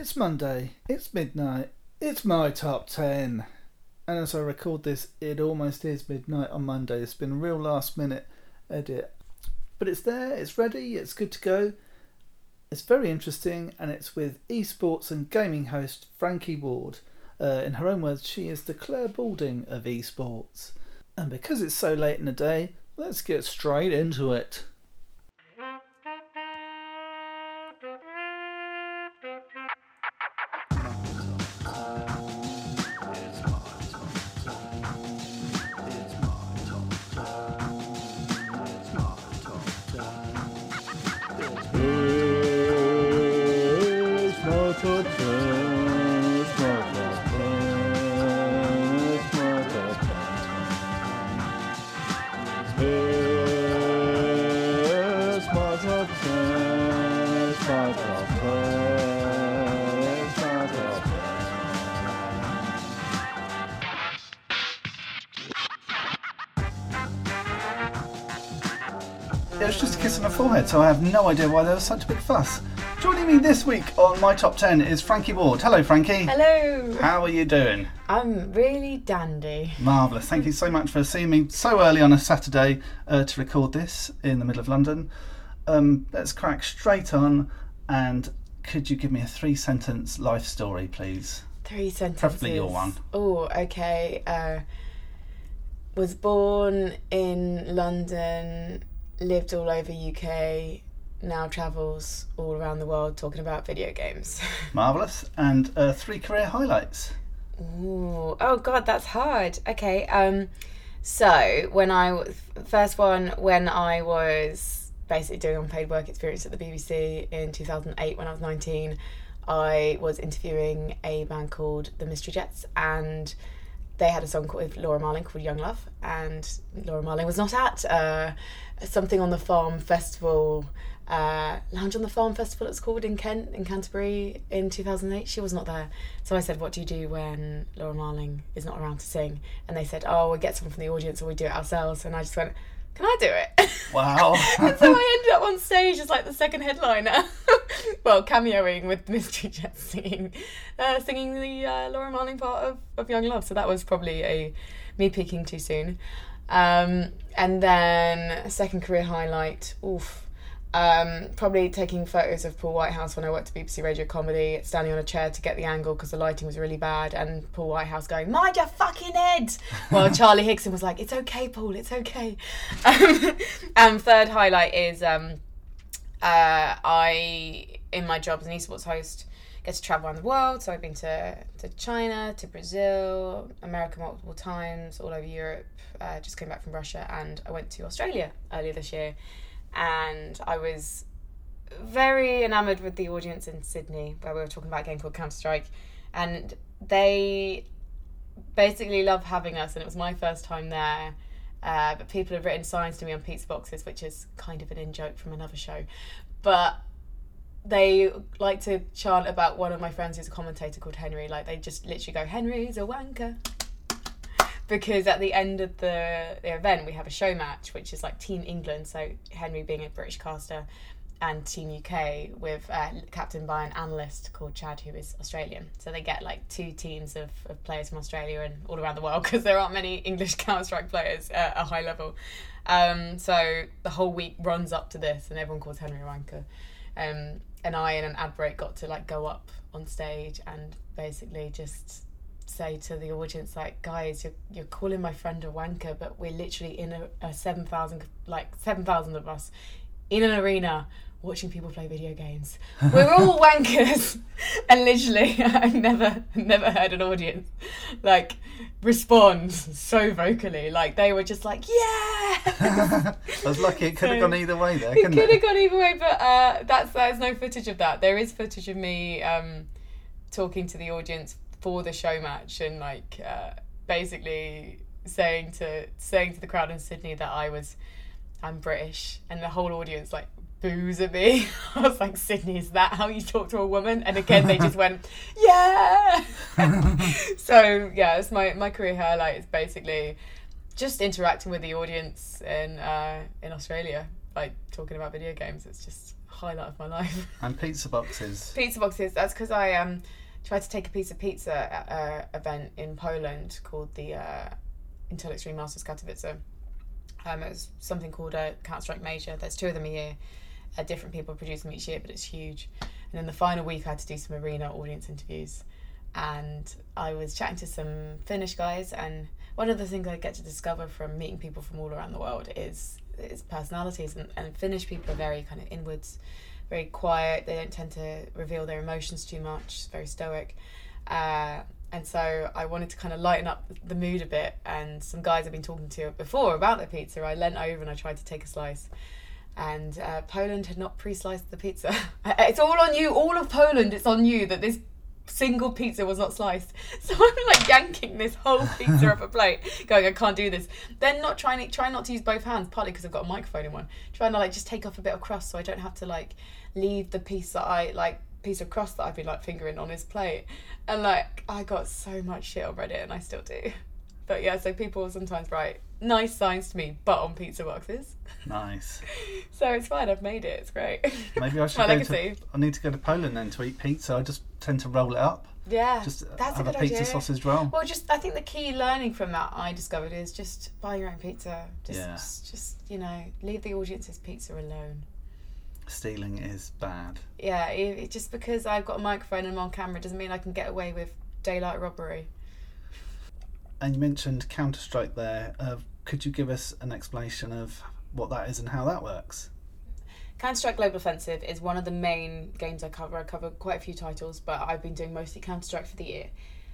It's Monday, it's midnight, it's my top 10. And as I record this, it almost is midnight on Monday. It's been a real last minute edit. But it's there, it's ready, it's good to go. It's very interesting, and it's with esports and gaming host Frankie Ward. Uh, in her own words, she is the Clare Balding of esports. And because it's so late in the day, let's get straight into it. It so I have no idea why there was such a big fuss. Joining me this week on my top 10 is Frankie Ward. Hello, Frankie. Hello. How are you doing? I'm really dandy. Marvellous. Thank you so much for seeing me so early on a Saturday uh, to record this in the middle of London. Um, let's crack straight on. And could you give me a three sentence life story, please? Three sentences. Preferably your one. Oh, okay. Uh, was born in London, lived all over UK, now travels all around the world talking about video games. Marvellous. And uh, three career highlights. Ooh. Oh god, that's hard. Okay. Um so when I first one when I was basically doing unpaid work experience at the BBC in 2008 when I was 19, I was interviewing a band called the Mystery Jets and they had a song called, with Laura Marling called Young Love and Laura Marling was not at uh, something on the farm festival uh, Lounge on the Farm Festival it's called in Kent in Canterbury in 2008 she was not there. So I said what do you do when Laura Marling is not around to sing? And they said oh we'll get someone from the audience or we do it ourselves. And I just went can I do it? Wow. and so I ended up on stage as like the second headliner. Well cameoing with Mystery Jets singing uh, singing the uh, Laura Marling part of, of Young Love. So that was probably a me peaking too soon. Um, and then second career highlight. Oof um, probably taking photos of Paul Whitehouse when I worked at BBC Radio Comedy, standing on a chair to get the angle because the lighting was really bad, and Paul Whitehouse going, "Mind your fucking head," while Charlie Higson was like, "It's okay, Paul, it's okay." Um, and third highlight is um, uh, I, in my job as an esports host, get to travel around the world. So I've been to, to China, to Brazil, America multiple times, all over Europe. Uh, just came back from Russia, and I went to Australia earlier this year and I was very enamored with the audience in Sydney where we were talking about a game called Counter Strike, and they basically love having us, and it was my first time there. Uh, but people have written signs to me on pizza boxes, which is kind of an in joke from another show. But they like to chant about one of my friends who's a commentator called Henry. Like they just literally go, Henry's a wanker because at the end of the, the event we have a show match which is like team england so henry being a british caster and team uk with uh, captain by an analyst called chad who is australian. So they get like two teams of, of players from australia and all around the world because there aren't many english counter-strike players at a high level. Um, so the whole week runs up to this and everyone calls henry a wanker. Um, and i in an ad break got to like go up on stage and basically just say to the audience like guys you're, you're calling my friend a wanker but we're literally in a, a 7000 like 7000 of us in an arena watching people play video games. We're all wankers. And literally i've never never heard an audience like respond so vocally. Like they were just like yeah! I was lucky. It could have So- gone either way there, it could have gone either way, but uh, that's there's no footage of that. There is footage of me um, talking to the audience for the show match and like uh, basically saying to saying to the crowd in Sydney that I was I'm British, and the whole audience like boos at me. I was like, Sydney, is that how you talk to a woman? And again, they just went, yeah. so yeah, it's my my career highlight is basically just interacting with the audience in uh, in Australia, like talking about video games. It's just highlight of my life. And pizza boxes. pizza boxes. That's because I um tried to take a piece of pizza at an event in Poland called the uh, Intel Extreme Masters Katowice. Um, it was something called a Counter Strike Major. There's two of them a year. Uh, different people produce them each year, but it's huge. And then the final week, I had to do some arena audience interviews, and I was chatting to some Finnish guys. And one of the things I get to discover from meeting people from all around the world is is personalities. And, and Finnish people are very kind of inwards, very quiet. They don't tend to reveal their emotions too much. Very stoic. Uh, and so I wanted to kind of lighten up the mood a bit. And some guys I've been talking to before about their pizza, I leant over and I tried to take a slice. And uh, Poland had not pre-sliced the pizza. it's all on you, all of Poland. It's on you that this single pizza was not sliced. So I'm like yanking this whole pizza off a plate, going, I can't do this. Then not trying to try not to use both hands, partly because I've got a microphone in one. Trying to like just take off a bit of crust so I don't have to like leave the piece that I like piece of crust that I've been like fingering on his plate. And like I got so much shit on Reddit and I still do. But yeah, so people sometimes write nice signs to me, but on pizza boxes. Nice. so it's fine, I've made it, it's great. Maybe I should My go legacy. to. I need to go to Poland then to eat pizza. I just tend to roll it up. Yeah. Just uh, that's a have a, good pizza idea. sausage roll. Well, just I think the key learning from that I discovered is just buy your own pizza. Just, Yeah. just, just you know, leave the audience's pizza alone. Stealing is bad. Yeah, it, it- just because I've got a microphone and I'm on camera doesn't mean I can get away with daylight robbery. And you mentioned Counter Strike there. Uh, could you give us an explanation of what that is and how that works? Counter Strike Global Offensive is one of the main games I cover. I cover quite a few titles, but I've been doing mostly Counter Strike for the year.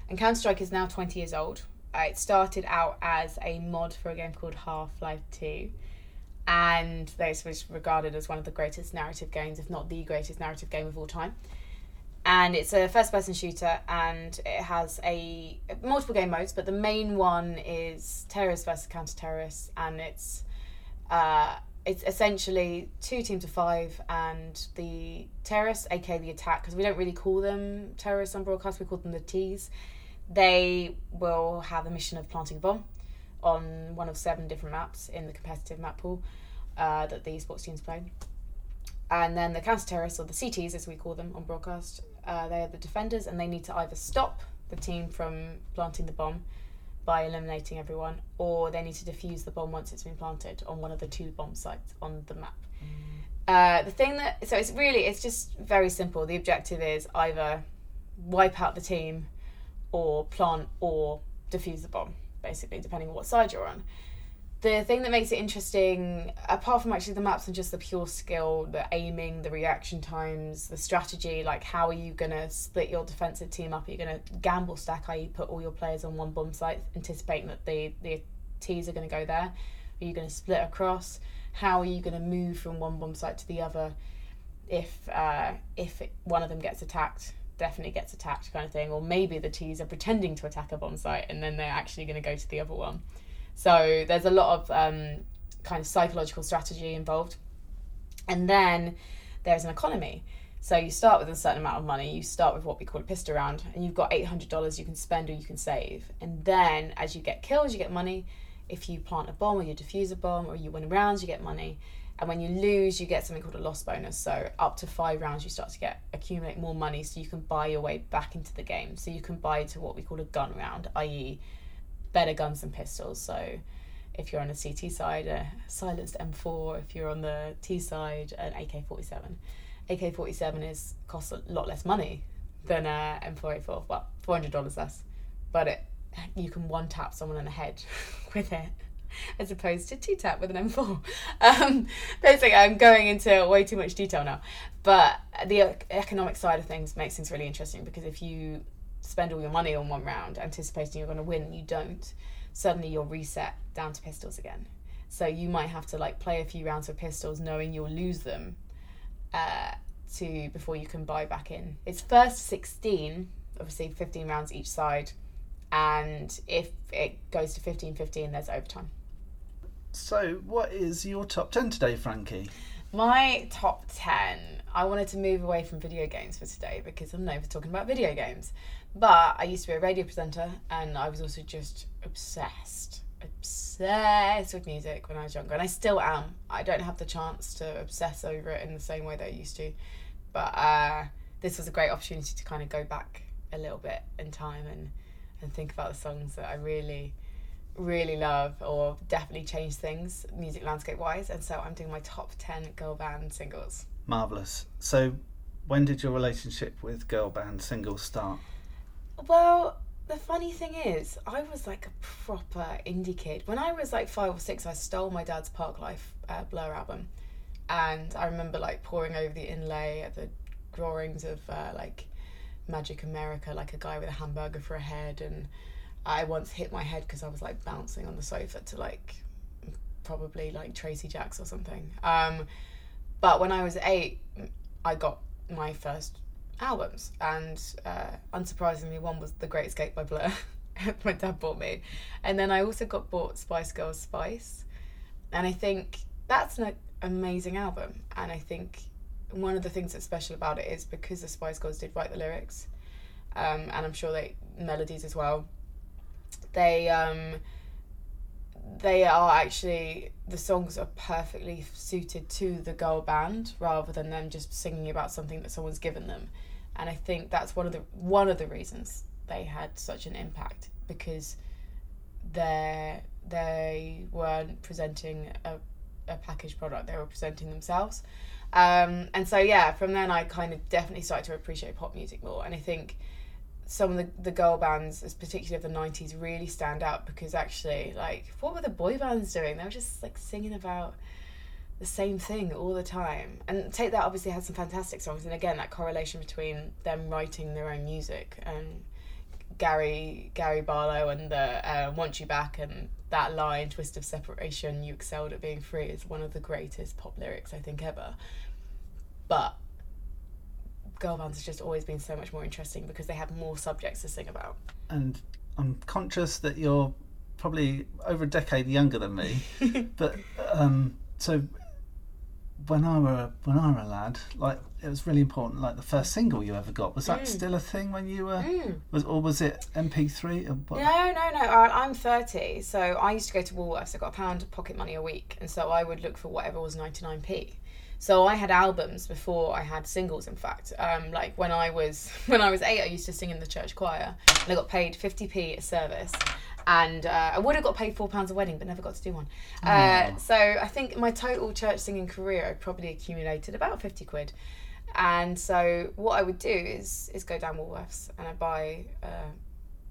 And Counter Strike is now 20 years old. Uh, it started out as a mod for a game called Half Life 2. And this was regarded as one of the greatest narrative games, if not the greatest narrative game of all time. And it's a first person shooter and it has a multiple game modes, but the main one is terrorists versus counter terrorists and it's uh, it's essentially two teams of five and the terrorists, aka the attack, because we don't really call them terrorists on broadcast, we call them the T's. They will have a mission of planting a bomb on one of seven different maps in the competitive map pool uh, that the sports teams play. And then the counter terrorists, or the CTs as we call them on broadcast, uh, they are the defenders and they need to either stop the team from planting the bomb by eliminating everyone, or they need to defuse the bomb once it's been planted on one of the two bomb sites on the map. Uh, the thing that so it's really it's just very simple. The objective is either wipe out the team, or plant or defuse the bomb, basically depending on what side you're on. The thing that makes it interesting, apart from actually the maps and just the pure skill, the aiming, the reaction times, the strategy, like how are you gonna split your defensive team up? Are you gonna gamble stack, i.e., put all your players on one bomb site, anticipating that the the T's are gonna go there? Are you gonna split across? How are you gonna move from one bomb site to the other? If uh, if one of them gets attacked, definitely gets attacked, kind of thing. Or maybe the T's are pretending to attack a bomb site and then they're actually going to go to the other one. So there's a lot of um, kind of psychological strategy involved. And then there's an economy. So you start with a certain amount of money. You start with what we call a pistol round, and you've got eight hundred dollars you can spend or you can save. And then as you get kills, you get money. If you plant a bomb or you defuse a bomb or you win rounds, you get money. And when you lose, you get something called a loss bonus. So up to five rounds, you start to get accumulate more money, so you can buy your way back into the game. So you can buy to what we call a gun round, i.e., better guns and pistols. So if you're on the CT side, a silenced M4. If you're on the T side, an AK-47. AK-47 is costs a lot less money than a M4A4. Well, four hundred dollars less, but it you can one tap someone in the head with it, as opposed to two tap with an M4. Um, basically, I'm going into way too much detail now, but the economic side of things makes things really interesting because if you spend all your money on one round anticipating you're going to win and you don't suddenly you're reset down to pistols again. So you might have to like play a few rounds with pistols knowing you'll lose them uh, to before you can buy back in. It's first 16 obviously 15 rounds each side and if it goes to 15 15 there's overtime So, what is your top 10 today, Frankie? My top 10. I wanted to move away from video games for today because I'm known for talking about video games. But I used to be a radio presenter and I was also just obsessed obsessed with music when I was younger, and I still am. I don't have the chance to obsess over it in the same way that I used to, but uh, this was a great opportunity to kind of go back a little bit in time and and think about the songs that I really really love or definitely change things music landscape wise and so I'm doing my top 10 girl band singles. Marvelous so when did your relationship with girl band singles start? Well the funny thing is, I was like a proper indie kid. When I was like five or six, I stole my dad's Parklife uh, Blur album, and I remember like poring over the inlay at the drawings of uh, like Magic America, like a guy with a hamburger for a head, and I once hit my head because I was like bouncing on the sofa to like probably like Tracy Jacks or something. Um, but when I was eight, I got my first albums, and uh, unsurprisingly, one was The Great Escape by Blur. my dad bought me, and then I also got bought Spice Girls Spice, and I think that's an amazing album, and I think one of the things that's special about it is because the Spice Girls did write the lyrics, um, and I'm sure they melodies as well. They um, they are actually the songs are perfectly suited to the girl band rather than them just singing about something that someone's given them. And I think that's one of the one of the reasons they had such an impact because they they weren't presenting a, a packaged product they were presenting themselves. Um, and so yeah from then I kind of definitely started to appreciate pop music more. And I think some of the, the girl bands, particularly of the 90s, really stand out because actually, like, what were the boy bands doing? They were just like singing about the same thing all the time. And Take That obviously had some fantastic songs, and again, that correlation between them writing their own music and Gary Gary Barlow and the uh, Want You Back and that line, Twist of Separation, You Excelled at Being Free, is one of the greatest pop lyrics I think ever. But girl bands has just always been so much more interesting because they have more subjects to sing about. And I'm conscious that you're probably over a decade younger than me, but um, so when I were when I were a lad, like it was really important. Like the first single you ever got was that mm. still a thing when you were mm. was or was it MP3? Or no, no, no. I'm 30, so I used to go to Woolworths. I got a pound of pocket money a week, and so I would look for whatever was 99p. So I had albums before I had singles. In fact, um, like when I was when I was eight, I used to sing in the church choir, and I got paid 50p a service and uh, I would have got paid four pounds a wedding, but never got to do one. Oh. Uh, so I think my total church singing career, I probably accumulated about fifty quid. And so what I would do is is go down Woolworths and I buy uh,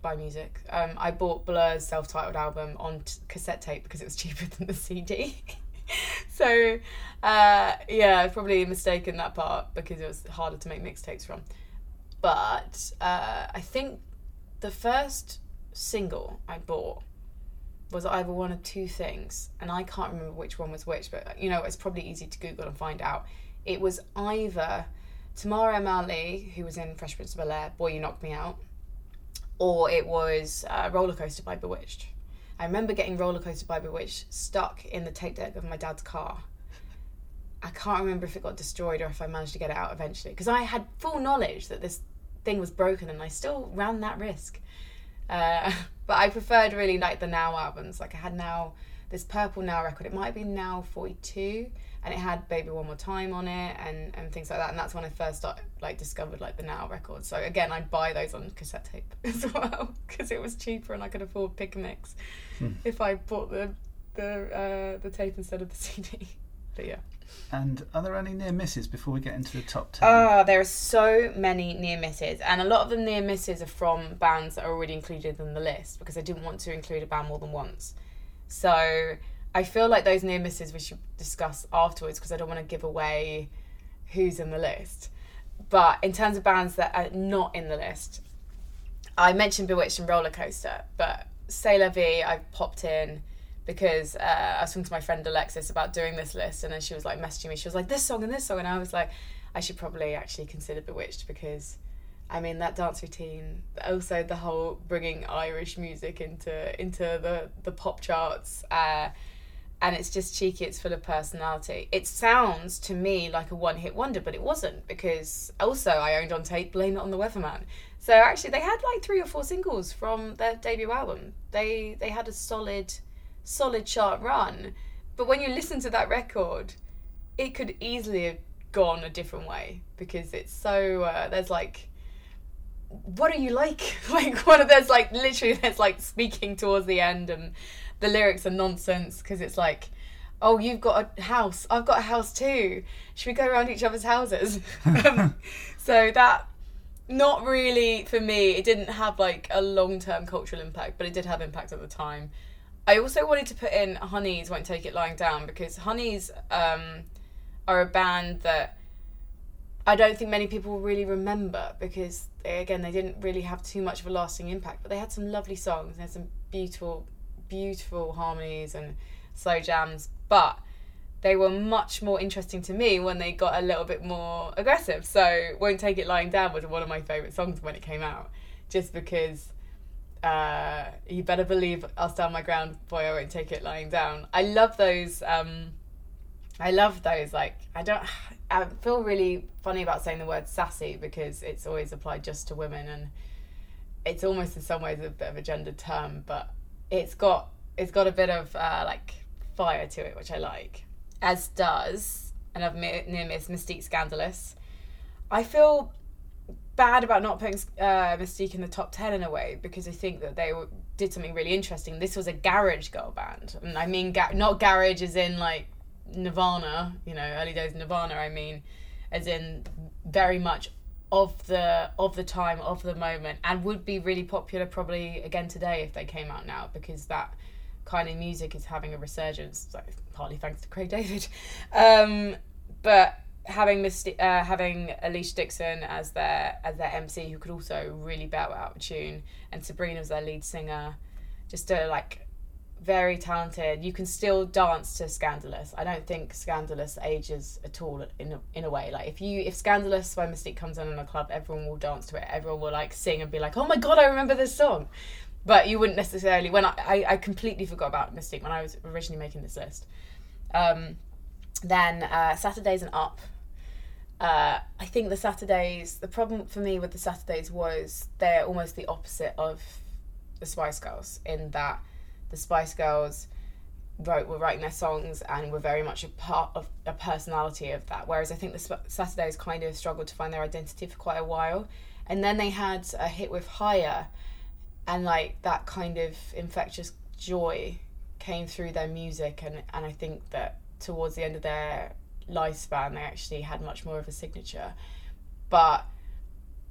buy music. Um, I bought Blur's self-titled album on t- cassette tape because it was cheaper than the CD. so uh, yeah, probably mistaken that part because it was harder to make mixtapes from. But uh, I think the first single I bought was either one of two things, and I can't remember which one was which, but you know, it's probably easy to Google and find out. It was either Tatyana Ali, who was in Fresh Prince of Bel Air, Boy You Knocked Me Out, or it was uh, Roller Coaster by B*Witched. I remember getting Roller Coaster by B*Witched stuck in the tape deck of my dad's car. I can't remember if it got destroyed or if I managed to get it out eventually because I had full knowledge that this thing was broken and I still ran that risk. Uh, but I preferred really like the Now albums. Like I had Now, this Purple Now record. It might be Now 42 and it had Baby One More Time on it and, and things like that. And that's when I first started, like discovered like the Now records. So again, I'd buy those on cassette tape as well because it was cheaper and I could afford pick and mix hmm. if I bought the the uh, the tape instead of the CD. But yeah. And are there any near misses before we get into the top 10? Oh, there are so many near misses. And a lot of the near misses are from bands that are already included in the list because I didn't want to include a band more than once. So I feel like those near misses we should discuss afterwards because I don't want to give away who's in the list. But in terms of bands that are not in the list, I mentioned B*Witched and Roller Coaster, but La Vie, I've popped in because uh, I was talking to my friend Alexis about doing this list, and then she was like messaging me. She was like, "This song and this song," and I was like, "I should probably actually consider B*Witched because." I mean that dance routine, also the whole bringing Irish music into into the the pop charts, uh, and it's just cheeky. It's full of personality. It sounds to me like a one hit wonder, but it wasn't because also I owned on tape "Blame It on the Weatherman." So actually, they had like three or four singles from their debut album. They they had a solid solid chart run. But when you listen to that record, it could easily have gone a different way because it's so uh, there's like what are you like like one of there's like literally there's like speaking towards the end and the lyrics are nonsense because it's like oh you've got a house. I've got a house too. Should we go around each other's houses? Um, so that not really for me. It didn't have like a long-term cultural impact but it did have impact at the time. I also wanted to put in Honeyz won't take it lying down because Honeyz um, are a band that I don't think many people really remember because they, again they didn't really have too much of a lasting impact, but they had some lovely songs. They had some beautiful, beautiful harmonies and slow jams, but they were much more interesting to me when they got a little bit more aggressive. So "Won't Take It Lying Down" was one of my favorite songs when it came out, just because. Uh, you better believe I'll stand my ground, boy. I won't take it lying down. I love those. Um, I love those. Like I don't. I feel really funny about saying the word sassy because it's always applied just to women, and it's almost in some ways a bit of a gendered term, but it's got it's got a bit of uh, like fire to it, which I like. As does, and I've near miss Mis-Teeq Scandalous. I feel bad about not putting uh, Mis-Teeq in the top 10 in a way because I think that they did something really interesting. This was a garage girl band. And I mean, ga- not garage as in like Nirvana, you know, early days Nirvana, I mean, as in very much of the of the time of the moment and would be really popular probably again today if they came out now because that kind of music is having a resurgence. So partly thanks to Craig David. Um, but having Misty, uh, having Alesha Dixon as their as their MC who could also really belt out a tune and Sabrina as their lead singer just a like very talented. You can still dance to Scandalous. I don't think Scandalous ages at all in a, in a way. Like if you if Scandalous by Mis-Teeq comes on in a club, everyone will dance to it. Everyone will like sing and be like, "Oh my god, I remember this song." But you wouldn't necessarily. When I I, I completely forgot about Mis-Teeq when I was originally making this list. Um, then uh, Saturdays and Up. Uh, I think the Saturdays. The problem for me with the Saturdays was they're almost the opposite of the Spice Girls in that the Spice Girls wrote were writing their songs and were very much a part of a personality of that. Whereas I think the Saturdays kind of struggled to find their identity for quite a while, and then they had a hit with Higher, and like that kind of infectious joy came through their music, and and I think that towards the end of their lifespan they actually had much more of a signature, but.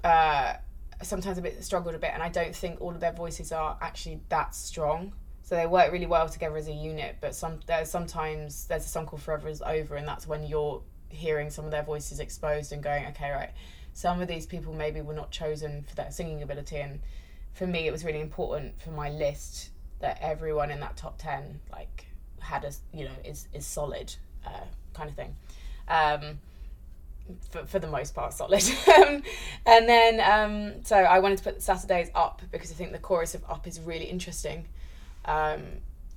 Uh, sometimes a bit struggled a bit and I don't think all of their voices are actually that strong so they work really well together as a unit. But some there's sometimes there's a song called Forever Is Over, and that's when you're hearing some of their voices exposed and going, okay, right. Some of these people maybe were not chosen for their singing ability, and for me, it was really important for my list that everyone in that top ten like had a you know is is solid uh, kind of thing. Um, for, for the most part solid and then um, so i wanted to put saturdays up because i think the chorus of up is really interesting um,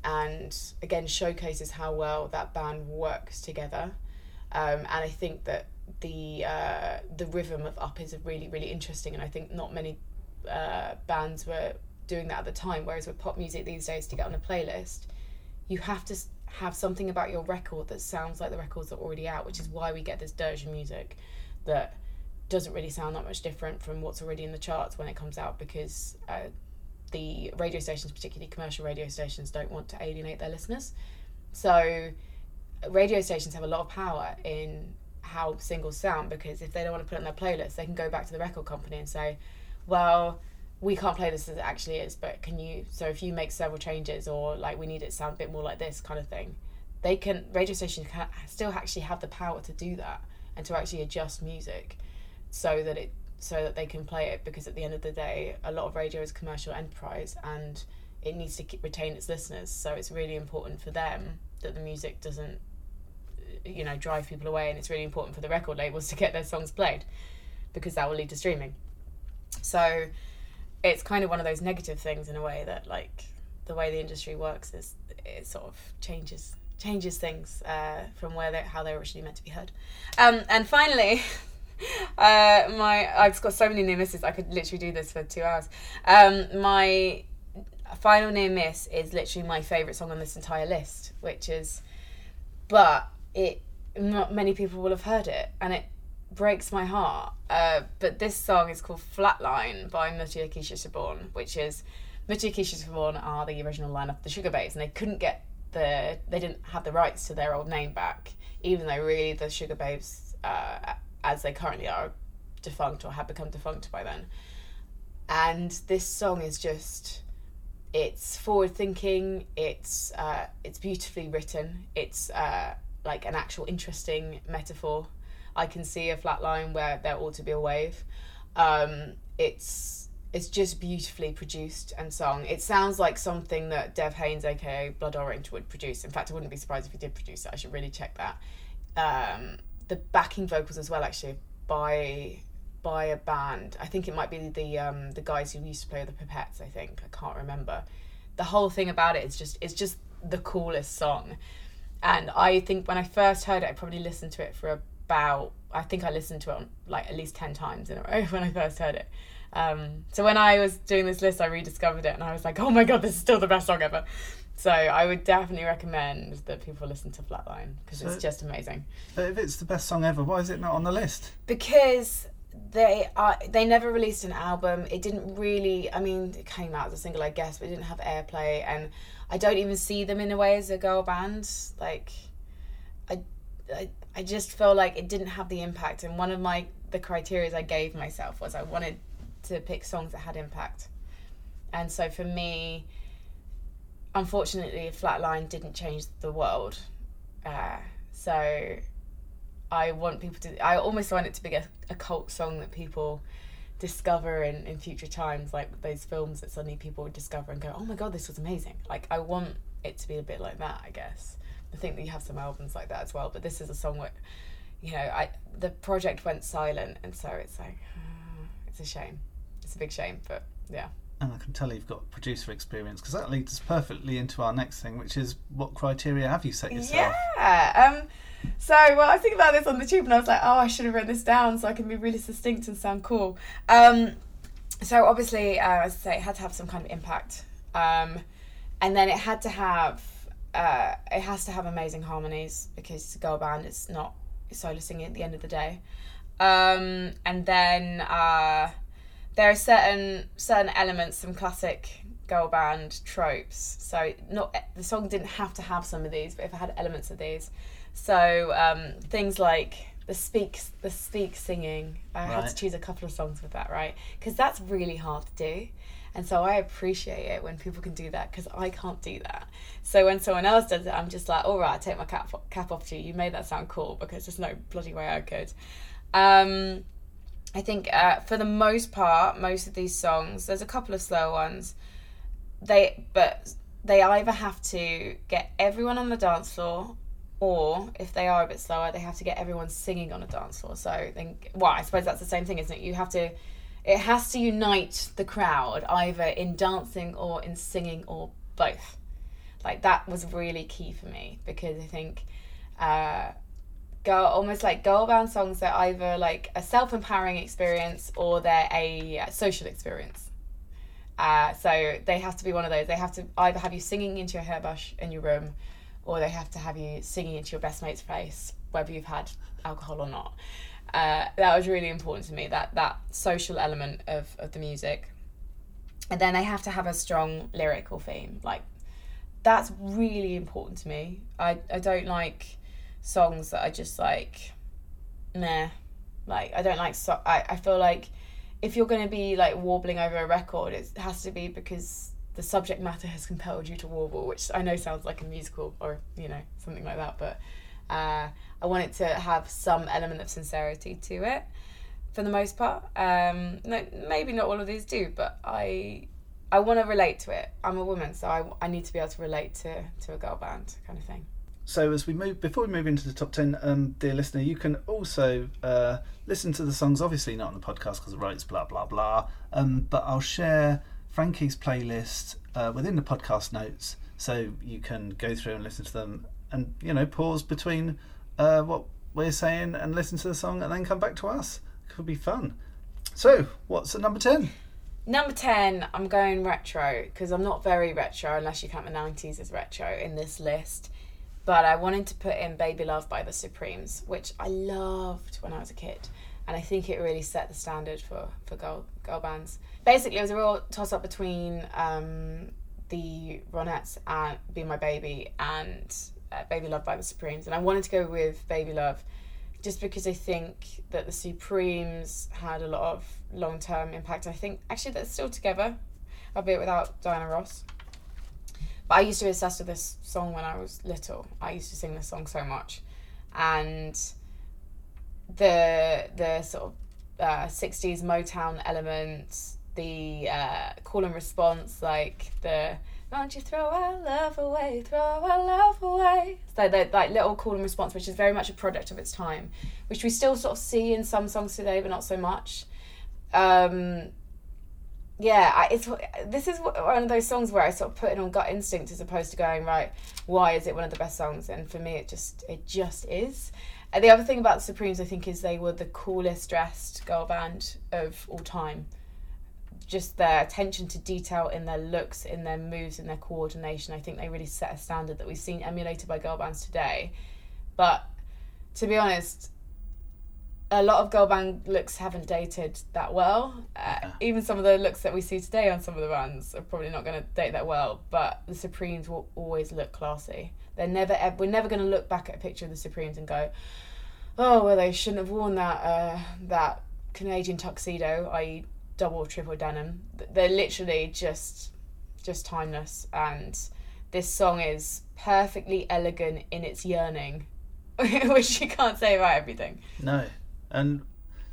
and again showcases how well that band works together. Um, and I think that the uh, the rhythm of Up is really really interesting, and I think not many uh, bands were doing that at the time. Whereas with pop music these days, to get on a playlist, you have to have something about your record that sounds like the records are already out, which is why we get this dirge music that doesn't really sound that much different from what's already in the charts when it comes out because uh, the radio stations, particularly commercial radio stations, don't want to alienate their listeners. So, radio stations have a lot of power in how singles sound because if they don't want to put it on their playlist, they can go back to the record company and say, well, we can't play this as it actually is, but can you? So, if you make several changes or like we need it to sound a bit more like this kind of thing, they can, radio stations can still actually have the power to do that and to actually adjust music so that it so that they can play it because at the end of the day a lot of radio is commercial enterprise and it needs to keep, retain its listeners. So it's really important for them that the music doesn't you know drive people away and it's really important for the record labels to get their songs played because that will lead to streaming. So it's kind of one of those negative things in a way that like the way the industry works is it sort of changes changes things uh, from where they how they're originally meant to be heard. Um, and finally uh, my I've got so many near misses. I could literally do this for two hours. Um, my Final Near Miss is literally my favourite song on this entire list, which is, but it not many people will have heard it, and it breaks my heart. Uh, but this song is called Flatline by Mutya Keisha Siobhan, which is Mutya Keisha Siobhan are the original line of the Sugababes, and they couldn't get the they didn't have the rights to their old name back, even though really the Sugababes, uh, as they currently are, defunct or had become defunct by then. And this song is just it's forward thinking it's uh, it's beautifully written it's uh, like an actual interesting metaphor. I can see a flat line where there ought to be a wave. Um, it's it's just beautifully produced and sung. It sounds like something that Dev Hynes aka blood orange would produce. In fact i wouldn't be surprised if he did produce it. I should really check that. Um, the backing vocals as well actually by by a band. I think it might be the um, the guys who used to play the Pipettes. I think I can't remember. The whole thing about it is just it's just the coolest song, and I think when I first heard it, I probably listened to it for about I think I listened to it on, like at least ten times in a row when I first heard it. Um, so when I was doing this list, I rediscovered it, and I was like, oh my god, this is still the best song ever. So I would definitely recommend that people listen to Flatline because so, it's just amazing. But if it's the best song ever, why is it not on the list? Because they are they never released an album it didn't really i mean it came out as a single i guess but it didn't have airplay and i don't even see them in a way as a girl band like i i, I just feel like it didn't have the impact and one of my the criteria i gave myself was i wanted to pick songs that had impact and so for me unfortunately flatline didn't change the world uh, so I want people to. I almost want it to be a, a cult song that people discover in, in future times, like those films that suddenly people would discover and go, "Oh my god, this was amazing!" Like I want it to be a bit like that. I guess. I think that you have some albums like that as well, but this is a song where, you know, I the project went silent, and so it's like, it's a shame. It's a big shame, but yeah. And I can tell you've got producer experience because that leads us perfectly into our next thing, which is what criteria have you set yourself? Yeah. Um, so well, I think about this on the tube, and I was like, oh, I should have written this down so I can be really succinct and sound cool. Um, so obviously, uh, as I say, it had to have some kind of impact, um, and then it had to have uh, it has to have amazing harmonies because it's a girl band. It's not solo singing at the end of the day, um, and then uh, there are certain certain elements, some classic girl band tropes. So not the song didn't have to have some of these, but if it had elements of these, so um, things like the speak the speak singing. I right. had to choose a couple of songs with that, right? Because that's really hard to do. And so I appreciate it when people can do that because I can't do that. So when someone else does it, I'm just like, all right, I take my cap, cap off to you. You made that sound cool because there's no bloody way I could. Um, I think uh, for the most part, most of these songs, there's a couple of slow ones. They, but they either have to get everyone on the dance floor or if they are a bit slower, they have to get everyone singing on a dance floor. So then, well, I suppose that's the same thing, isn't it? You have to, it has to unite the crowd either in dancing or in singing or both. Like that was really key for me because I think, uh, girl, almost like girl band songs are either like a self empowering experience or they're a social experience. Uh, so they have to be one of those. They have to either have you singing into your hairbrush in your room or they have to have you singing into your best mate's face, whether you've had alcohol or not. Uh, that was really important to me, that, that social element of, of the music. And then they have to have a strong lyrical theme. Like, that's really important to me. I, I don't like songs that are just like, meh. Like, I don't like, so- I, I feel like if you're going to be like warbling over a record, it has to be because the subject matter has compelled you to warble, which I know sounds like a musical or you know something like that, but uh, I want it to have some element of sincerity to it. For the most part, um, no, maybe not all of these do, but I I want to relate to it. I'm a woman, so I, I need to be able to relate to to a girl band kind of thing. So as we move, before we move into the top ten, um, dear listener, you can also uh, listen to the songs. Obviously not on the podcast because the rights, blah blah blah. Um, but I'll share Frankie's playlist uh, within the podcast notes, so you can go through and listen to them, and you know pause between uh, what we're saying and listen to the song, and then come back to us. Could be fun. So, what's at number ten? Number 10, I'm going retro because I'm not very retro unless you count the 90s as retro in this list. But I wanted to put in Baby Love by the Supremes, which I loved when I was a kid. And I think it really set the standard for, for girl, girl bands. Basically, it was a real toss up between um, the Ronettes and Be My Baby and uh, Baby Love by the Supremes. And I wanted to go with Baby Love just because I think that the Supremes had a lot of long term impact. I think actually they're still together, albeit without Diana Ross. But I used to be obsessed with this song when I was little. I used to sing this song so much, and the the sort of uh, 60s Motown elements, the uh, call and response, like the don't you throw our love away, throw our love away. So that like little call and response, which is very much a product of its time, which we still sort of see in some songs today, but not so much. Um, yeah, it's this is one of those songs where I sort of put it on gut instinct as opposed to going right. Why is it one of the best songs? And for me, it just it just is. And the other thing about the Supremes, I think, is they were the coolest dressed girl band of all time just their attention to detail in their looks, in their moves, in their coordination. I think they really set a standard that we've seen emulated by girl bands today. But to be honest, a lot of girl band looks haven't dated that well. Uh, even some of the looks that we see today on some of the runs are probably not going to date that well. But the Supremes will always look classy. They're never. We're never going to look back at a picture of the Supremes and go, "Oh, well, they shouldn't have worn that uh, that Canadian tuxedo," i.e., double triple denim. They're literally just just timeless and this song is perfectly elegant in its yearning, which you can't say about everything. No. And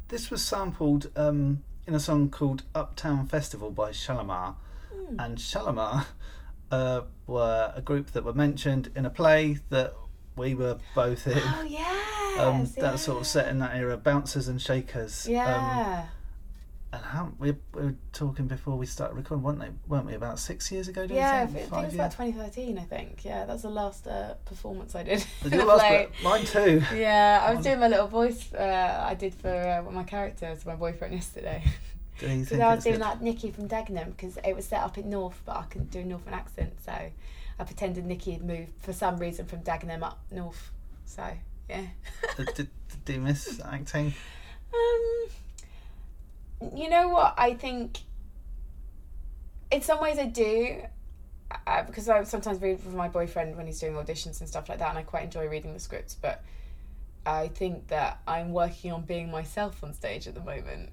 this was sampled um, in a song called Uptown Festival by Shalamar. Mm. And Shalamar uh, were a group that were mentioned in a play that we were both in. Oh, yeah. Um, that sort of set in that era, Bouncers and Shakers. Yeah. Um, and how we, we were talking before we started recording, weren't they? Weren't we about six years ago? yeah, I think, it was about 2013. I think. Yeah, that's the last uh, performance I did. Your last play. Mine too. Yeah, I was doing my little voice. Uh, I did for uh, my character to my boyfriend yesterday. Because I was doing good? like Nikki from Dagenham because it was set up in North, but I couldn't do a Northern accent, so I pretended Nikki had moved for some reason from Dagenham up North. So yeah. did, did, did you miss acting? Um you know what? I think in some ways I do. Uh, because I sometimes read with my boyfriend when he's doing auditions and stuff like that, and I quite enjoy reading the scripts. But I think that I'm working on being myself on stage at the moment.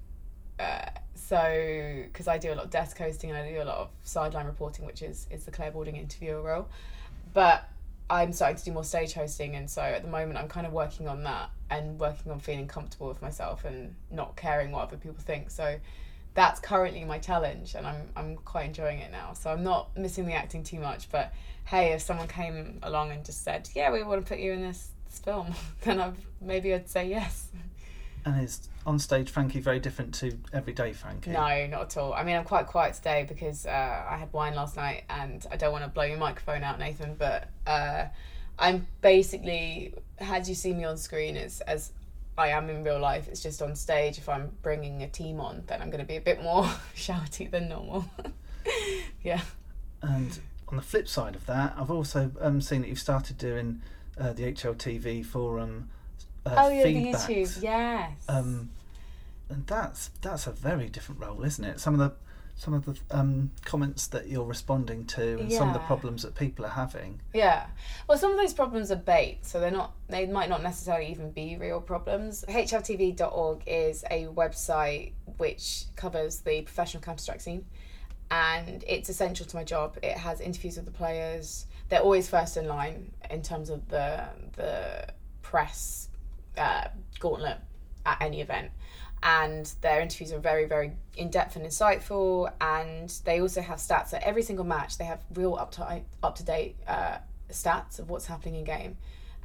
Uh, so, because I do a lot of desk hosting and I do a lot of sideline reporting, which is is the Clare Balding interviewer role. But I'm starting to do more stage hosting, and so at the moment I'm kind of working on that and working on feeling comfortable with myself and not caring what other people think. So that's currently my challenge, and I'm I'm quite enjoying it now. So I'm not missing the acting too much. But hey, if someone came along and just said, "Yeah, we want to put you in this, this film," then I maybe I'd say yes. And is on stage Frankie very different to everyday Frankie? No, not at all. I mean, I'm quite quiet today because uh, I had wine last night, and I don't want to blow your microphone out, Nathan. But uh, I'm basically, as you see me on screen, as as I am in real life. It's just on stage. If I'm bringing a team on, then I'm going to be a bit more shouty than normal. yeah. And on the flip side of that, I've also um, seen that you've started doing uh, the HLTV forum uh, oh, yeah, the YouTube, yes. Um, and that's that's a very different role, isn't it? Some of the some of the um, comments that you're responding to and yeah. some of the problems that people are having. Yeah. Well, some of those problems are bait, so they're not. They might not necessarily even be real problems. HLTV.org is a website which covers the professional Counter Strike scene, and it's essential to my job. It has interviews with the players. They're always first in line in terms of the the press uh, gauntlet at any event. And their interviews are very, very in depth and insightful. And they also have stats at every single match. They have real up to up to date uh, stats of what's happening in game,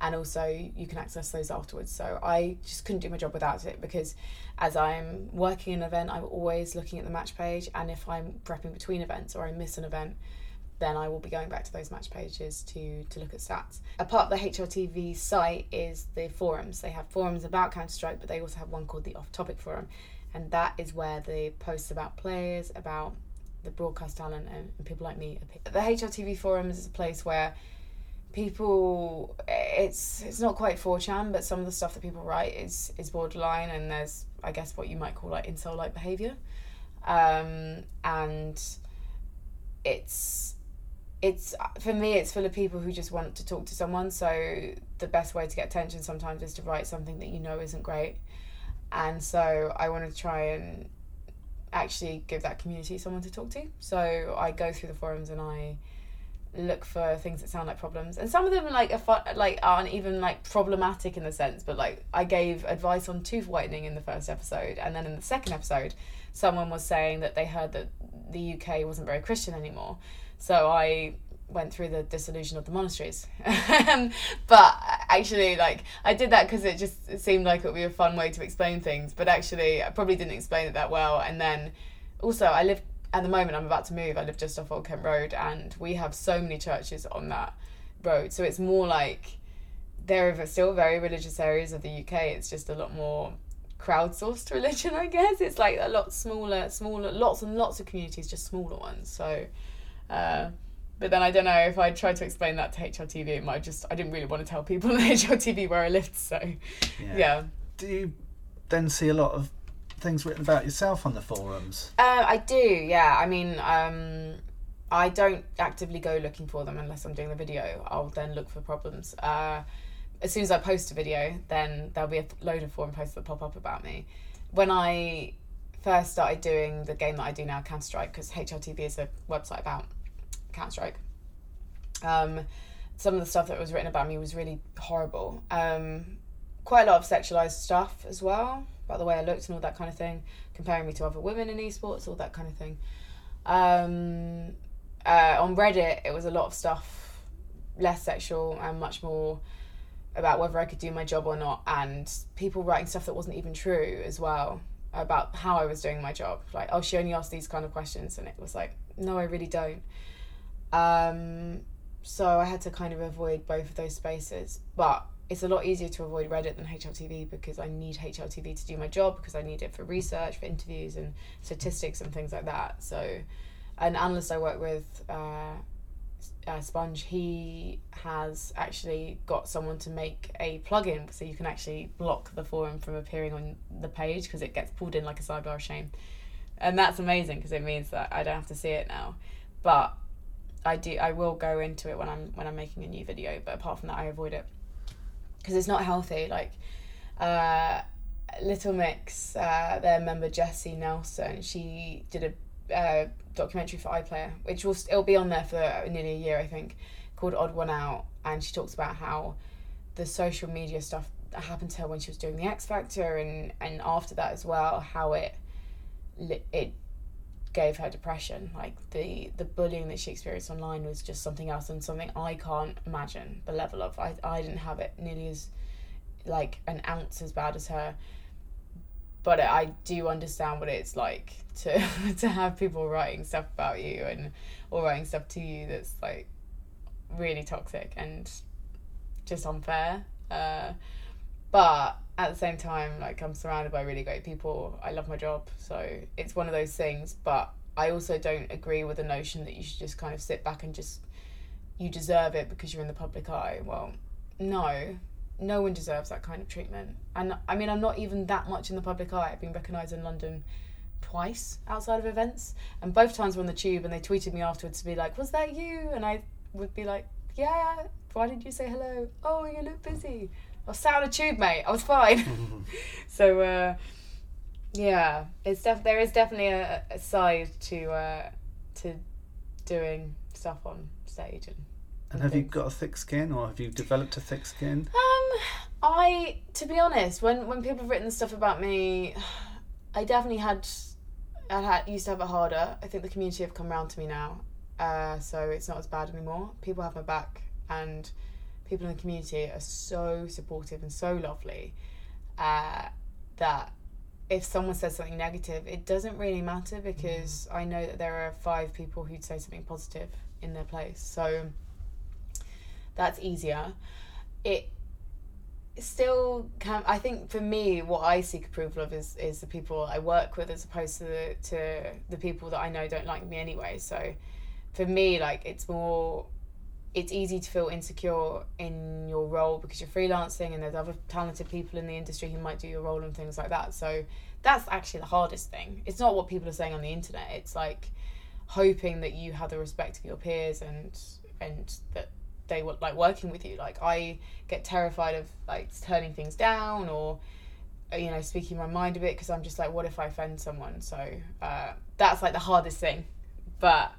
and also you can access those afterwards. So I just couldn't do my job without it because as I'm working an event, I'm always looking at the match page, and if I'm prepping between events or I miss an event, then I will be going back to those match pages to to look at stats. A part of the HLTV site is the forums. They have forums about Counter Strike, but they also have one called the Off Topic Forum, and that is where the posts about players, about the broadcast talent, and, and people like me. appear. The HLTV forums is a place where people it's it's not quite 4chan but some of the stuff that people write is is borderline and there's i guess what you might call like incel like behavior um and it's it's for me it's full of people who just want to talk to someone. So the best way to get attention sometimes is to write something that you know isn't great. And so i want to try and actually give that community someone to talk to. So i go through the forums and i look for things that sound like problems. And some of them like are fun, like aren't even like problematic in the sense but like i gave advice on tooth whitening in the first episode. And then in the second episode someone was saying that they heard that the uk wasn't very christian anymore so i went through the dissolution of the monasteries but actually like i did that because it just it seemed like it would be a fun way to explain things but actually i probably didn't explain it that well and then also i live at the moment I'm about to move. I live just off Old Kent Road, and we have so many churches on that road. So it's more like there are still very religious areas of the UK. It's just a lot more crowdsourced religion, I guess. It's like a lot smaller, smaller, lots and lots of communities, just smaller ones. So, uh, but then I don't know if I tried to explain that to HLTV, it might just I didn't really want to tell people in HLTV where I lived. So, yeah. yeah. Do you then see a lot of things written about yourself on the forums? Uh, I do, yeah. I mean, um, I don't actively go looking for them unless I'm doing the video. I'll then look for problems. Uh, as soon as I post a video, then there'll be a load of forum posts that pop up about me. When I first started doing the game that I do now, Counter Strike, because HLTV is a website about Counter Strike. Um, some of the stuff that was written about me was really horrible. Um, quite a lot of sexualized stuff as well about the way I looked and all that kind of thing, comparing me to other women in esports, all that kind of thing. Um, uh, on Reddit, it was a lot of stuff less sexual and much more about whether I could do my job or not, and people writing stuff that wasn't even true as well about how I was doing my job. Like, oh, she only asked these kind of questions, and it was like, no, I really don't. Um, so I had to kind of avoid both of those spaces, but it's a lot easier to avoid Reddit than HLTV because I need HLTV to do my job because I need it for research, for interviews, and statistics and things like that. So, an analyst I work with, uh, uh, Sponge, he has actually got someone to make a plugin so you can actually block the forum from appearing on the page because it gets pulled in like a sidebar of shame, and that's amazing because it means that I don't have to see it now. But I do, I will go into it when I'm when I'm making a new video. But apart from that, I avoid it because it's not healthy. Like, uh, Little Mix, uh, their member Jesy Nelson, she did a uh, documentary for iPlayer, which will it'll be on there for nearly a year, I think, called Odd One Out, and she talks about how the social media stuff that happened to her when she was doing the X Factor, and and after that as well, how it it gave her depression. Like the the bullying that she experienced online was just something else and something I can't imagine the level of. I I didn't have it nearly as like an ounce as bad as her. But I do understand what it's like to to have people writing stuff about you and or writing stuff to you that's like really toxic and just unfair. Uh, but at the same time, like I'm surrounded by really great people. I love my job, so it's one of those things. But I also don't agree with the notion that you should just kind of sit back and just you deserve it because you're in the public eye. Well, no, no one deserves that kind of treatment. And I mean, I'm not even that much in the public eye. I've been recognised in London twice outside of events, and both times were on the tube, and they tweeted me afterwards to be like, "Was that you?" And I would be like, "Yeah." Why did you say hello? Oh, you look busy. I was sat on a tube, mate. I was fine. so, uh, yeah, it's def- there is definitely a, a side to uh, to doing stuff on stage and. And have things. you got a thick skin, or have you developed a thick skin? Um, I, to be honest, when when people have written stuff about me, I definitely had, I had used to have it harder. I think the community have come around to me now, uh, so it's not as bad anymore. People have my back, and people in the community are so supportive and so lovely uh, that if someone says something negative, it doesn't really matter because I know that there are five people who'd say something positive in their place. So that's easier. It still can I think for me what I seek approval of is is the people I work with as opposed to the, to the people that I know don't like me anyway. So for me like it's more it's easy to feel insecure in your role because you're freelancing and there's other talented people in the industry who might do your role and things like that. So that's actually the hardest thing. It's not what people are saying on the internet. It's like hoping that you have the respect of your peers and and that they were like working with you. Like I get terrified of like turning things down or you know speaking my mind a bit because I'm just like, what if I offend someone? So uh, that's like the hardest thing. But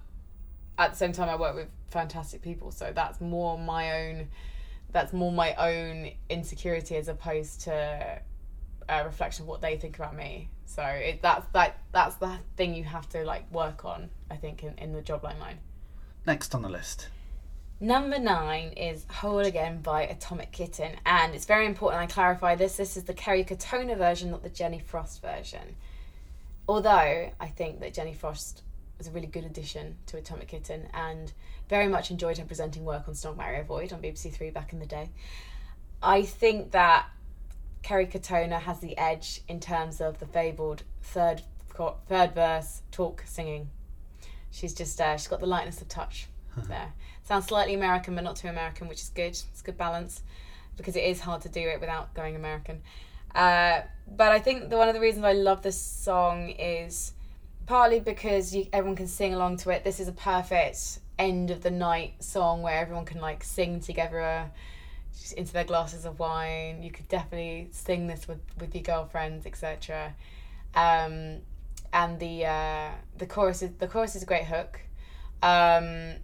at the same time, I work with fantastic people, so that's more my own. That's more my own insecurity as opposed to a reflection of what they think about me. So it that's that that's the thing you have to like work on. I think in, in the Jobline line. Next on the list. Number nine is Whole Again by Atomic Kitten, and it's very important I clarify this. This is the Kerry Katona version, not the Jenny Frost version. Although I think that Jenny Frost was a really good addition to Atomic Kitten, and very much enjoyed her presenting work on Snog Marry Avoid on BBC Three back in the day. I think that Kerry Katona has the edge in terms of the fabled third third verse talk singing. She's just uh, she's got the lightness of touch there. Sounds slightly American, but not too American, which is good. It's good balance because it is hard to do it without going American. Uh, but I think the, one of the reasons I love this song is partly because you, everyone can sing along to it. This is a perfect end of the night song where everyone can like sing together into their glasses of wine. You could definitely sing this with, with your girlfriends, etc. Um, and the uh, the chorus is the chorus is a great hook. Um,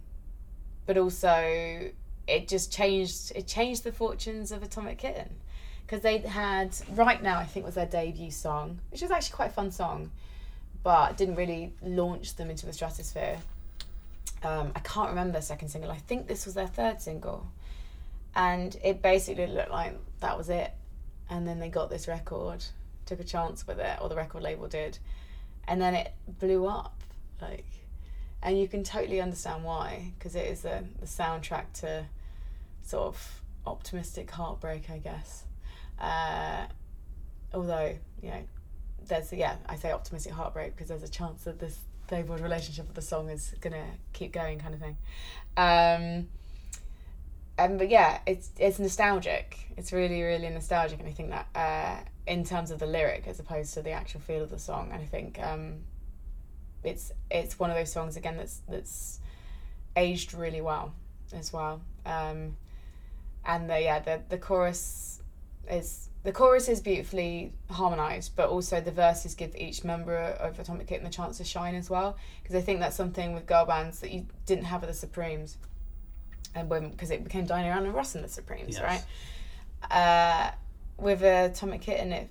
but also it just changed it changed the fortunes of Atomic Kitten because they had right now I think was their debut song, which was actually quite a fun song, but didn't really launch them into the stratosphere. Um, I can't remember their second single. I think this was their third single, and it basically looked like that was it. And then they got this record, took a chance with it, or the record label did, and then it blew up. Like and you can totally understand why because it is the, the soundtrack to sort of optimistic heartbreak i guess uh, although you know there's yeah i say optimistic heartbreak because there's a chance that this fabled relationship with the song is gonna keep going kind of thing. Um and but yeah it's it's nostalgic. It's really really nostalgic. And i think that uh in terms of the lyric as opposed to the actual feel of the song and i think um it's it's one of those songs again that's that's aged really well as well. Um, and the yeah the the chorus is the chorus is beautifully harmonized, but also the verses give each member of Atomic Kitten the chance to shine as well. Because I think that's something with girl bands that you didn't have with the Supremes, and when because it became Diana and Ross and the Supremes, yes. right? Uh, with Atomic Kitten, it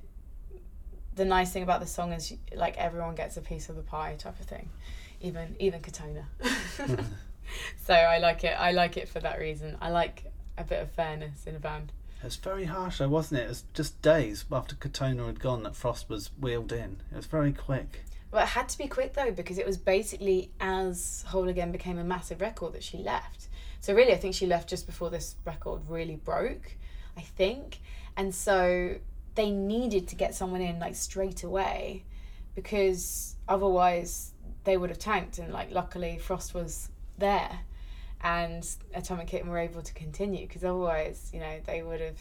the nice thing about the song is like everyone gets a piece of the pie type of thing, even even Katona. so I like it. I like it for that reason. I like a bit of fairness in a band. It's very harsh, though, wasn't it? It was just days after Katona had gone that Frost was wheeled in. It was very quick. Well, it had to be quick though because it was basically as Whole Again became a massive record that she left. So really, I think she left just before this record really broke. I think, and so they needed to get someone in like straight away because otherwise they would have tanked and like luckily frost was there and atomic kitten were able to continue because otherwise you know they would have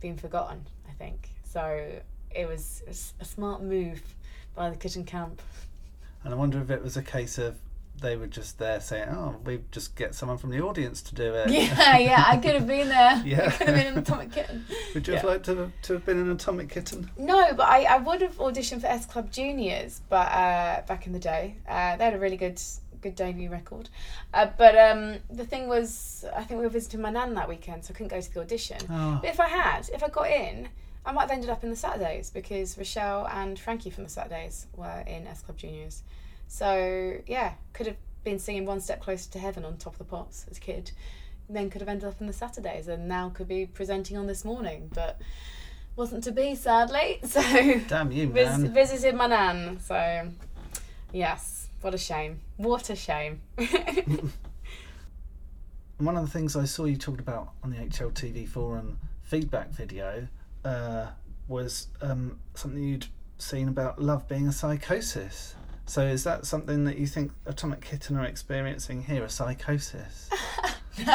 been forgotten i think so it was a smart move by the kitten camp and i wonder if it was a case of they were just there saying, "Oh, we just get someone from the audience to do it." Yeah, yeah, I could have been there. yeah, I could have been an atomic kitten. Would you yeah. have liked to, to have been an atomic kitten? No, but I, I would have auditioned for S Club Juniors, but uh, back in the day, uh, they had a really good good debut record. Uh, but um, the thing was, I think we were visiting my nan that weekend, so I couldn't go to the audition. Oh. But if I had, if I got in. I might have ended up in the Saturdays because Rochelle and Frankie from the Saturdays were in S Club Juniors. So yeah, could have been singing One Step Closer to Heaven on Top of the Pops as a kid. Then could have ended up in the Saturdays and now could be presenting on this morning, but wasn't to be sadly. So damn you, man. Vis- visited my nan. So yes, what a shame. What a shame. One of the things I saw you talked about on the HLTV forum feedback video uh, was um, something you'd seen about love being a psychosis. So is that something that you think Atomic Kitten are experiencing here, a psychosis? no,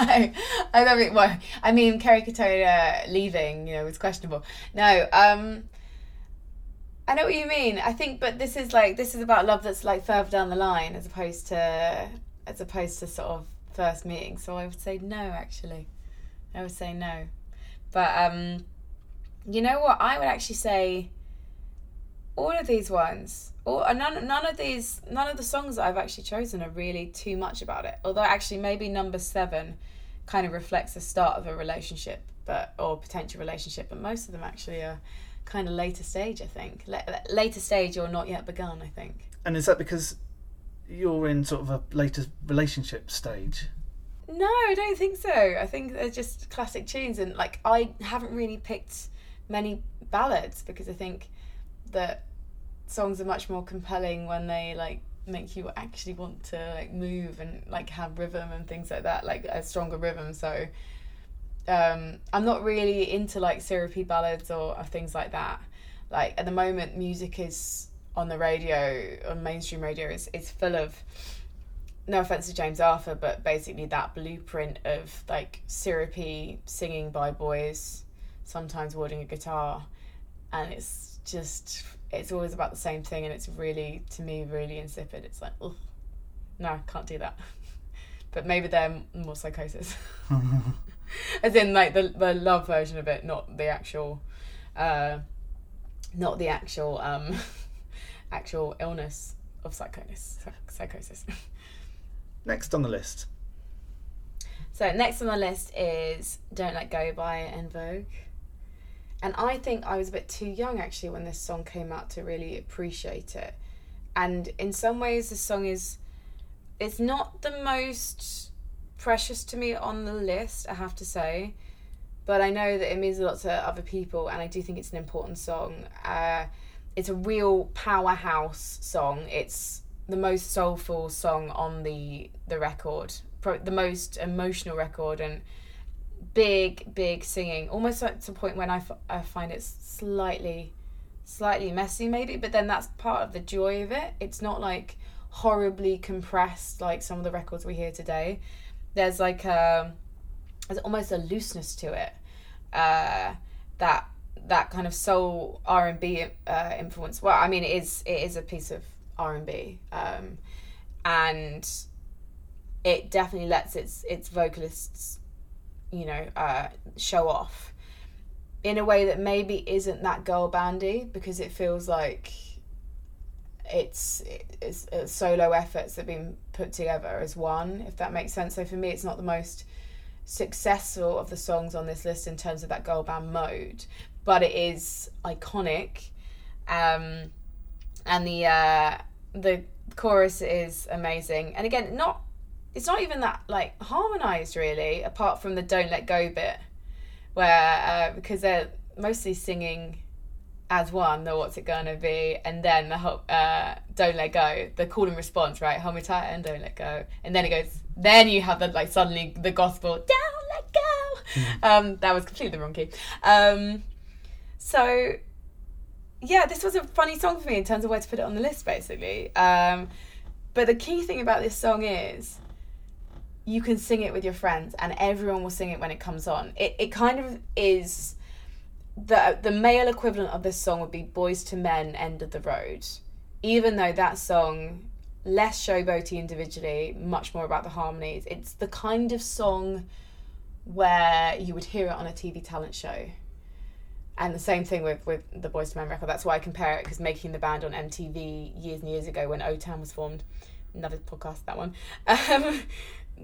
I don't mean. Well, I mean, Kerry Katona leaving, you know, was questionable. No, um, I know what you mean. I think, but this is like this is about love that's like further down the line, as opposed to as opposed to sort of first meeting. So I would say no, actually. I would say no, but um, you know what? I would actually say all of these ones, or none none of these none of the songs that I've actually chosen are really too much about it. Although actually maybe number seven kind of reflects the start of a relationship, but or potential relationship, but most of them actually are kind of later stage. I think L- later stage or not yet begun. I think. And is that because you're in sort of a later relationship stage? No, I don't think so. I think they're just classic tunes, and like I haven't really picked many ballads because I think that songs are much more compelling when they like make you actually want to like move and like have rhythm and things like that, like a stronger rhythm. So um, I'm not really into like syrupy ballads or, or things like that. Like at the moment, music is on the radio, on mainstream radio, is is full of. No offense to James Arthur, but basically that blueprint of like syrupy singing by boys, sometimes wielding a guitar, and it's just it's always about the same thing and it's really to me really insipid it's like oh no can't do that but maybe they're more psychosis as in like the, the love version of it not the actual uh not the actual um actual illness of psychosis psychosis. Next on the list. So next on the list is don't let go by En Vogue. And I think I was a bit too young actually when this song came out to really appreciate it. And in some ways, the song is, it's not the most precious to me on the list, I have to say. But I know that it means a lot to other people, and I do think it's an important song. Uh, it's a real powerhouse song. It's the most soulful song on the the record, the most emotional record, and big, big singing, almost to the point when I, f- I find it slightly, slightly messy, maybe. But then that's part of the joy of it. It's not like horribly compressed like some of the records we hear today. There's like a, there's almost a looseness to it. Uh, that that kind of soul R and B uh, influence. Well, I mean, it is it is a piece of R and B, um, and it definitely lets its its vocalists you know, uh, show off in a way that maybe isn't that girl bandy because it feels like it's, it's, it's solo efforts that have been put together as one, if that makes sense. So for me, it's not the most successful of the songs on this list in terms of that girl band mode, but it is iconic. Um, and the uh, the chorus is amazing. And again, not it's not even that like harmonized really, apart from the "Don't Let Go" bit, where uh, because they're mostly singing as one, the "What's It Gonna Be," and then the whole uh, "Don't Let Go," the call and response, right? Hold me tight and don't let go, and then it goes. Then you have the like suddenly the gospel, "Don't let go." Mm. Um, that was completely the wrong key. Um, so yeah, this was a funny song for me in terms of where to put it on the list, basically. Um, but the key thing about this song is you can sing it with your friends and everyone will sing it when it comes on. It it kind of is the the male equivalent of this song would be Boyz II Men End of the Road. Even though that song less showboaty individually, much more about the harmonies. It's the kind of song where you would hear it on a TV talent show. And the same thing with, with the Boyz II Men record. That's why I compare it because making the band on MTV years and years ago when O Town was formed, another podcast that one. Um,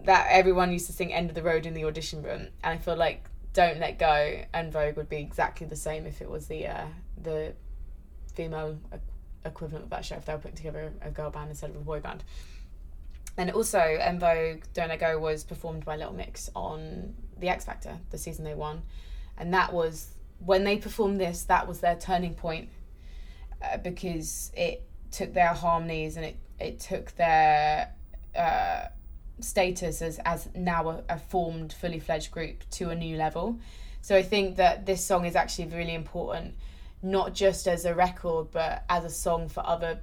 that everyone used to sing "End of the Road" in the audition room, and I feel like "Don't Let Go" En Vogue would be exactly the same if it was the uh, the female equivalent of that show if they were putting together a girl band instead of a boy band. And also, En Vogue "Don't Let Go" was performed by Little Mix on the X Factor, the season they won, and that was when they performed this. That was their turning point uh, because it took their harmonies and it it took their uh, status as as now a, a formed fully fledged group to a new level So I think that this song is actually really important, not just as a record, but as a song for other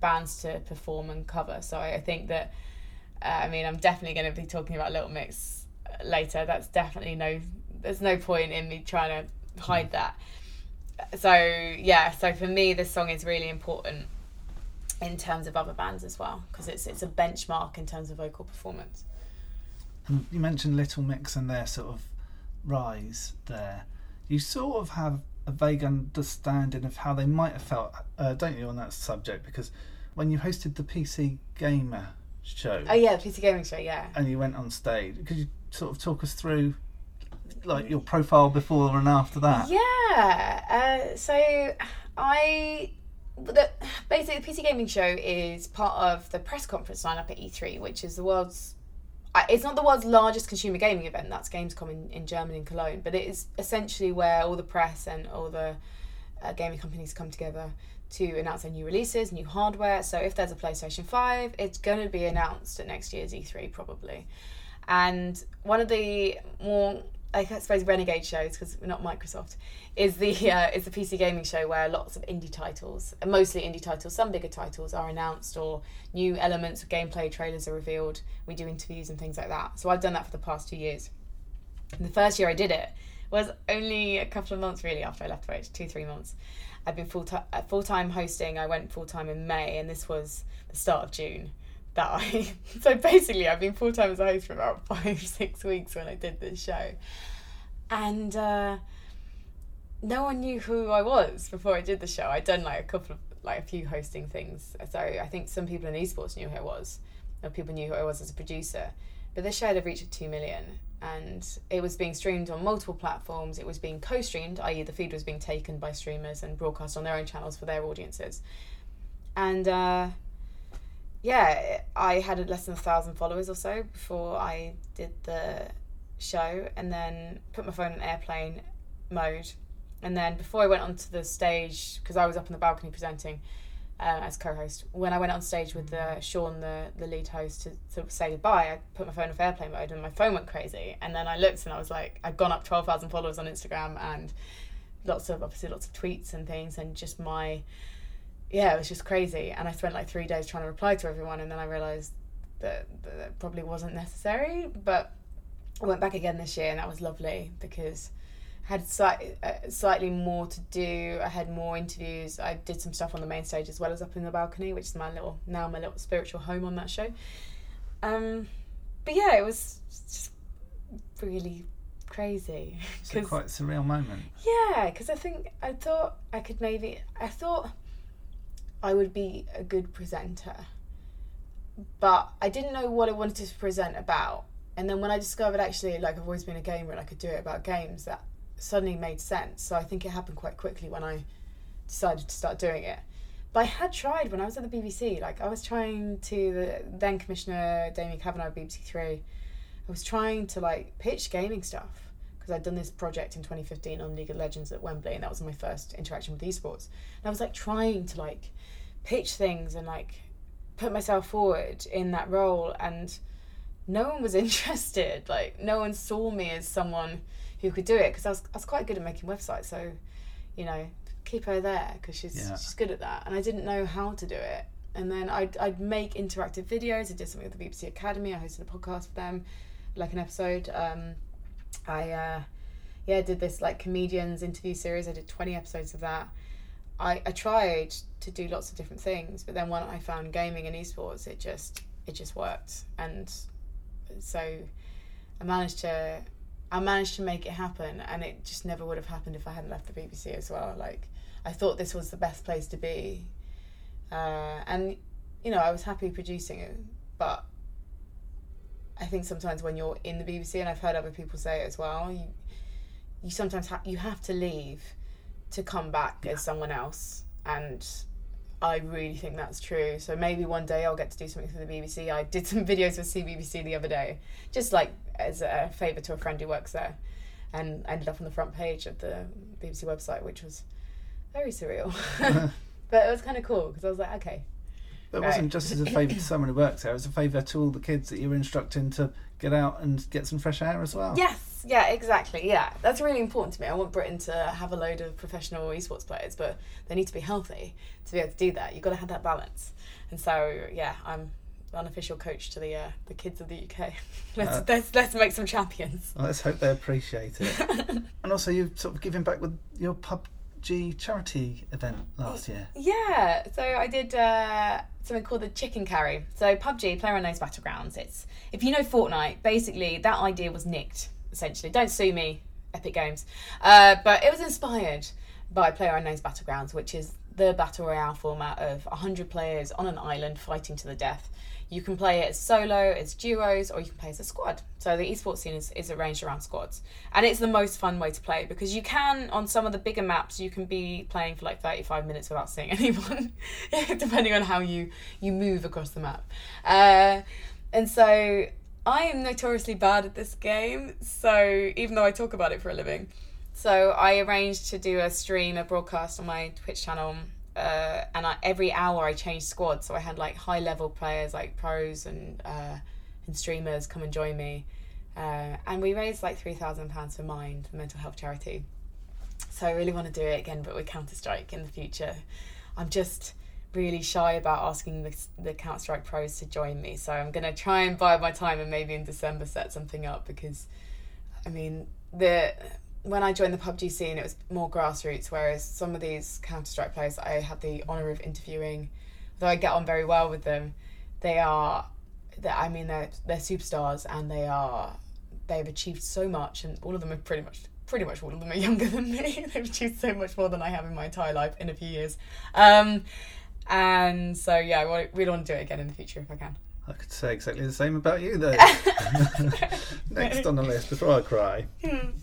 bands to perform and cover. So I, I think that, uh, I mean, I'm definitely going to be talking about Little Mix later. That's definitely no, there's no point in me trying to hide that. So yeah, so for me, this song is really important in terms of other bands as well because it's it's a benchmark in terms of vocal performance. And you mentioned Little Mix and their sort of rise there. You sort of have a vague understanding of how they might have felt, uh, don't you, on that subject? Because when you hosted the PC Gamer show, Oh yeah, the PC gaming show. Yeah. and you went on stage, could you sort of talk us through, like your profile before and after that? Yeah. Uh, so I. The, basically, the PC Gaming Show is part of the press conference lineup at E3, which is the world's. It's not the world's largest consumer gaming event. That's Gamescom in, in Germany in Cologne, but it is essentially where all the press and all the uh, gaming companies come together to announce their new releases, new hardware. So if there's a PlayStation Five, it's going to be announced at next year's E3 probably. And one of the more I suppose renegade shows because we're not Microsoft is the uh, is the PC gaming show where lots of indie titles, mostly indie titles, some bigger titles are announced or new elements of gameplay trailers are revealed. We do interviews and things like that. So I've done that for the past two years. And the first year I did it was only a couple of months really after I left Rage, two three months. I've been full time full time hosting. I went full time in May, and this was the start of June. That I so basically I've been full time as a host for about five six weeks when I did this show, and uh, no one knew who I was before I did the show. I'd done like a couple of like a few hosting things, so I think some people in esports knew who I was, or people knew who I was as a producer. But this show had reached two million, and it was being streamed on multiple platforms. It was being co-streamed, i.e., the feed was being taken by streamers and broadcast on their own channels for their audiences. And uh, yeah, I had less than a thousand followers or so before I did the show, and then put my phone in airplane mode. And then before I went onto the stage, because I was up on the balcony presenting uh, as co-host, when I went on stage with the Sean, the the lead host, to of say goodbye, I put my phone in airplane mode, and my phone went crazy. And then I looked, and I was like, I'd gone up twelve thousand followers on Instagram, and lots of obviously lots of tweets and things, and just my yeah, it was just crazy. And I spent like three days trying to reply to everyone, and then I realized that, that it probably wasn't necessary. But I went back again this year, and that was lovely because I had slight, uh, slightly more to do. I had more interviews. I did some stuff on the main stage as well as up in the balcony, which is my little now my little spiritual home on that show. Um, but yeah, it was just really crazy. It's a quite surreal moment. Yeah, because I think I thought I could maybe. I thought I would be a good presenter, but I didn't know what I wanted to present about. And then when I discovered actually, like I've always been a gamer and I could do it about games, that suddenly made sense. So I think it happened quite quickly when I decided to start doing it. But I had tried when I was at the BBC. Like I was trying to the then Commissioner Damian Kavanagh of BBC Three. I was trying to like pitch gaming stuff because I'd done this project in 2015 on League of Legends at Wembley, and that was my first interaction with esports. And I was like trying to like pitch things and like put myself forward in that role, and no one was interested. Like no one saw me as someone who could do it because I was I was quite good at making websites, so you know keep her there because she's Yeah. she's good at that, and I didn't know how to do it. And then I'd, I'd make interactive videos. I did something with the BBC Academy. I hosted a podcast for them, like an episode. Um, I uh, yeah did this like comedians interview series. I did twenty episodes of that. I, I tried to do lots of different things, but then when I found gaming and esports, it just it just worked, and so I managed to I managed to make it happen, and it just never would have happened if I hadn't left the BBC as well. Like I thought this was the best place to be, uh, and you know I was happy producing it, but I think sometimes when you're in the BBC, and I've heard other people say it as well, you you sometimes ha- you have to leave to come back as someone else, and I really think that's true. So maybe one day I'll get to do something for the BBC. I did some videos for CBBC the other day, just like as a favour to a friend who works there, and ended up on the front page of the BBC website, which was very surreal. but it was kind of cool because I was like, okay, But it Right. wasn't just as a favour to someone who works there, it was a favour to all the kids that you were instructing to get out and get some fresh air as well. Yes, Yeah, exactly. Yeah, that's really important to me. I want Britain to have a load of professional esports players, but they need to be healthy to be able to do that. You've got to have that balance. And so, yeah, I'm an unofficial coach to the uh, the kids of the UK. let's, Uh, let's let's make some champions. Well, let's hope they appreciate it. and also, you've sort of giving back with your PUBG charity event last year. Yeah, so I did uh, something called the chicken carry. So PUBG, Player Unknown's Battlegrounds. It's if you know Fortnite, basically that idea was nicked. Essentially, don't sue me, Epic Games. Uh, but it was inspired by Player Unknown's Battlegrounds, which is the battle royale format of 100 players on an island fighting to the death. You can play it as solo, as duos, or you can play as a squad. So the esports scene is, is arranged around squads. And it's the most fun way to play because you can, on some of the bigger maps, you can be playing for like 35 minutes without seeing anyone, depending on how you, you move across the map. Uh, and so I am notoriously bad at this game, so even though I talk about it for a living. So I arranged to do a stream, a broadcast on my Twitch channel uh, and I, every hour I changed squads. So I had like high level players, like pros and uh, and streamers, come and join me, uh, and we raised like three thousand pounds for Mind, the mental health charity. So I really want to do it again, but with Counter Strike in the future. I'm just really shy about asking the, the Counter Strike pros to join me. So I'm gonna try and buy my time and maybe in December set something up because, I mean the when I joined the PUBG scene, it was more grassroots, whereas some of these Counter Strike players I had the honour of interviewing, though I get on very well with them, they are, I mean, they're they're superstars and they are, they've achieved so much, and all of them are pretty much pretty much all of them are younger than me. they've achieved so much more than I have in my entire life in a few years, um, and so yeah, I wa- really want to do it again in the future if I can. I could say exactly the same about you, though. Next on the list before I cry.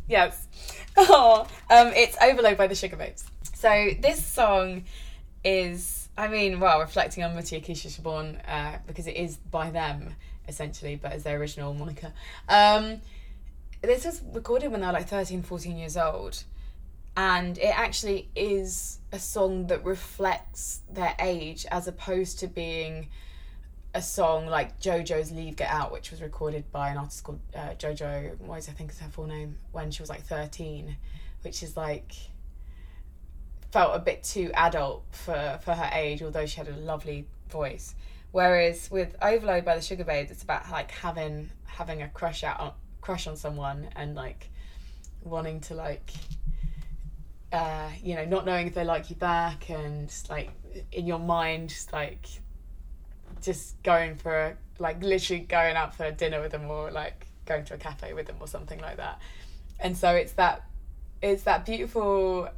yes. Oh, um, it's Overload by the Sugababes. So this song is, I mean, well, reflecting on Mutya Keisha Siobhan, uh, because it is by them, essentially, but as their original moniker. Um, this was recorded when they were like 13, 14 years old. And it actually is a song that reflects their age as opposed to being a song like JoJo's Leave Get Out, which was recorded by an artist called uh, JoJo Moyes, I think is her full name, when she was like 13, which is like felt a bit too adult for, for her age, although she had a lovely voice. Whereas with Overload by the Sugababes, it's about like having having a crush out on crush on someone and like wanting to like uh, you know, not knowing if they like you back and like in your mind just like just going for like literally going out for dinner with them or like going to a cafe with them or something like that. And so it's that it's that beautiful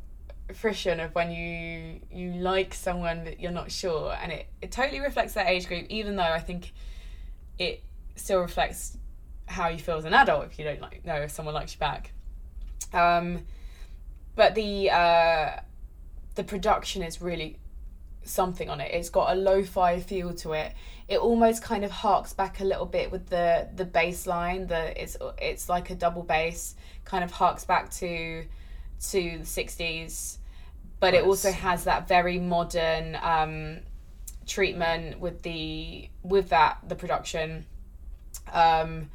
friction of when you you like someone that you're not sure. And it, it totally reflects that age group even though i think it still reflects how you feel as an adult if you don't like know if someone likes you back. Um but the uh the production is really something on it. It's got a lo-fi feel to it. It almost kind of harks back a little bit with the the bass line. The it's it's like a double bass, kind of harks back to to the sixties, but it also has that very modern um, treatment with the with that the production. Um,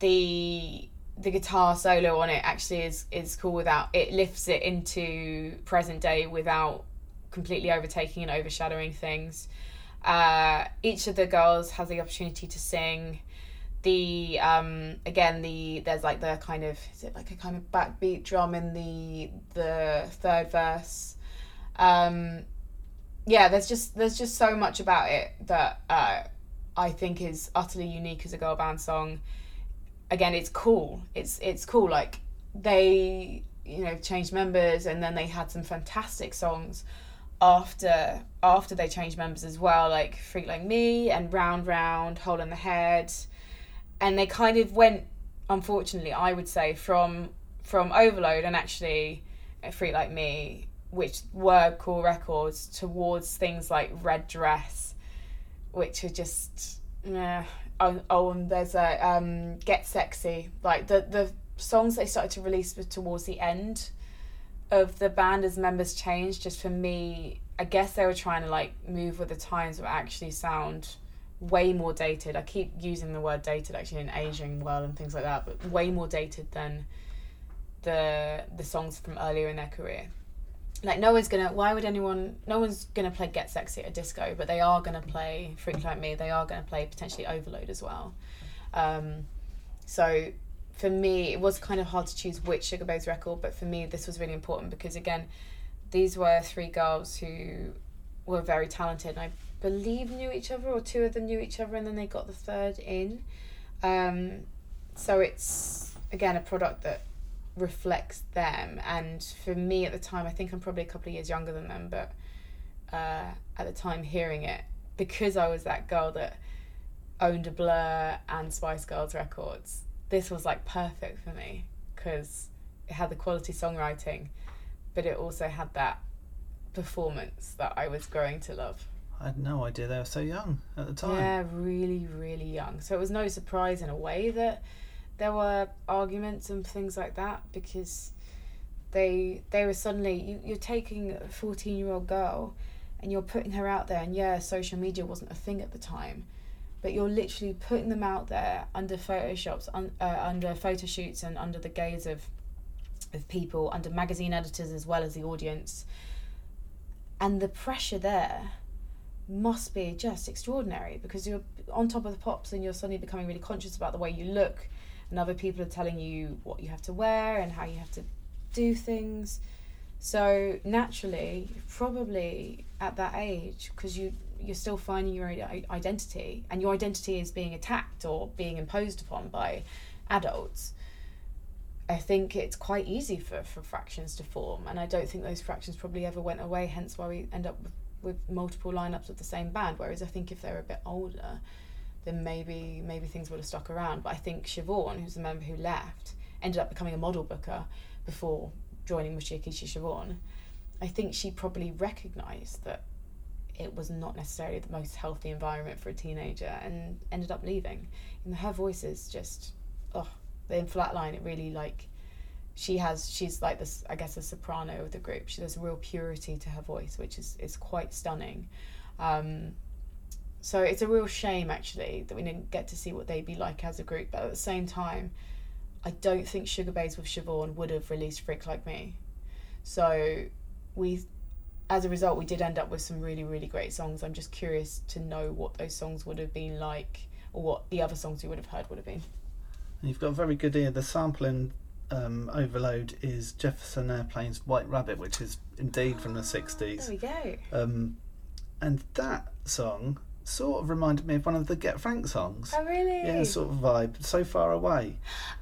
the the guitar solo on it actually is is cool without it lifts it into present day without completely overtaking and overshadowing things. Uh, each of the girls has the opportunity to sing. The um, again the there's like the kind of is it like a kind of backbeat drum in the the third verse. Um, yeah, there's just there's just so much about it that uh, I think is utterly unique as a girl band song. Again, it's cool. It's it's cool. Like they you know changed members and then they had some fantastic songs after after they changed members as well like freak like me and round round hole in the head and they kind of went unfortunately i would say from from overload and actually uh, freak like me which were cool records towards things like red dress which are just yeah oh, oh and there's a um get sexy like the the songs they started to release towards the end of the band as members changed just for me i guess they were trying to like move with the times but actually sound way more dated. I keep using the word dated actually in aging well and things like that, but way more dated than the the songs from earlier in their career. Like no one's gonna. Why would anyone? No one's gonna play Get Sexy at a disco, but they are gonna play Freak Like Me. They are gonna play potentially Overload as well. Um, so for me, it was kind of hard to choose which Sugababes record, but for me, this was really important because again, these were three girls who were very talented. And I believe knew each other, or two of them knew each other, and then they got the third in. Um, so it's again a product that reflects them. And for me at the time, I think I'm probably a couple of years younger than them, but uh, at the time hearing it, because I was that girl that owned a Blur and Spice Girls records, this was like perfect for me because it had the quality songwriting, but it also had that performance that I was growing to love. I had no idea they were so young at the time. Yeah, really, really young. So it was no surprise in a way that there were arguments and things like that because they they were suddenly you, you're taking a 14 year old girl and you're putting her out there and yeah social media wasn't a thing at the time but you're literally putting them out there under photoshops un, uh, under photo shoots and under the gaze of of people under magazine editors as well as the audience. And the pressure there must be just extraordinary because you're on top of the pops and you're suddenly becoming really conscious about the way you look and other people are telling you what you have to wear and how you have to do things so naturally probably at that age because you you're still finding your identity and your identity is being attacked or being imposed upon by adults I think it's quite easy for, for fractions to form, and I don't think those fractions probably ever went away. Hence, why we end up with, with multiple lineups of the same band. Whereas I think if they're a bit older, then maybe maybe things would have stuck around. But I think Siobhan, who's the member who left, ended up becoming a model booker before joining Mutya Keisha Siobhan. I think she probably recognised that it was not necessarily the most healthy environment for a teenager and ended up leaving. And her voice is just, oh, in Flatline, it really like she has she's like this I guess a soprano of the group. She has a real purity to her voice, which is is quite stunning. Um, so it's a real shame actually that we didn't get to see what they'd be like as a group. But at the same time, I don't think Sugababes with Siobhan would have released Freak Like Me. So we as a result we did end up with some really, really great songs. I'm just curious to know what those songs would have been like or what the other songs we would have heard would have been. You've got a very good ear. The sampling um, overload is Jefferson Airplane's White Rabbit, which is indeed from the 60s. There we go. Um, and that song sort of reminded me of one of the Get Frank songs. Oh, really? Yeah, sort of vibe. So far away.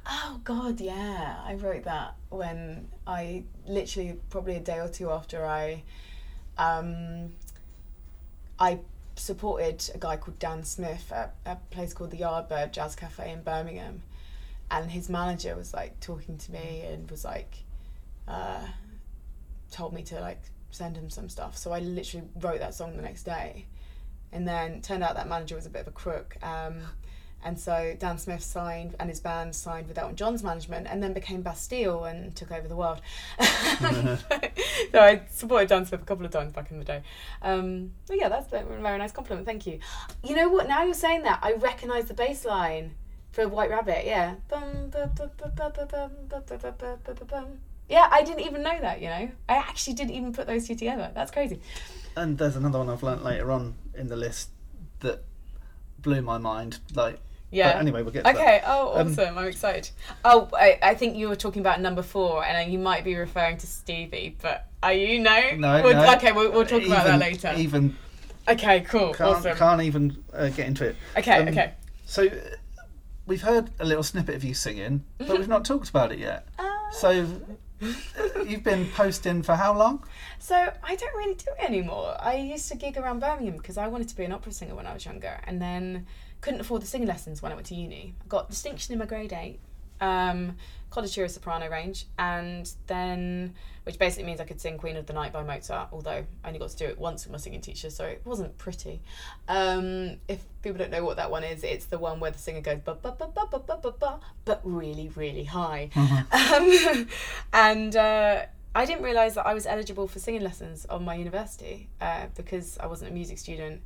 Oh, God, yeah. I wrote that when I literally, probably a day or two after I. Um, I supported a guy called Dan Smith at a place called the Yardbird Jazz Cafe in Birmingham and his manager was like talking to me and was like uh, told me to like send him some stuff so i literally wrote that song the next day and then turned out that manager was a bit of a crook um, and so Dan Smith signed and his band signed with Elton John's management and then became Bastille and took over the world. so I supported Dan Smith a couple of times back in the day. Um, but yeah, that's a very nice compliment. Thank you. You know what? Now you're saying that, I recognise the bass line. For White Rabbit, yeah. Yeah, I didn't even know that, you know. I actually didn't even put those two together. That's crazy. And there's another one I've learnt later on in the list that blew my mind. Like, yeah. But anyway, we'll get okay. Oh, awesome! Um, I'm excited. Oh, I, I think you were talking about number four, and you might be referring to Stevie. But are you no? No. We'll, no. Okay, we'll, we'll talk even, about that later. Even. Okay. Cool. Can't, awesome. Can't even uh, get into it. Okay. Um, okay. So we've heard a little snippet of you singing, but we've not talked about it yet. Uh... So you've been posting for how long? So I don't really do it anymore. I used to gig around Birmingham because I wanted to be an opera singer when I was younger, and then couldn't afford the singing lessons when I went to uni. I got distinction in my grade eight, um, Coloratura soprano range, and then which basically means I could sing Queen of the Night by Mozart, although I only got to do it once with my singing teacher, so it wasn't pretty. Um, if people don't know what that one is, it's the one where the singer goes ba ba ba ba ba ba ba, ba but really really high, mm-hmm. um, and. Uh, I didn't realise that I was eligible for singing lessons on my university uh, because I wasn't a music student,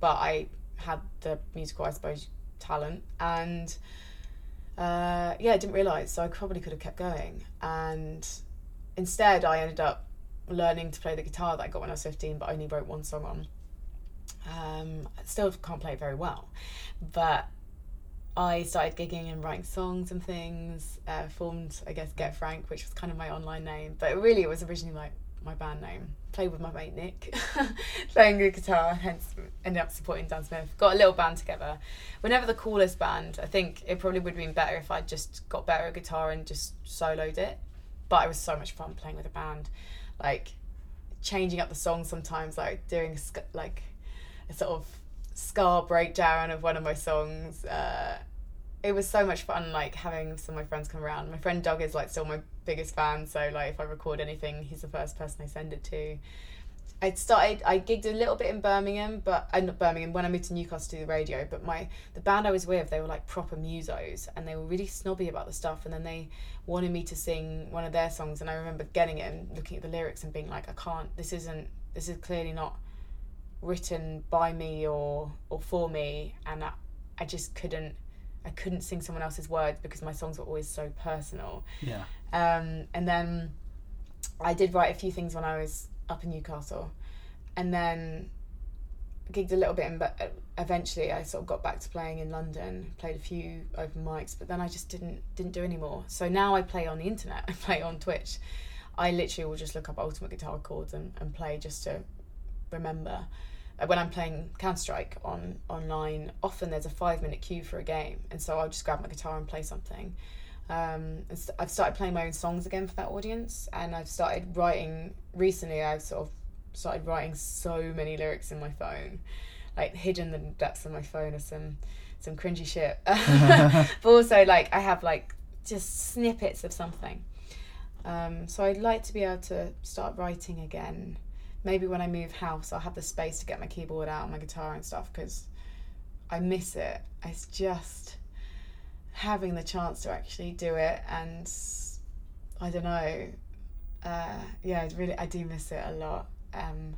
but I had the musical, I suppose, talent. And uh, yeah, I didn't realise, so I probably could have kept going. And instead, I ended up learning to play the guitar that I got when I was 15, but only wrote one song on. Um, still can't play it very well, but I started gigging and writing songs and things. Uh, formed, I guess, Get Frank, which was kind of my online name, but really it was originally like my band name. Played with my mate Nick, playing the guitar, hence ended up supporting Dan Smith. Got a little band together. We're never the coolest band. I think it probably would have been better if I just got better at guitar and just soloed it. But it was so much fun playing with a band, like changing up the song sometimes, like doing like a sort of ska breakdown of one of my songs. Uh, it was so much fun, like having some of my friends come around. My friend Doug is like still my biggest fan, so like if I record anything, he's the first person I send it to. I started. I gigged a little bit in Birmingham, but uh, not Birmingham when I moved to Newcastle to do the radio. But my the band I was with, they were like proper musos, and they were really snobby about the stuff. And then they wanted me to sing one of their songs, and I remember getting it and looking at the lyrics and being like, I can't. This isn't. This is clearly not written by me or or for me, and I, I just couldn't. I couldn't sing someone else's words because my songs were always so personal. Yeah. Um, and then I did write a few things when I was up in Newcastle, and then gigged a little bit in, but uh, eventually I sort of got back to playing in London, played a few open mics, but then I just didn't didn't do any more. So now I play on the internet. I play on Twitch. I literally will just look up ultimate guitar chords and, and play just to remember. Uh, when I'm playing Counter Strike on online, often there's a five minute queue for a game, and so I'll just grab my guitar and play something. Um, I've started playing my own songs again for that audience, and I've started writing recently. I've sort of started writing so many lyrics in my phone, like hidden in the depths of my phone are some some cringy shit. but also like I have like just snippets of something. Um, so I'd like to be able to start writing again maybe when I move house, I'll have the space to get my keyboard out and my guitar and stuff because I miss it. It's just having the chance to actually do it, and I don't know. Uh, yeah, I really, I do miss it a lot. Um,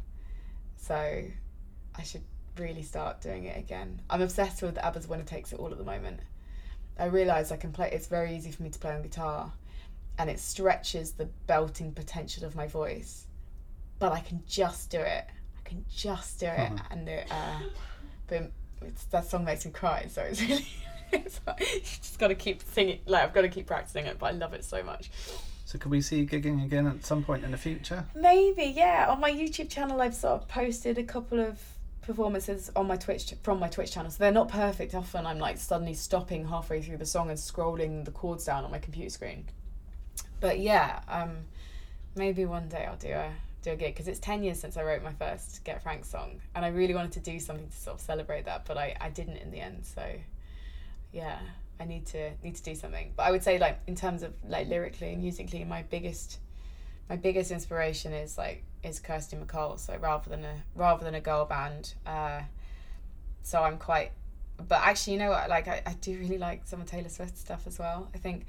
so I should really start doing it again. I'm obsessed with ABBA's Winner Takes It All at the moment. I realise I can play. It's very easy for me to play on guitar, and it stretches the belting potential of my voice but I can just do it. I can just do it, uh-huh. and it, uh, but that song makes me cry. So it's really, it's like, just got to keep singing. Like I've got to keep practicing it, but I love it so much. So could we see you gigging again at some point in the future? Maybe, yeah. On my YouTube channel, I've sort of posted a couple of performances on my Twitch from my Twitch channel. So they're not perfect. Often I'm like suddenly stopping halfway through the song and scrolling the chords down on my computer screen. But yeah, um, maybe one day I'll do a do a gig because it's 10 years since I wrote my first Get Frank song and I really wanted to do something to sort of celebrate that but I, I didn't in the end so yeah I need to need to do something. But I would say like in terms of like lyrically and musically my biggest my biggest inspiration is like is Kirsty MacColl so rather than a rather than a girl band uh, so I'm quite but actually you know what like I, I do really like some of Taylor Swift stuff as well. I think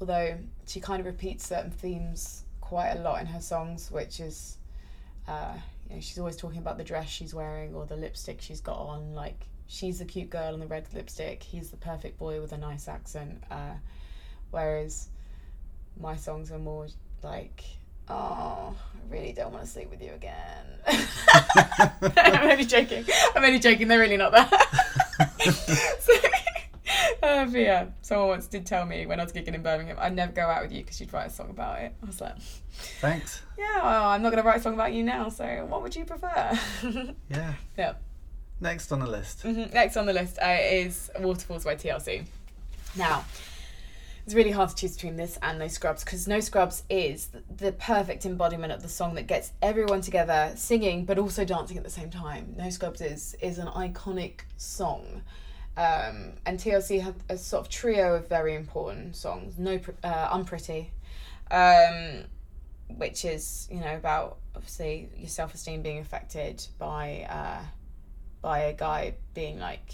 although she kind of repeats certain themes quite a lot in her songs, which is, uh, you know, she's always talking about the dress she's wearing or the lipstick she's got on. Like, she's the cute girl in the red lipstick, he's the perfect boy with a nice accent. Uh, whereas my songs are more like, oh, I really don't want to sleep with you again. I'm only joking. I'm only joking. They're really not that. so, uh, but yeah, someone once did tell me when I was gigging in Birmingham, I'd never go out with you because you'd write a song about it. I was like, thanks. Yeah, well, I'm not going to write a song about you now, so what would you prefer? yeah. Yeah. Next on the list. Mm-hmm. Next on the list uh, is Waterfalls by TLC. Now, it's really hard to choose between this and No Scrubs because No Scrubs is the perfect embodiment of the song that gets everyone together singing but also dancing at the same time. No Scrubs is is an iconic song um, and TLC have a sort of trio of very important songs. No, uh, Unpretty, um, which is you know about obviously your self esteem being affected by uh, by a guy being like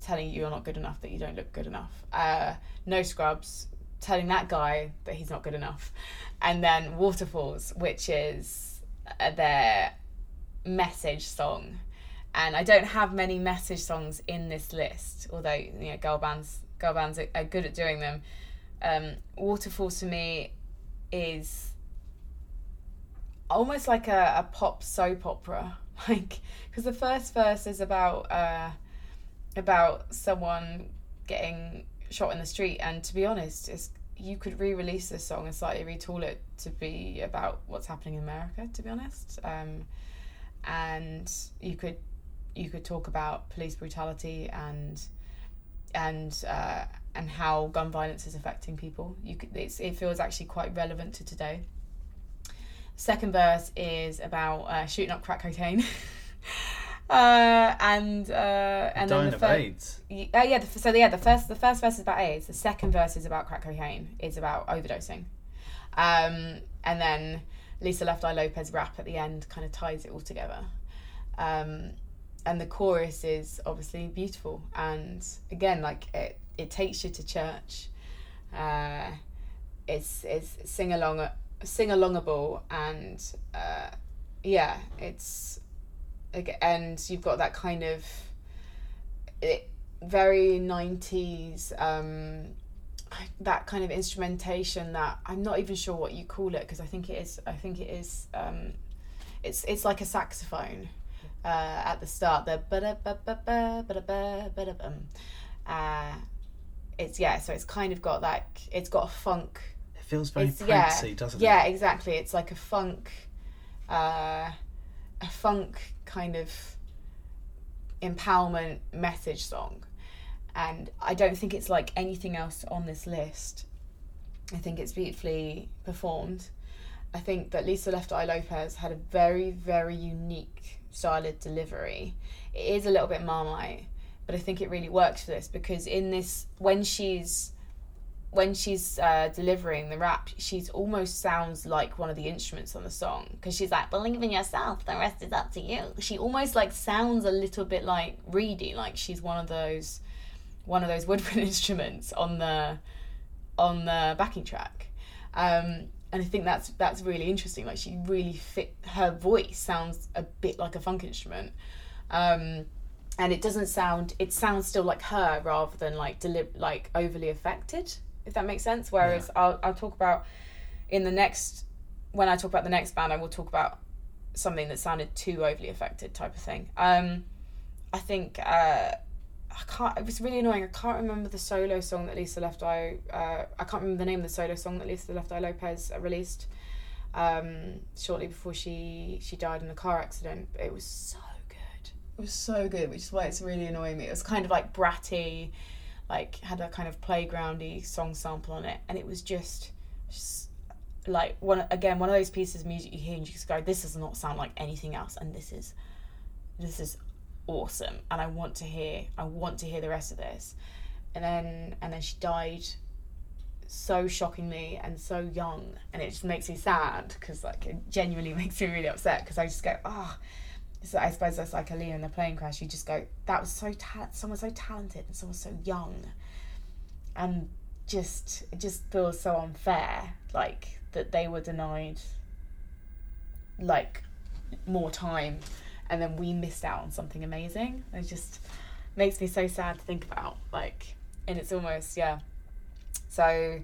telling you you're not good enough, that you don't look good enough. Uh, no Scrubs, telling that guy that he's not good enough, and then Waterfalls, which is uh, their message song and I don't have many message songs in this list, although you know girl bands girl bands are, are good at doing them. Um, Waterfalls to me is almost like a, a pop soap opera, like because the first verse is about uh, about someone getting shot in the street, and to be honest, it's you could re-release this song and slightly retool it to be about what's happening in America. To be honest, um, and you could you could talk about police brutality and and uh, and how gun violence is affecting people. You could, it feels actually quite relevant to today. Second verse is about uh, shooting up crack cocaine. Uh, and uh, and Dying then the of third, AIDS. Y- uh, yeah, the, so yeah, the first the first verse is about AIDS. The second verse is about crack cocaine. Is about overdosing, um, and then Lisa Left Eye Lopez rap at the end kind of ties it all together. Um, and the chorus is obviously beautiful, and again, like it, it takes you to church. Uh, it's it's sing along sing alongable, and uh, yeah, it's and you've got that kind of it, very 90s um that kind of instrumentation that I'm not even sure what you call it because I think it is I think it is um it's it's like a saxophone uh at the start the uh it's yeah so it's kind of got that it's got a funk It feels very It's- yeah, doesn't it? yeah, exactly. It's like a funk, uh, a funk kind of empowerment message song, and I don't think it's like anything else on this list. I think it's beautifully performed. I think that Lisa Left Eye Lopez had a very, very unique style of delivery. It is a little bit marmite, but I think it really works for this because in this, when she's when she's uh, delivering the rap, she's almost sounds like one of the instruments on the song because she's like, "Believe in yourself, the rest is up to you." She almost like sounds a little bit like Reedy, like she's one of those, one of those woodwind instruments on the, on the backing track, um, and I think that's that's really interesting. Like she really fit her voice sounds a bit like a funk instrument. Um, and it doesn't sound it sounds still like her rather than like deli- like overly affected if that makes sense whereas I'll, I'll talk about in the next when i talk about the next band i will talk about something that sounded too overly affected type of thing um i think uh I can't. It was really annoying. I can't remember the solo song that Lisa Left Eye. Uh, I can't remember the name of the solo song that Lisa Left Eye Lopez uh, released um, shortly before she she died in a car accident. It was so good. It was so good, which is why it's really annoying me. It was kind of like bratty, like had a kind of playgroundy song sample on it, and it was just, just like one again one of those pieces of music you hear and you just go, this does not sound like anything else, and this is, this is awesome, and I want to hear, I want to hear the rest of this, and then and then she died so shockingly and so young and it just makes me sad because like it genuinely makes me really upset because I just go oh so I suppose that's like Aaliyah in the plane crash you just go that was so ta- someone so talented and someone so young. And just it just feels so unfair like that they were denied like more time and then we missed out on something amazing. It just makes me so sad to think about like and it's almost yeah. So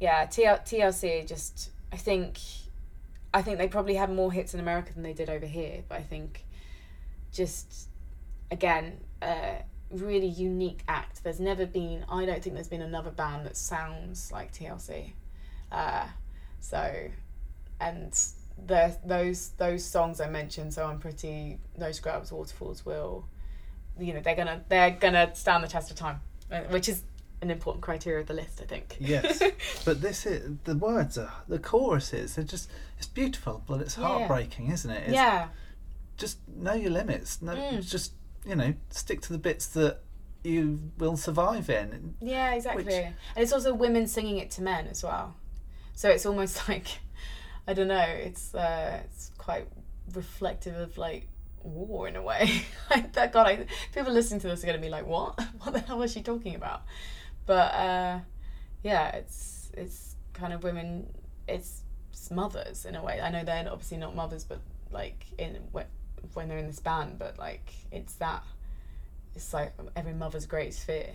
yeah TL- tlc just i think i think they probably had more hits in america than they did over here but i think just again a really unique act. There's never been i don't think there's been another band that sounds like tlc uh, so and the those those songs i mentioned so unpretty no scrubs waterfalls will you know they're gonna they're gonna stand the test of time uh, which is an important criteria of the list i think Yes, but this is the words are the choruses. They're just it's beautiful, but it's Yeah. heartbreaking, isn't it? It's yeah Just know your limits. No, Mm. just you know, stick to the bits that you will survive in. yeah exactly Which- and it's also women singing it to men as well so it's almost like i don't know it's uh it's quite reflective of like war in a way like that god I, people listening to this are going to be like what what the hell was she talking about but uh yeah it's it's kind of women it's, it's mothers in a way i know they're obviously not mothers but like in when they're in this band, but like it's that it's like every mother's greatest fear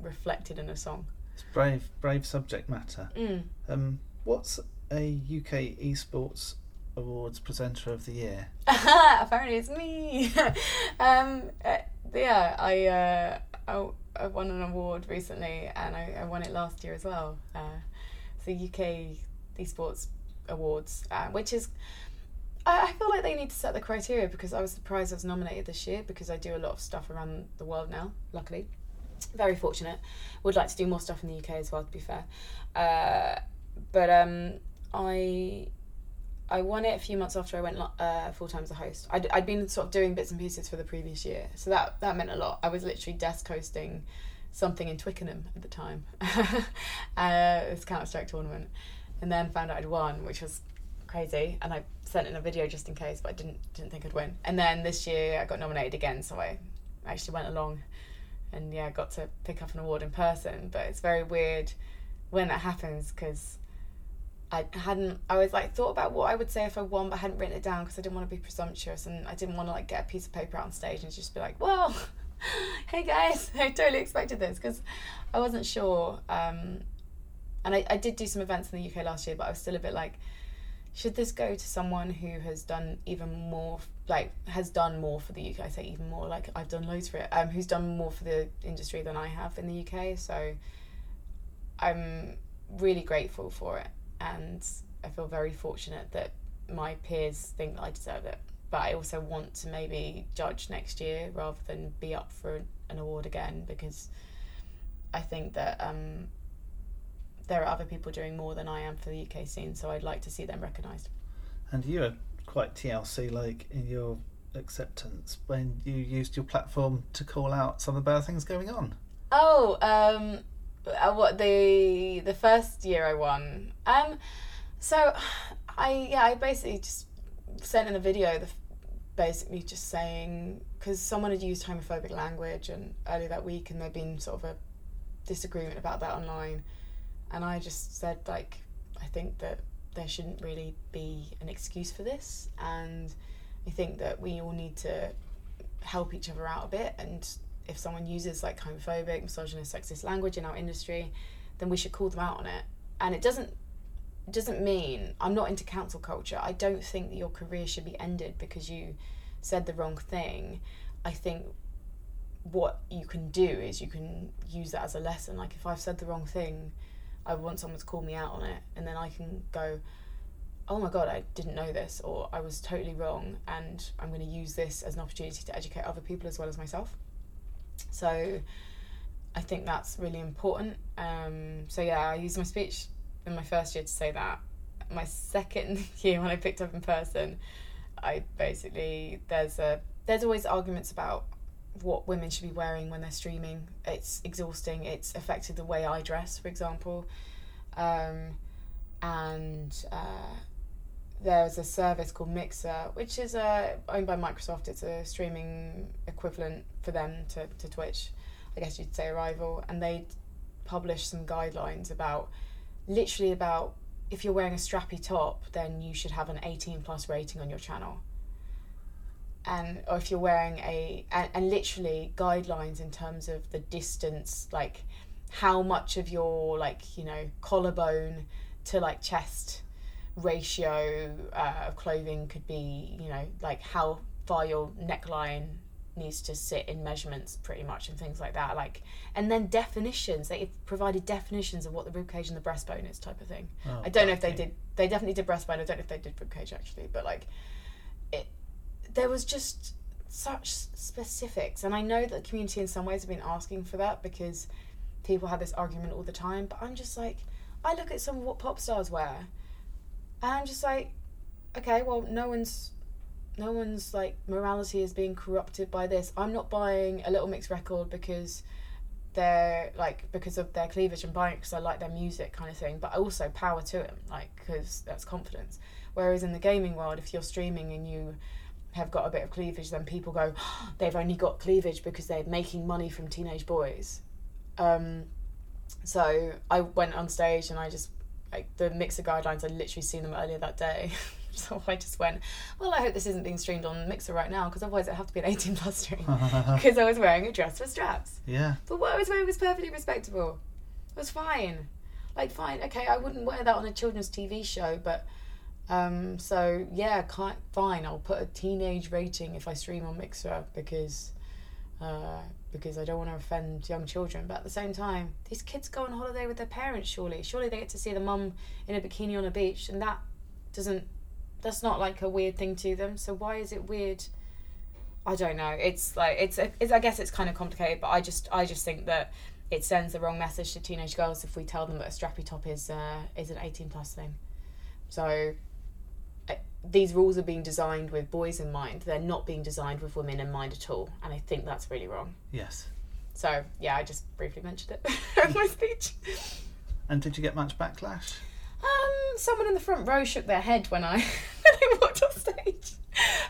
reflected in a song. It's brave, brave subject matter. Mm. Um, what's a UK esports awards presenter of the year? Apparently, it's me. um, uh, yeah, I, uh, I I won an award recently, and I, I won it last year as well. Uh, it's the UK esports awards, uh, which is. I feel like they need to set the criteria because I was surprised I was nominated this year because I do a lot of stuff around the world now, luckily. Very fortunate. Would like to do more stuff in the UK as well, to be fair. Uh, but um, I I won it a few months after I went uh, full time as a host. I'd, I'd been sort of doing bits and pieces for the previous year, so that that meant a lot. I was literally desk hosting something in Twickenham at the time, uh, this Counter Strike tournament, and then found out I'd won, which was crazy. And I sent in a video just in case, but I didn't didn't think I'd win. And then this year I got nominated again, so I actually went along, and yeah, got to pick up an award in person. But it's very weird when that happens because I hadn't. I was like thought about what I would say if I won, but I hadn't written it down because I didn't want to be presumptuous and I didn't want to like get a piece of paper out on stage and just be like, "Well, hey guys, I totally expected this," because I wasn't sure. Um, and I, I did do some events in the UK last year, but I was still a bit like, should this go to someone who has done even more, like has done more for the UK? I say even more, like I've done loads for it. Um, who's done more for the industry than I have in the UK? So I'm really grateful for it and I feel very fortunate that my peers think that I deserve it. But I also want to maybe judge next year rather than be up for an award again because I think that um, there are other people doing more than I am for the UK scene, so I'd like to see them recognised. And you were quite TLC like in your acceptance when you used your platform to call out some of the bad things going on. Oh, um, uh, what the the first year I won. Um, so I yeah I basically just sent in a video the basically just saying because someone had used homophobic language and earlier that week and there'd been sort of a disagreement about that online and I just said like I think that there shouldn't really be an excuse for this and I think that we all need to help each other out a bit and if someone uses like homophobic, misogynist, sexist language in our industry, then we should call them out on it. And it doesn't doesn't mean I'm not into cancel culture. I don't think that your career should be ended because you said the wrong thing. I think what you can do is you can use that as a lesson. Like if I've said the wrong thing, I want someone to call me out on it, and then I can go, "Oh my god, I didn't know this," or "I was totally wrong," and I'm going to use this as an opportunity to educate other people as well as myself. So I think that's really important. Um, so yeah, I used my speech in my first year to say that. My second year, when I picked up in person, I basically there's a there's always arguments about what women should be wearing when they're streaming. It's exhausting. It's affected the way I dress, for example. Um, and uh, there's a service called Mixer, which is uh, owned by Microsoft. It's a streaming equivalent for them to, to Twitch, I guess you'd say a rival. And they published some guidelines about literally about if you're wearing a strappy top, then you should have an 18 plus rating on your channel. And or if you're wearing a and, and literally guidelines in terms of the distance, like how much of your like you know collarbone to like chest ratio uh, of clothing could be, you know, like how far your neckline needs to sit in measurements pretty much and things like that like and then definitions. They provided definitions of what the ribcage and the breastbone is type of thing. Oh, i don't know if they did they definitely did breastbone. I don't know if they did ribcage actually but like it there was just such specifics and i know that the community in some ways have been asking for that because people have this argument all the time but i'm just like i look at some of what pop stars wear and I'm just like, okay, well, no one's, no one's like morality is being corrupted by this. I'm not buying a Little Mix record because they're like because of their cleavage and buying because I like their music kind of thing. But also power to them, like because that's confidence. Whereas in the gaming world, if you're streaming and you have got a bit of cleavage, then people go, they've only got cleavage because they're making money from teenage boys. Um, so I went on stage and I just like the mixer guidelines. I literally seen them earlier that day. so I just went, well, I hope this isn't being streamed on Mixer right now because otherwise it have to be an 18 plus stream because I was wearing a dress with straps. yeah. But what I was wearing was perfectly respectable. It was fine. Like, fine, okay, I wouldn't wear that on a children's TV show, but. Um, so yeah, fine. I'll put a teenage rating if I stream on Mixer because uh, because I don't want to offend young children. But at the same time, these kids go on holiday with their parents. Surely, surely they get to see the mum in a bikini on a beach, and that doesn't. That's not like a weird thing to them. So why is it weird? I don't know. It's like it's, it's I guess it's kind of complicated, but I just I just think that it sends the wrong message to teenage girls if we tell them that a strappy top is uh, is an eighteen plus thing. So these rules are being designed with boys in mind. They're not being designed with women in mind at all, and I think that's really wrong. Yes. So yeah, I just briefly mentioned it in my speech. And did you get much backlash? Um, someone in the front row shook their head when I when I walked off stage.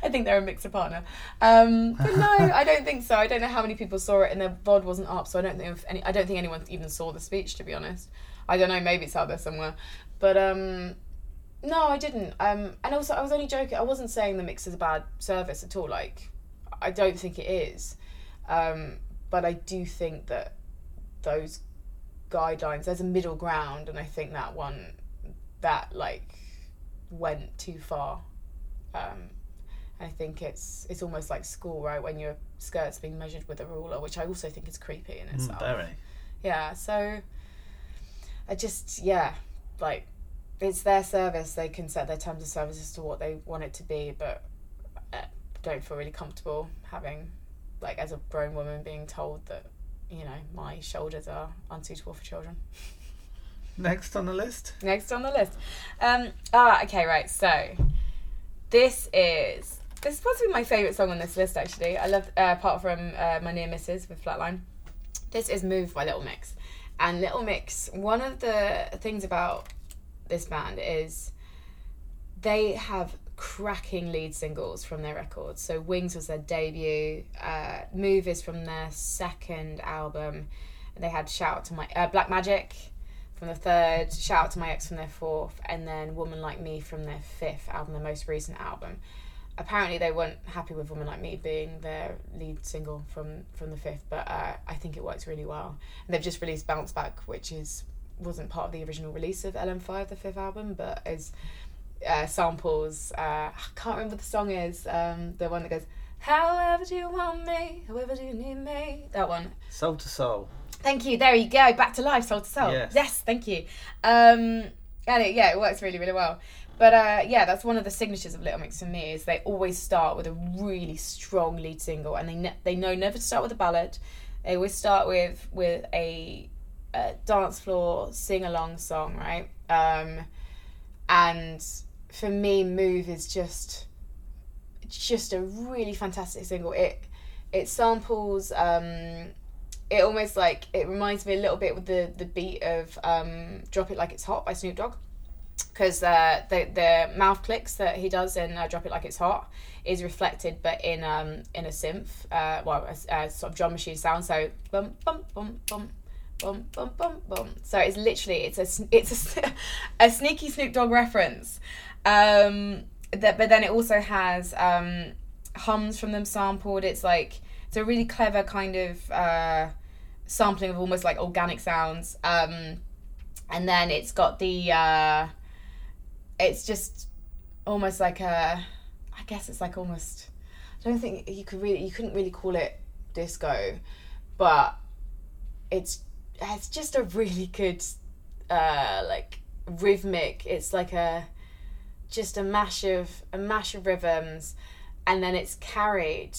I think they're a mixer partner. Um, but no, I don't think so. I don't know how many people saw it, and their VOD wasn't up, so I don't think any. I don't think anyone even saw the speech, to be honest. I don't know. Maybe it's out there somewhere, but um, no, I didn't. Um, and also, I was only joking. I wasn't saying the mix is a bad service at all. Like, I don't think it is. Um, but I do think that those guidelines, there's a middle ground, and I think that one, that like, went too far. Um, I think it's it's almost like school, right? When your skirt's being measured with a ruler, which I also think is creepy in Mm, itself. very. Yeah, so I just yeah, like it's their service. They can set their terms of service as to what they want it to be, but I don't feel really comfortable having like as a grown woman being told that you know my shoulders are unsuitable for children. Next on the list. Next on the list, um, ah, okay, right. So this is this is possibly my favorite song on this list. Actually, I love uh, apart from uh, my near misses with Flatline. This is "Move" by Little Mix, and Little Mix. One of the things about this band is they have cracking lead singles from their records. So Wings was their debut. Uh, Move is from their second album. They had Shout Out to My uh, Black Magic from the third, Shout Out to My Ex from their fourth, and then Woman Like Me from their fifth album, their most recent album. Apparently, they weren't happy with Woman Like Me being their lead single from from the fifth, but uh, I think it works really well. And they've just released Bounce Back, which is wasn't part of the original release of LM5, the fifth album, but is uh, samples. Uh, I can't remember what the song is. Um, the one that goes, "However do you want me? However do you need me?" That one. Soul II Soul. Thank you. There you go. Back to life, soul to soul. Yes. thank you. Um, and it, yeah, it works really, really well. But uh, yeah, that's one of the signatures of Little Mix for me is they always start with a really strong lead single, and they ne- they know never to start with a ballad. They always start with with a, dance floor sing along song, right? Um, and for me, "Move" is just just a really fantastic single. It it samples. Um, it almost like it reminds me a little bit with the the beat of um, "Drop It Like It's Hot" by Snoop Dogg, because uh, the the mouth clicks that he does in uh, "Drop It Like It's Hot" is reflected, but in um in a synth, uh, well, a, a sort of drum machine sound. So bum bum bum bum. Bum, bum, bum, bum. So it's literally it's a it's a, a sneaky Snoop Dogg reference, um, that but then it also has um, hums from them sampled. It's like it's a really clever kind of uh, sampling of almost like organic sounds. Um, and then it's got the uh, it's just almost like a I guess it's like almost I don't think you could really you couldn't really call it disco, but it's it's just a really good uh, like rhythmic. It's like a just a mash of a mash of rhythms, and then it's carried.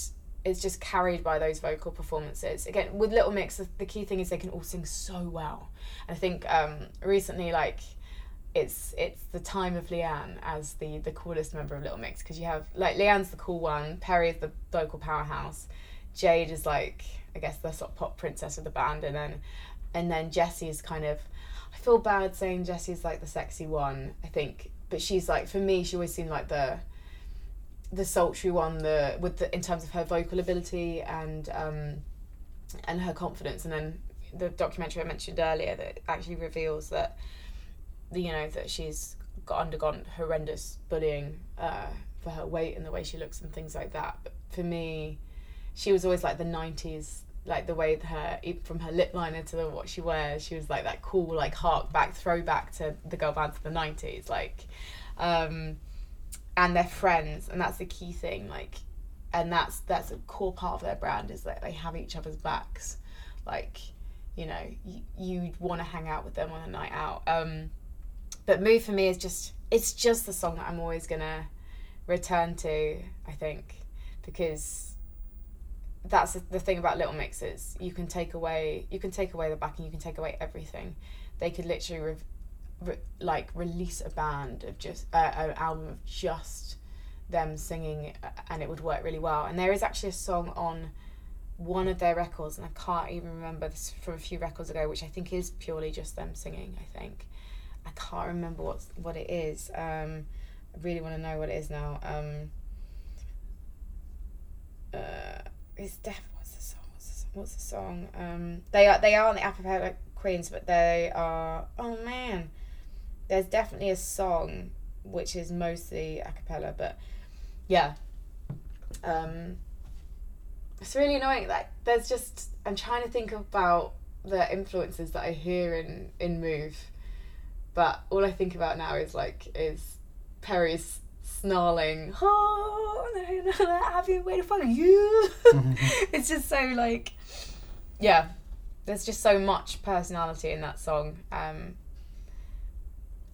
It's just carried by those vocal performances. Again, with Little Mix, the, the key thing is they can all sing so well. I think um, recently, like it's it's the time of Leigh-Anne as the the coolest member of Little Mix because you have like Leigh-Anne's the cool one, Perrie is the vocal powerhouse, Jade is like I guess the sort of pop princess of the band, and then and then Jesy is kind of I feel bad saying Jesy's like the sexy one. I think, but she's like for me, she always seemed like the the sultry one, the with the in terms of her vocal ability and um and her confidence, and then the documentary I mentioned earlier that actually reveals that you know that she's got undergone horrendous bullying uh, for her weight and the way she looks and things like that. But for me, she was always like the '90s, like the way her from her lip liner to the, what she wears. She was like that cool, like hark back, throwback to the girl bands of the '90s, like. Um, and they're friends, and that's the key thing. Like, and that's that's a core part of their brand is that they have each other's backs. Like, you know, you, you'd want to hang out with them on a night out. Um, but Move for me is just it's just the song that I'm always gonna return to. I think because that's the thing about Little Mixes. You can take away you can take away the backing. You can take away everything. They could literally re- re- like release a band of just uh, an album of just them singing, uh, and it would work really well. And there is actually a song on one of their records, and I can't even remember this from a few records ago, which I think is purely just them singing. I think I can't remember what what it is. Um, I really want to know what it is now. Um, uh, it's def. What's the song? What's the song? What's the song? Um, they are they are on the acapella queens, but they are. Oh man, there's definitely a song which is mostly a cappella, but yeah. Um, it's really annoying. Like there's just I'm trying to think about the influences that I hear in in Move, but all I think about now is like is Perrie's snarling. Oh no, no, I've been waiting for you. it's just so like, yeah. There's just so much personality in that song. Um,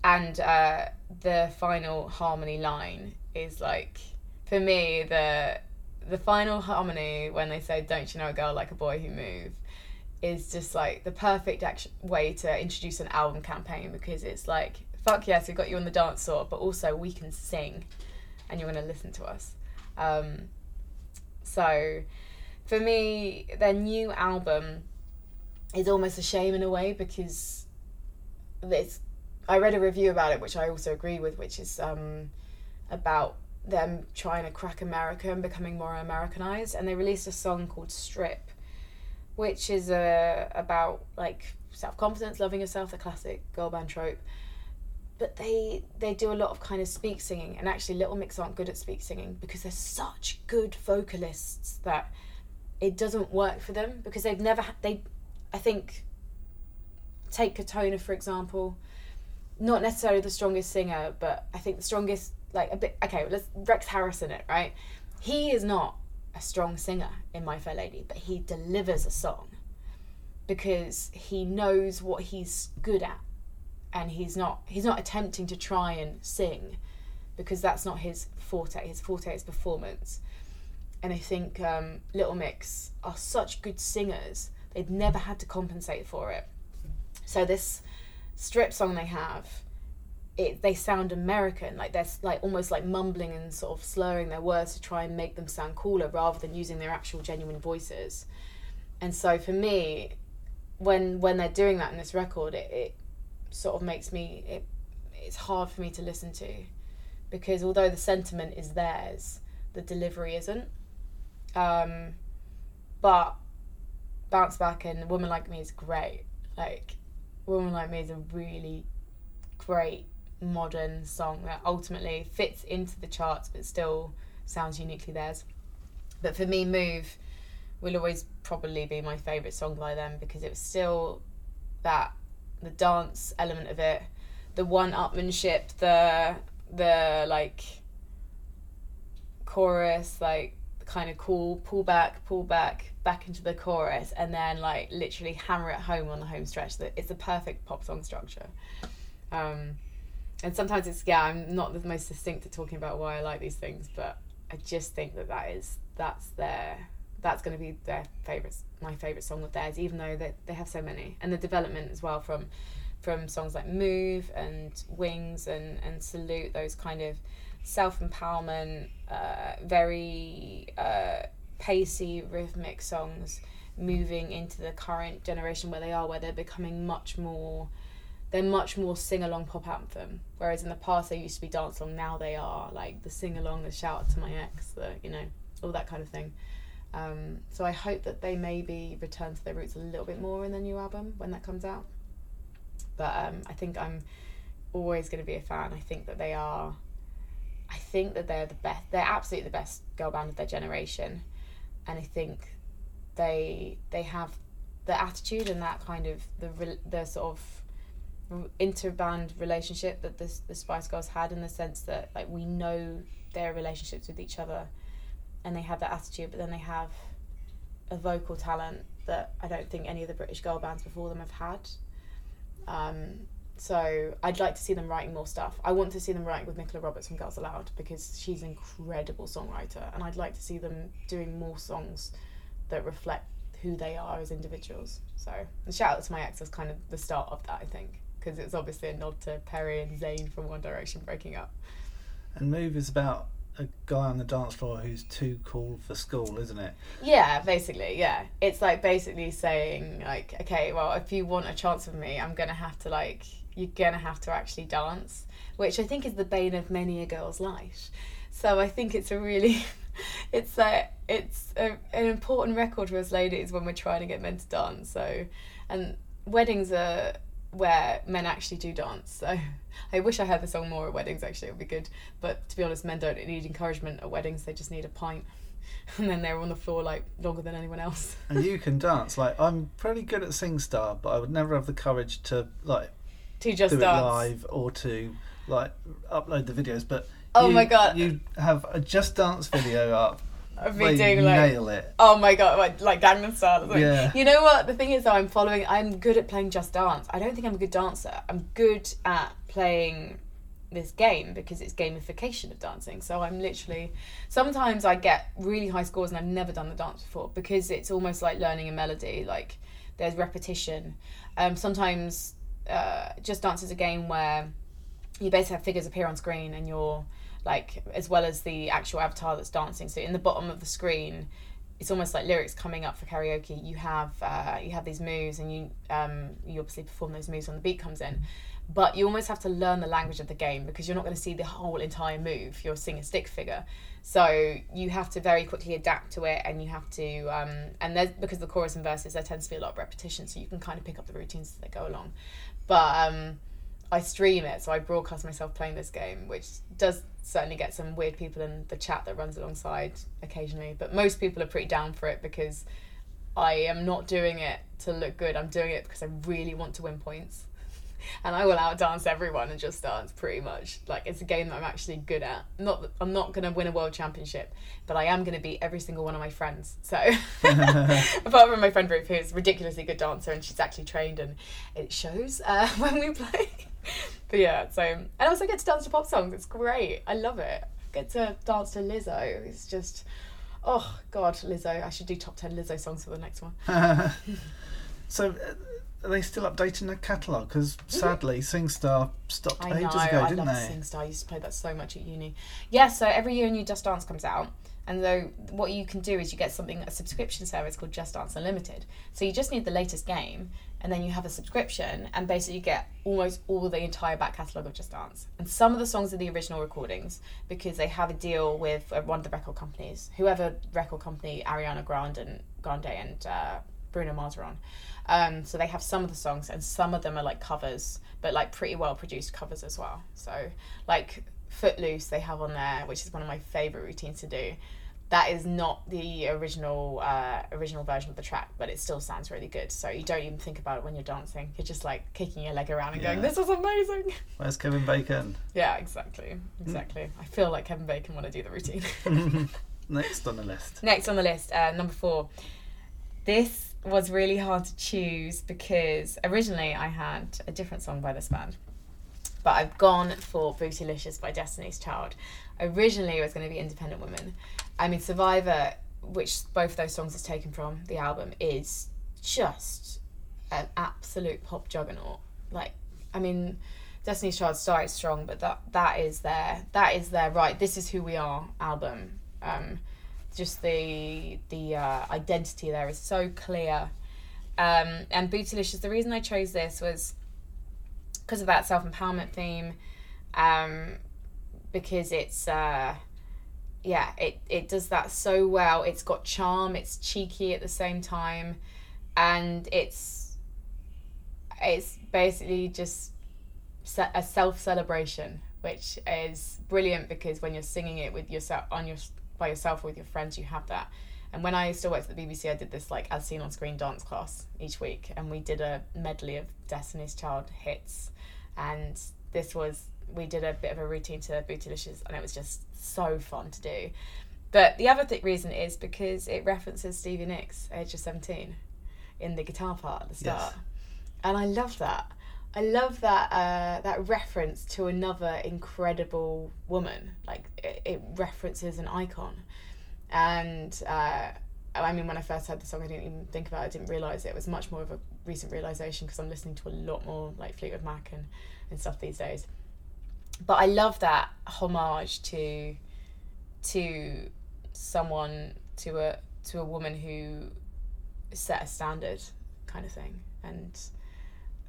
and uh, the final harmony line is like for me the the final harmony when they say "Don't you know a girl like a boy who move" is just like the perfect action way to introduce an album campaign because it's like fuck yes we got you on the dance floor but also we can sing and you're going to listen to us um, so for me their new album is almost a shame in a way because it's I read a review about it, which I also agree with, which is um, about them trying to crack America and becoming more Americanized. And they released a song called Strip, which is uh, about like self confidence, loving yourself, the classic girl band trope. But they they do a lot of kind of speak singing, and actually Little Mix aren't good at speak singing because they're such good vocalists that it doesn't work for them because they've never they I think take Katona for example not necessarily the strongest singer, but I think the strongest, like a bit. Okay, let's Rex Harrison it right. He is not a strong singer in My Fair Lady, but he delivers a song because he knows what he's good at, and he's not he's not attempting to try and sing because that's not his forte. His forte is performance, and I think um, Little Mix are such good singers. They've never had to compensate for it. So this strip song they have it they sound American, like they're like almost like mumbling and sort of slurring their words to try and make them sound cooler rather than using their actual genuine voices. And so for me, when when they're doing that in this record, it, it sort of makes me it it's hard for me to listen to because although the sentiment is theirs, the delivery isn't. Um, but bounce back and woman like me is great. Like Woman Like Me is a really great modern song that ultimately fits into the charts but still sounds uniquely theirs. But for me, Move will always probably be my favourite song by them because it was still that the dance element of it, the one upmanship, the the like chorus, like the kind of cool pull back, pull back, back into the chorus, and then like literally hammer it home on the home stretch. That it's a perfect pop song structure. Um, and sometimes it's yeah, I'm not the most distinct at talking about why I like these things, but I just think that that is that's their that's going to be their favorite my favorite song of theirs, even though they they have so many, and the development as well from from songs like Move and Wings and and Salute, those kind of self empowerment, uh, very uh, pacey, rhythmic songs moving into the current generation where they are, where they're becoming much more. They're much more sing along pop anthem, whereas in the past they used to be dance along. Now they are like the sing along, the shout to my ex, the you know all that kind of thing. Um, so I hope that they maybe return to their roots a little bit more in the new album when that comes out. But um, I think I'm always going to be a fan. I think that they are. I think that they're the best. They're absolutely the best girl band of their generation, and I think they they have the attitude and that kind of the the sort of interband relationship that the the Spice Girls had in the sense that like we know their relationships with each other, and they have that attitude, but then they have a vocal talent that I don't think any of the British girl bands before them have had. Um, so I'd like to see them writing more stuff. I want to see them writing with Nicola Roberts from Girls Aloud because she's an incredible songwriter, and I'd like to see them doing more songs that reflect who they are as individuals. So, shout out to my ex as kind of the start of that, I think, because it's obviously a nod to Perrie and Zayn from One Direction breaking up. And Move is about a guy on the dance floor who's too cool for school, isn't it? Yeah, basically, yeah. It's like basically saying like, okay, well, if you want a chance with me, I'm gonna have to like, you're gonna have to actually dance, which I think is the bane of many a girl's life. So I think it's a really, it's a, it's a, an important record for us ladies when we're trying to get men to dance. So, and weddings are where men actually do dance. So I wish I had the song more at weddings. Actually, it would be good. But to be honest, men don't need encouragement at weddings. They just need a pint, and then they're on the floor like longer than anyone else. and you can dance. Like I'm pretty good at SingStar, but I would never have the courage to like to just do dance it live or to like upload the videos. But Oh you- my God. you have a Just Dance video up. Of me you doing like. nail it. Oh my god, like, like Gangnam Style. something. Yeah. You know what? The thing is, though, I'm following. I'm good at playing Just Dance. I don't think I'm a good dancer. I'm good at playing this game because it's gamification of dancing. So I'm literally. Sometimes I get really high scores and I've never done the dance before because it's almost like learning a melody. Like there's repetition. Um, sometimes uh, Just Dance is a game where you basically have figures appear on screen and you're like as well as the actual avatar that's dancing. So in the bottom of the screen it's almost like lyrics coming up for karaoke. You have uh, you have these moves and you um, you obviously perform those moves when the beat comes in. But you almost have to learn the language of the game because you're not going to see the whole entire move. You're seeing a stick figure. So you have to very quickly adapt to it and you have to um, and there's because the chorus and verses there tends to be a lot of repetition so you can kind of pick up the routines as they go along. But um, I stream it, so I broadcast myself playing this game, which does certainly get some weird people in the chat that runs alongside occasionally. But most people are pretty down for it because I am not doing it to look good. I'm doing it because I really want to win points. And I will outdance everyone and just dance pretty much. Like it's a game that I'm actually good at. Not I'm not gonna win a world championship, but I am gonna beat every single one of my friends. So apart from my friend Ruth, who's a ridiculously good dancer and she's actually trained and it shows uh, when we play. But yeah, so and I also get to dance to pop songs. It's great. I love it. Get to dance to Lizzo. It's just oh god, Lizzo. I should do top ten Lizzo songs for the next one. so, uh, are they still updating their catalogue? Because sadly, SingStar stopped Mm-hmm. I know. ages ago, I didn't love they? SingStar. I used to play that so much at uni. Yeah. So every year a new Just Dance comes out. And though what you can do is you get something a subscription service called Just Dance Unlimited. So you just need the latest game, and then you have a subscription, and basically you get almost all the entire back catalogue of Just Dance. And some of the songs are the original recordings because they have a deal with uh, one of the record companies, whoever record company Ariana Grande and Grande and uh, Bruno Mars are on. Um, so they have some of the songs, and some of them are like covers, but like pretty well produced covers as well. So like Footloose, they have on there, which is one of my favorite routines to do. That is not the original uh, original version of the track, but it still sounds really good. So you don't even think about it when you're dancing. You're just like kicking your leg around and going, "This is amazing." Where's Kevin Bacon? Yeah, exactly, exactly. I feel like Kevin Bacon when I do the routine. Next on the list. Next on the list, uh, number four. This was really hard to choose because originally I had a different song by this band, but I've gone for Bootylicious by Destiny's Child. Originally, it was going to be Independent Women. I mean, Survivor, which both those songs is taken from the album, is just an absolute pop juggernaut. Like, I mean, Destiny's Child started strong, but that that is their that is their right. This is who we are album. Um, just the the uh, identity there is so clear. Um, and Bootylicious, the reason I chose this was because of that self empowerment theme, um, because it's uh, yeah, it it does that so well. It's got charm. It's cheeky at the same time, and it's it's basically just a self celebration, which is brilliant because when you're singing it with yourself on your by yourself or with your friends, you have that. And when I still worked at the BBC, I did this like as seen on screen dance class each week, and we did a medley of Destiny's Child hits, and this was we did a bit of a routine to Bootylicious, and it was just so fun to do. But the other th- reason is because it references Stevie Nicks, Edge of Seventeen, in the guitar part at the start, Yes. and I love that. I love that uh, that reference to another incredible woman. Like it, it references an icon, and uh, I mean, when I first heard the song, I didn't even think about it. I didn't realize it. It was much more of a recent realization because I'm listening to a lot more like Fleetwood Mac and, and stuff these days. But I love that homage to to someone to a to a woman who set a standard kind of thing. And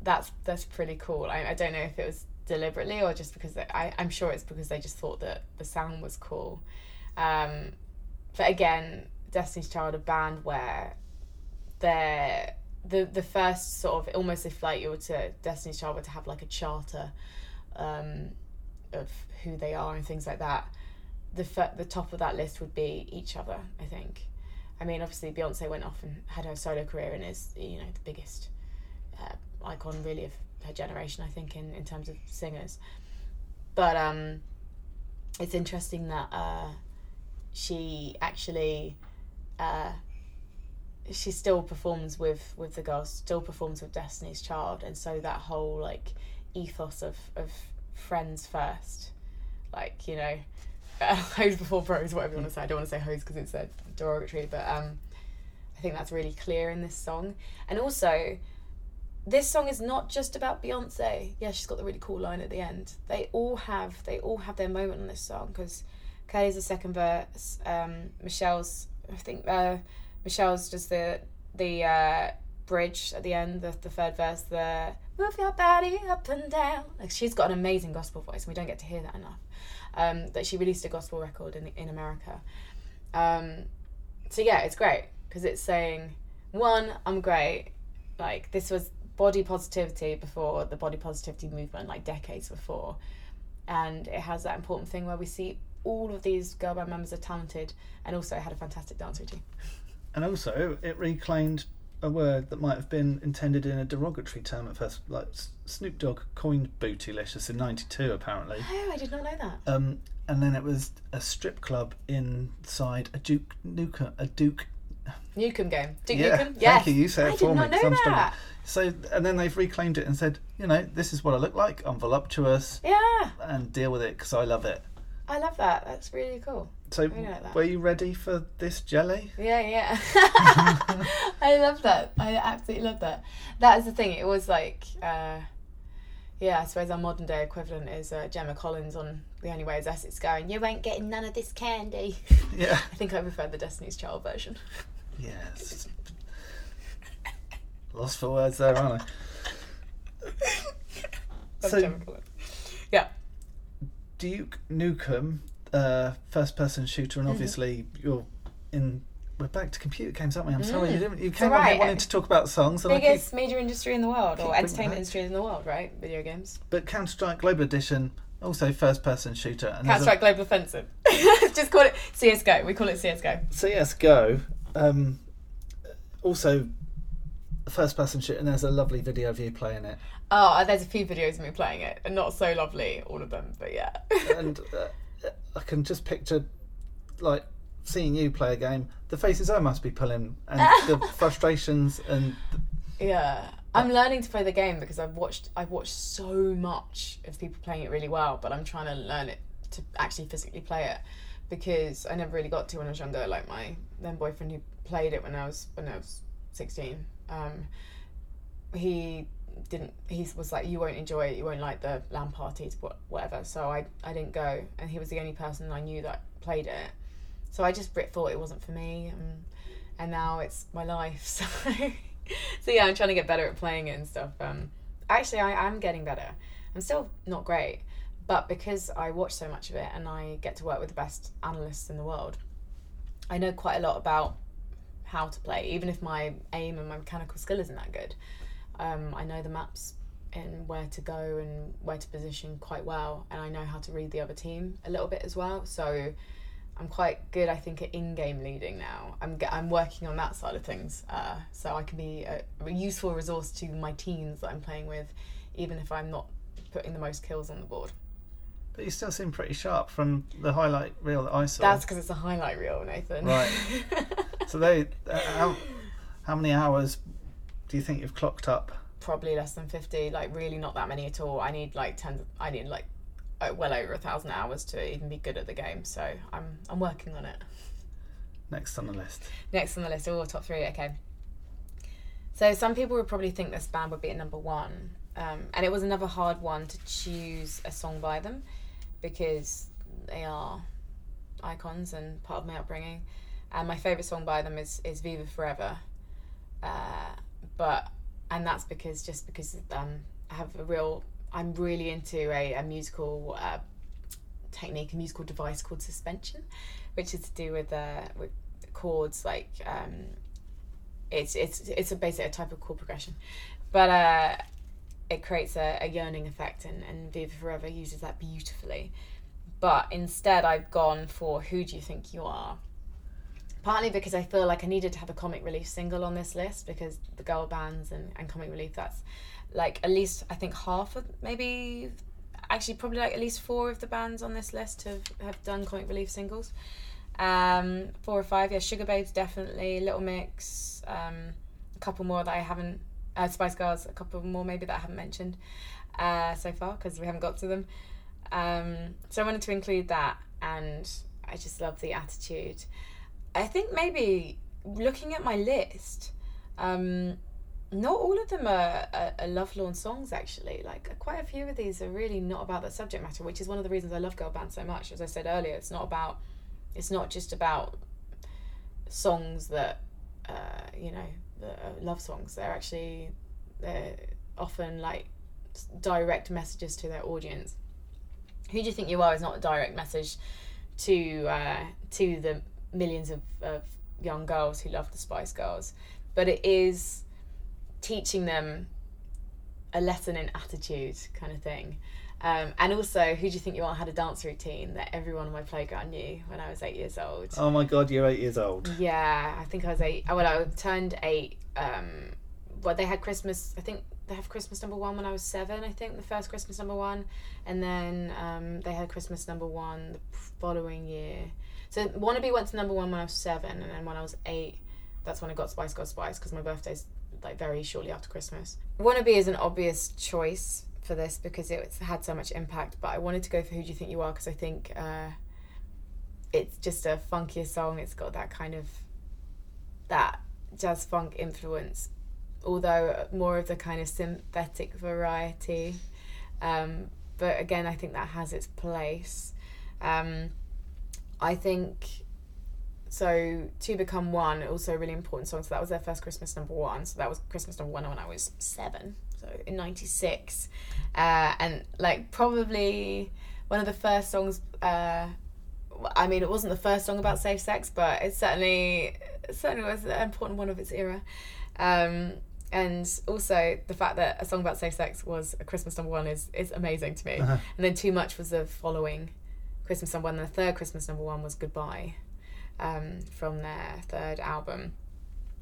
that's that's pretty cool. I, I don't know if it was deliberately or just because they, I, I'm sure it's because they just thought that the sound was cool. Um, but again Destiny's Child a band where they're the the first sort of almost if like you were to Destiny's Child were to have like a charter um, of who they are and things like that the fir- the top of that list would be each other I think. I mean obviously Beyonce went off and had her solo career and is you know the biggest uh, icon really of her generation I think in, in terms of singers. But um it's interesting that uh she actually uh she still performs with with the girls still performs with Destiny's Child. And so that whole like ethos of of friends first like you know uh, hose before bros whatever you want to say I don't want to say hose because it's a derogatory but um I think that's really clear in this song and also this song is not just about Beyonce. Yeah, she's got the really cool line at the end. They all have they all have their moment on this song because Kelly's the second verse. Um, Michelle's I think uh, Michelle's just the the uh, bridge at the end. The, the third verse. The move your body up and down. Like she's got an amazing gospel voice, and we don't get to hear that enough. Um, that she released a gospel record in in America. Um, so yeah, it's great because it's saying one, I'm great. Like this was body positivity before the body positivity movement, like decades before. And it has that important thing where we see all of these girl band members are talented and also had a fantastic dance routine. And also, it reclaimed a word that might have been intended in a derogatory term at first. Like Snoop Dogg coined bootylicious in '92, apparently. Oh, I did not know that. Um, and then it was a strip club inside a Duke Nukem, a Duke. Nukem game. Duke yeah, Nukem? thank Yes. you. You say I it did for me. know I'm that. So, and then they've reclaimed it and said, you know, this is what I look like. I'm voluptuous, Yeah, and deal with it because I love it. I love that. That's really cool. So, like were you ready for this jelly? Yeah, yeah. I love that. I absolutely love that. That is the thing. It was like, uh, yeah, I suppose our modern day equivalent is uh, Gemma Collins on The Only Way Is Us. Essex going, You ain't getting none of this candy. Yeah. I think I prefer the Destiny's Child version. Yes. Lost for words there, aren't I? So-. Yeah. Duke Nukem, uh, first person shooter, and Mm-hmm. obviously you're in. We're back to computer games, aren't we? I'm sorry, Mm. you didn't. You came on here wanting to talk about songs, and I keep, Biggest media industry in the world, or entertainment industry in the world, right? Video games. but Counter Strike Global Edition, also first person shooter, and Counter a- Strike Global Offensive. Just call it CSGO. We call it CSGO. CS:GO, um, also first person shooter, and there's a lovely video of you playing it, Oh, there's a few videos of me playing it, and not so lovely, all of them, but yeah. and uh, I can just picture like seeing you play a game, the faces I must be pulling, and the frustrations and Yeah, I'm learning to play the game because I've watched I've watched so much of people playing it really well, but I'm trying to learn it to actually physically play it because I never really got to when I was younger. Like my then boyfriend who played it when I was when I was 16, um, he didn't. He was like, "You won't enjoy it. You won't like the LAN parties, what whatever." So I I didn't go, and he was the only person I knew that played it. So I just thought it wasn't for me, and, and now it's my life. So, so yeah, I'm trying to get better at playing it and stuff. Um, actually, I am getting better. I'm still not great, but because I watch so much of it and I get to work with the best analysts in the world, I know quite a lot about how to play, even if my aim and my mechanical skill isn't that good. Um, I know the maps and where to go and where to position quite well, and I know how to read the other team a little bit as well. So I'm quite good, I think, at in-game leading now. I'm I'm working on that side of things, uh, so I can be a, a useful resource to my teams that I'm playing with, even if I'm not putting the most kills on the board. But you still seem pretty sharp from the highlight reel that I saw. That's because it's a highlight reel, Nathan. Right. So they, uh, how, how many hours do you think you've clocked up? Probably less than fifty. Like really, not that many at all. I need like ten. I need like uh, well over a thousand hours to even be good at the game. So I'm I'm working on it. Next on the list. Next on the list, oh, top three, okay. So some people would probably think this band would be at number one, um, and it was another hard one to choose a song by them because they are icons and part of my upbringing. And my favorite song by them is is Viva Forever, uh, but and that's because just because um, I have a real I'm really into a, a musical uh, technique, a musical device called suspension, which is to do with uh, with chords like um, it's it's it's a basic a type of chord progression, but uh, it creates a, a yearning effect, and and Viva Forever uses that beautifully. But instead, I've gone for Who Do You Think You Are? Partly because I feel like I needed to have a comic relief single on this list because the girl bands and, and comic relief that's like at least I think half of maybe actually probably like at least four of the bands on this list have, have done comic relief singles. Um, four or five, yeah. Sugababes definitely, Little Mix, um, a couple more that I haven't. Uh, Spice Girls, a couple more maybe that I haven't mentioned uh, so far because we haven't got to them. Um, so I wanted to include that, and I just love the attitude. I think maybe looking at my list, um, not all of them are, are, are love-lorn songs actually. Like quite a few of these are really not about the subject matter, which is one of the reasons I love girl bands so much. As I said earlier, it's not about, it's not just about songs that, uh, you know, that love songs. They're actually, they're often like direct messages to their audience. Who do you think you are is not a direct message to uh, to the millions of, of young girls who love the Spice Girls, but it is teaching them a lesson in attitude kind of thing. Um, and also, who do you think you are had a dance routine that everyone on my playground knew when I was eight years old? Oh my god, you're eight years old. Yeah, I think I was eight. Well, I turned eight. Um, well, they had Christmas. I think they have Christmas number one when I was seven. I think the first Christmas number one, and then um, they had Christmas number one the following year. So Wannabe went to number one when I was seven, and then when I was eight, that's when I got Spice Girl Spice because my birthday's like very shortly after Christmas. Wannabe is an obvious choice for this because it's had so much impact, but I wanted to go for Who Do You Think You Are because I think uh, it's just a funkier song. It's got that kind of that jazz funk influence, although more of the kind of synthetic variety. Um, but again, I think that has its place. Um, I think so. To become one, also a really important song. So that was their first Christmas number one. So that was Christmas number one when I was seven. So in '96, uh, and like probably one of the first songs. Uh, I mean, it wasn't the first song about safe sex, but it certainly it certainly was an important one of its era. Um, and also the fact that a song about safe sex was a Christmas number one is is amazing to me. Uh-huh. And then Too Much was the following Christmas number one. And the third Christmas number one was Goodbye, um, from their third album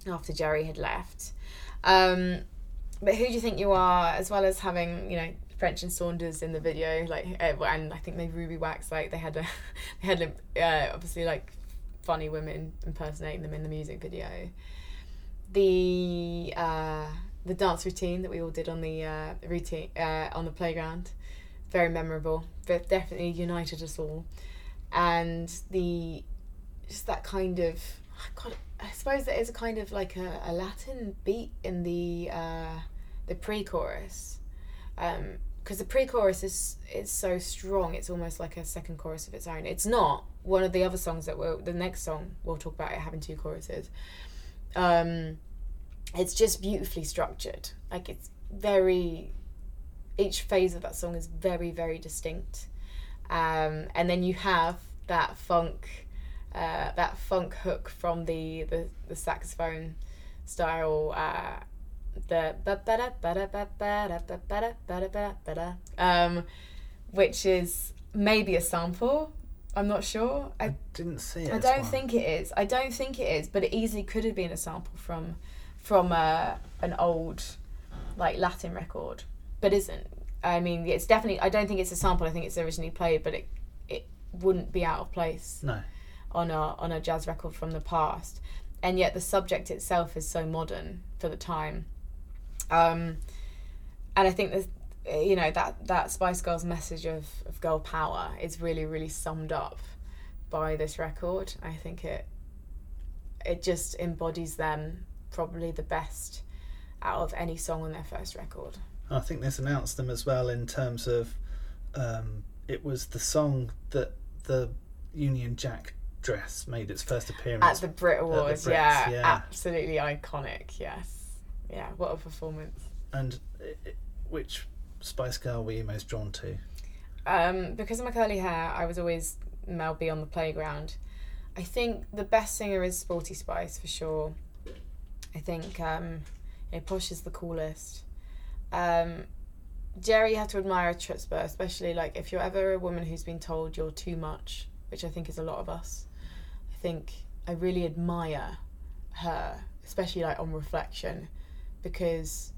after Geri had left. Um, but who do you think you are? As well as having you know French and Saunders in the video, like uh, and I think maybe Ruby Wax, like they had a they had uh, obviously like funny women impersonating them in the music video. The uh, the dance routine that we all did on the uh, routine uh, on the playground, very memorable. But definitely united us all, and the just that kind of God, I suppose there is a kind of like a, a Latin beat in the uh, the pre-chorus, because the pre-chorus is is so strong. It's almost like a second chorus of its own. It's not one of the other songs that we'll the next song we'll talk about it having two choruses. Um, it's just beautifully structured. Like it's very each phase of that song is very very distinct, um, and then you have that funk uh, that funk hook from the, the, the saxophone style uh, the um, which is maybe a sample. I'm not sure. I I didn't see it. I don't one. think it is. I don't think it is, but it easily could have been a sample from from uh, an old like Latin record, but isn't. I mean, it's definitely. I don't think it's a sample. I think it's originally played, but it it wouldn't be out of place No. on a on a jazz record from the past, and yet the subject itself is so modern for the time. Um, and I think that you know that that Spice Girls message of, of girl power is really really summed up by this record. I think it it just embodies them probably the best out of any song on their first record. I think this announced them as well in terms of um, it was the song that the Union Jack dress made its first appearance. At the Brit Awards, Brits, yeah, yeah. absolutely iconic. Yes, yeah, what a performance. and it- which Spice Girl were you most drawn to? Um, because of my curly hair, I was always Mel B on the playground. I think the best singer is Sporty Spice for sure. I think um, you know, Posh is the coolest. Um, Geri, you have to admire Chutzpah, especially like if you're ever a woman who's been told you're too much, which I think is a lot of us. I think I really admire her, especially like on reflection, because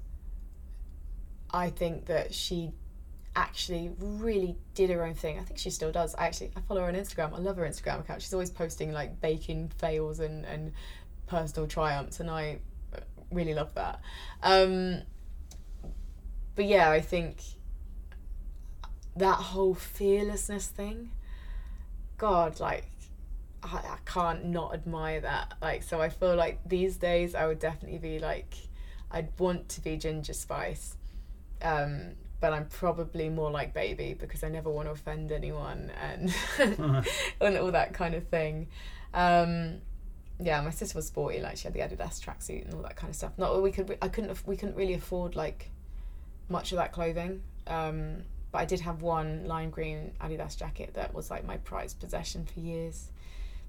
I think that she actually really did her own thing. I think she still does. I actually I follow her on Instagram. I love her Instagram account. She's always posting like baking fails and and personal triumphs, and I really love that. Um, but yeah, I think that whole fearlessness thing. God, like I, I can't not admire that. Like so, I feel like these days I would definitely be like, I'd want to be Ginger Spice. Um, but I'm probably more like baby because I never want to offend anyone and and all that kind of thing. Um, yeah, my sister was sporty, like she had the Adidas tracksuit and all that kind of stuff. Not we could, I couldn't, we couldn't really afford like much of that clothing. Um, but I did have one lime green Adidas jacket that was like my prized possession for years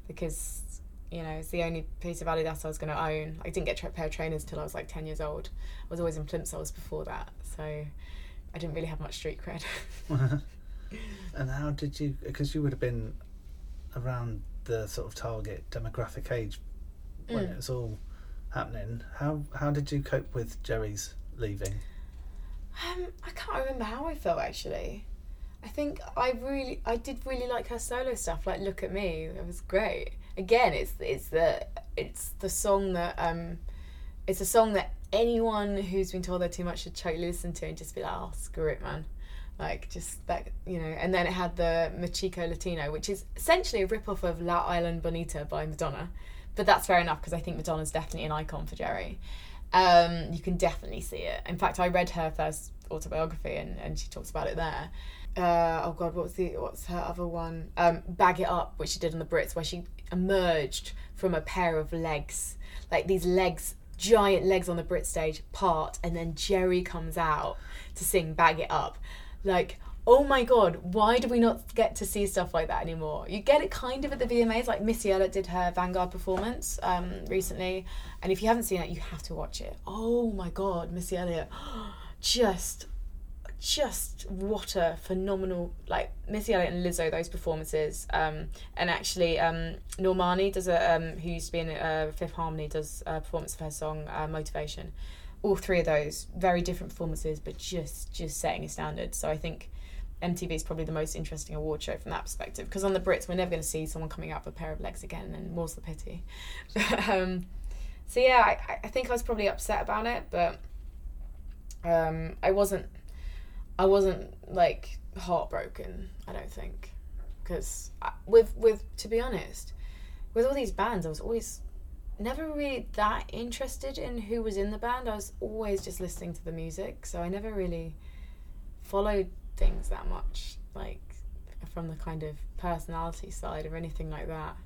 because you know it's the only piece of Adidas I was going to own. I didn't get a pair of trainers till I was like ten years old. I was always in plimsolls before that, so I didn't really have much street cred. and how did you? Because you would have been around the sort of target demographic age when Mm. it was all happening. How how did you cope with Geri's leaving? Um, I can't remember how I felt actually. I think I really, I did really like her solo stuff. Like, look at me, it was great. Again, it's it's the it's the song that um, it's a song that anyone who's been told they're too much should totally listen to and just be like, oh, screw it, man. Like just that, you know. And then it had the Mi Chico Latino, which is essentially a rip off of La Isla Bonita by Madonna. But that's fair enough because I think Madonna's definitely an icon for Geri. Um, you can definitely see it. In fact, I read her first autobiography and, and she talks about it there. Uh, oh god, what's the what's her other one? Um, Bag It Up, which she did on the Brits, where she emerged from a pair of legs, like these legs, giant legs on the Brit stage, part, and then Geri comes out to sing Bag It Up, like. Oh my god, why do we not get to see stuff like that anymore? You get it kind of at the VMAs, like Missy Elliott did her Vanguard performance um, recently, and if you haven't seen it, you have to watch it. Oh my god, Missy Elliott, just, just what a phenomenal like Missy Elliott and Lizzo those performances. Um, and actually, um, Normani does a um, who used to be in uh, Fifth Harmony does a performance of her song uh, Motivation. All three of those very different performances, but just just setting a standard. So I think. MTV is probably the most interesting award show from that perspective because on the Brits we're never going to see someone coming out with a pair of legs again, and more's the pity. um, so yeah, I, I think I was probably upset about it, but um, I wasn't. I wasn't like heartbroken. I don't think because with with to be honest, with all these bands, I was always never really that interested in who was in the band. I was always just listening to the music, so I never really followed things that much, like from the kind of personality side or anything like that.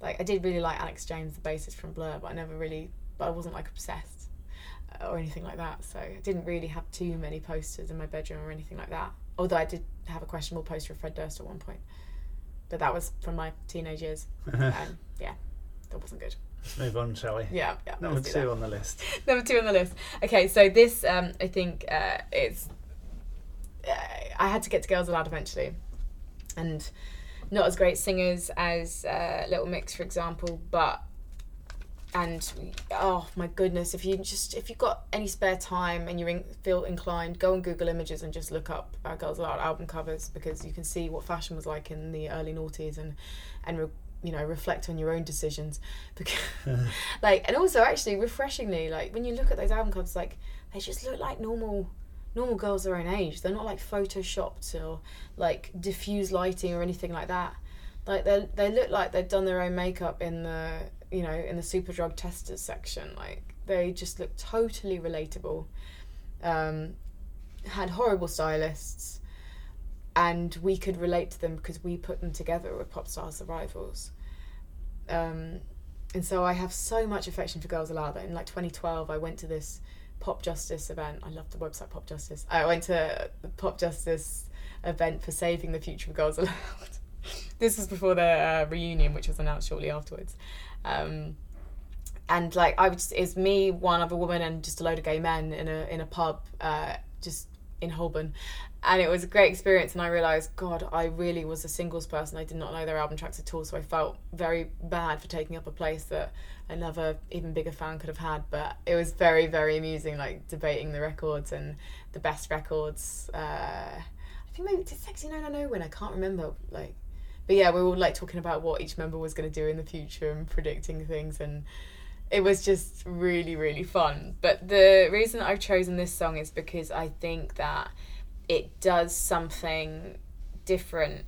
Like I did really like Alex James, the bassist from Blur, but I never really, but I wasn't like obsessed uh, or anything like that. So I didn't really have too many posters in my bedroom or anything like that. Although I did have a questionable poster of Fred Durst at one point, but that was from my teenage years, and yeah, that wasn't good. Let's move on, shall we? Yeah, yeah. Number two on the list. Number two on the list. Okay, so this um, I think uh, it's. I had to get to Girls Aloud eventually, and not as great singers as uh, Little Mix, for example, but and oh my goodness if you just if you've got any spare time and you in, feel inclined go on google images and just look up uh, girls aloud album covers because you can see what fashion was like in the early noughties and and re, you know reflect on your own decisions. Because like and also actually refreshingly like when you look at those album covers like they just look like normal normal girls their own age they're not like photoshopped or like diffuse lighting or anything like that like they they look like they've done their own makeup in the you know, in the Superdrug testers section. Like they just look totally relatable. Um, had horrible stylists, and we could relate to them because we put them together with Popstars: The Rivals. Um, and so I have so much affection for Girls Aloud that in like 2012 I went to this Popjustice event. I love the website Popjustice. I went to the Popjustice event for saving the future of Girls Aloud. this was before the uh, reunion, which was announced shortly afterwards. Um, and like I was, it's me, one other woman, and just a load of gay men in a in a pub, uh, just in Holborn, and it was a great experience. And I realised, God, I really was a singles person. I did not know their album tracks at all, so I felt very bad for taking up a place that another even bigger fan could have had. But it was very very amusing, like debating the records and the best records. Uh, I think maybe did Sexy No No No win? I can't remember. Like but yeah, we were like talking about what each member was going to do in the future and predicting things, and it was just really really fun. But the reason I've chosen this song is because I think that it does something different.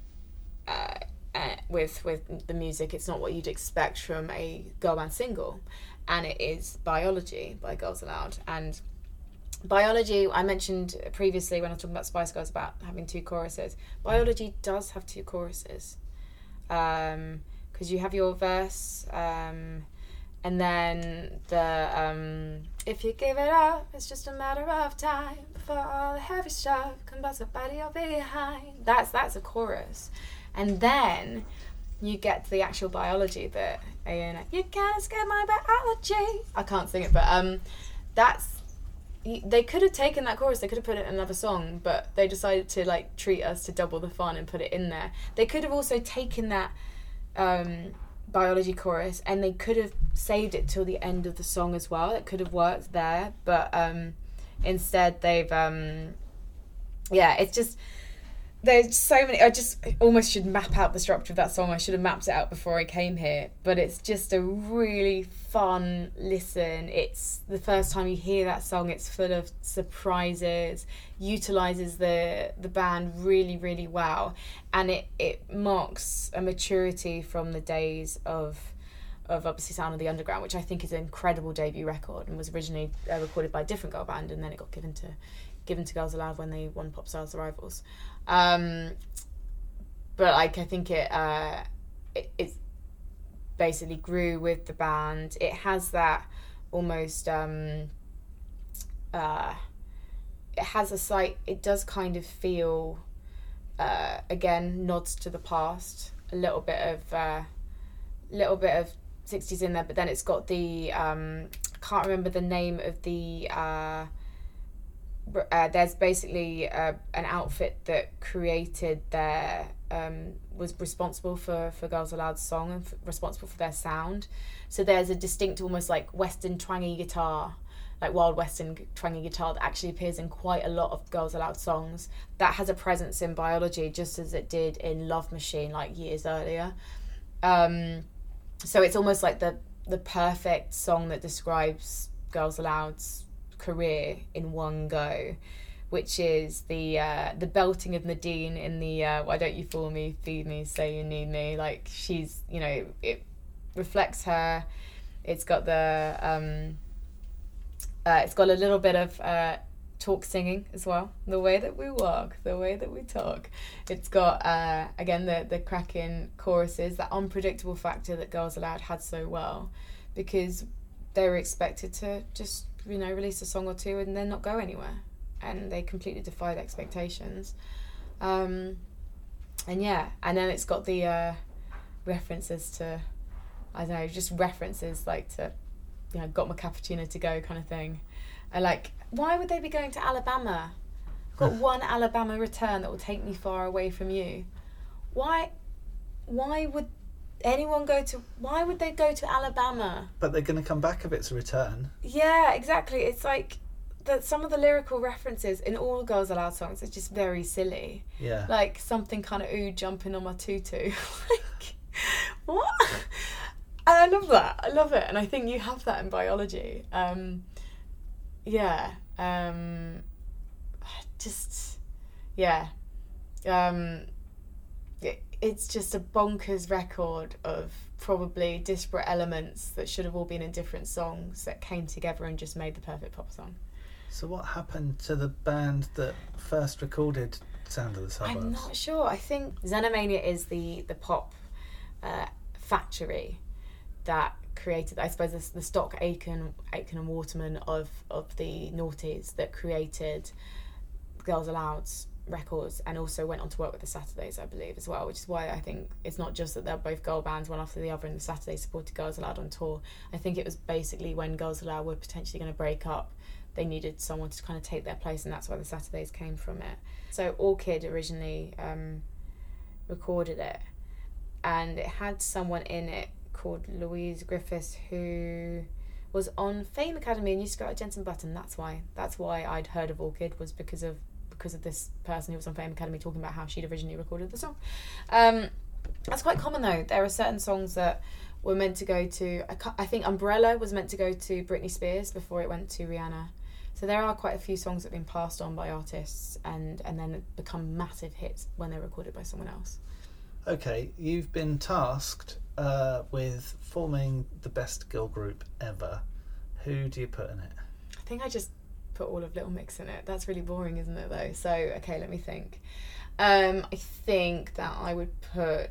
Uh, uh, with with the music, it's not what you'd expect from a girl band single, and it is "Biology" by Girls Aloud. And biology, I mentioned previously when I was talking about Spice Girls about having two choruses. Biology does have two choruses because um, you have your verse um, and then the um, if you give it up it's just a matter of time before all the heavy stuff you're behind that's that's a chorus. And then you get to the actual biology bit and you can't escape my biology. I can't sing it but um that's they could have taken that chorus they could have put it in another song but they decided to like treat us to double the fun and put it in there. They could have also taken that um, biology chorus and they could have saved it till the end of the song as well. It could have worked there but um, instead they've um, yeah it's just there's so many i just almost should map out the structure of that song. I should have mapped it out before i came here but it's just a really fun listen. It's the first time you hear that song it's full of surprises utilizes the the band really really well and it it marks a maturity from the days of of obviously Sound of the Underground, which I think is an incredible debut record and was originally uh, recorded by a different girl band, and then it got given to given to Girls Aloud when they won Popstars: The Rivals. Um, but like I think it, uh, it it basically grew with the band. It has that almost um, uh, it has a slight. It does kind of feel uh, again nods to the past. A little bit of uh, little bit of 60s in there, but then it's got the um, can't remember the name of the uh, uh, there's basically uh, an outfit that created their um, was responsible for for Girls Aloud's song and f- responsible for their sound. So there's a distinct, almost like Western twangy guitar, like Wild Western twangy guitar that actually appears in quite a lot of Girls Aloud songs. That has a presence in Biology, just as it did in Love Machine, like years earlier. Um, so it's almost like the the perfect song that describes Girls Aloud's career in one go, which is the uh, the belting of Nadine in the uh, "Why don't you fool me, feed me, say you need me." Like she's, you know, it reflects her. It's got the um, uh, it's got a little bit of uh, talk singing as well. The way that we walk, the way that we talk. It's got uh, again the the cracking choruses, that unpredictable factor that Girls Aloud had so well, because they were expected to just you know release a song or two and then not go anywhere and they completely defied expectations um, and yeah and then it's got the uh, references to I don't know, just references like to, you know, got my cappuccino to go kind of thing. I like, why would they be going to Alabama? Got one Alabama return that will take me far away from you. Why, why would anyone go to? Why would they go to Alabama? But they're going to come back if it's a return. Yeah, exactly. It's like that. Some of the lyrical references in all Girls Aloud songs are just very silly. Yeah. Like something kind of ooh jumping on my tutu. like what? And I love that. I love it, and I think you have that in biology. Um, yeah. Um, just yeah. Um, it, it's just a bonkers record of probably disparate elements that should have all been in different songs that came together and just made the perfect pop song. So what happened to the band that first recorded Sound of the Suburbs? I'm not sure. I think Xenomania is the the pop uh, factory that created, I suppose, the, the stock Aitken, Aitken and Waterman of of the noughties that created Girls Aloud's records and also went on to work with the Saturdays, I believe, as well, which is why I think it's not just that they're both girl bands, one after the other, and the Saturdays supported Girls Aloud on tour. I think it was basically when Girls Aloud were potentially going to break up, they needed someone to kind of take their place, and that's why the Saturdays came from it. So Orchid originally um, recorded it, and it had someone in it called Louise Griffiths who was on Fame Academy and used to go at Jenson Button. That's why. That's why I'd heard of Orchid was because of because of this person who was on Fame Academy talking about how she'd originally recorded the song. Um, that's quite common though. There are certain songs that were meant to go to. I, I think Umbrella was meant to go to Britney Spears before it went to Rihanna. So there are quite a few songs that have been passed on by artists and and then become massive hits when they're recorded by someone else. Okay, you've been tasked uh, with forming the best girl group ever. Who do you put in it? I think I just put all of Little Mix in it. That's really boring, isn't it? Though. So okay, let me think. Um, I think that I would put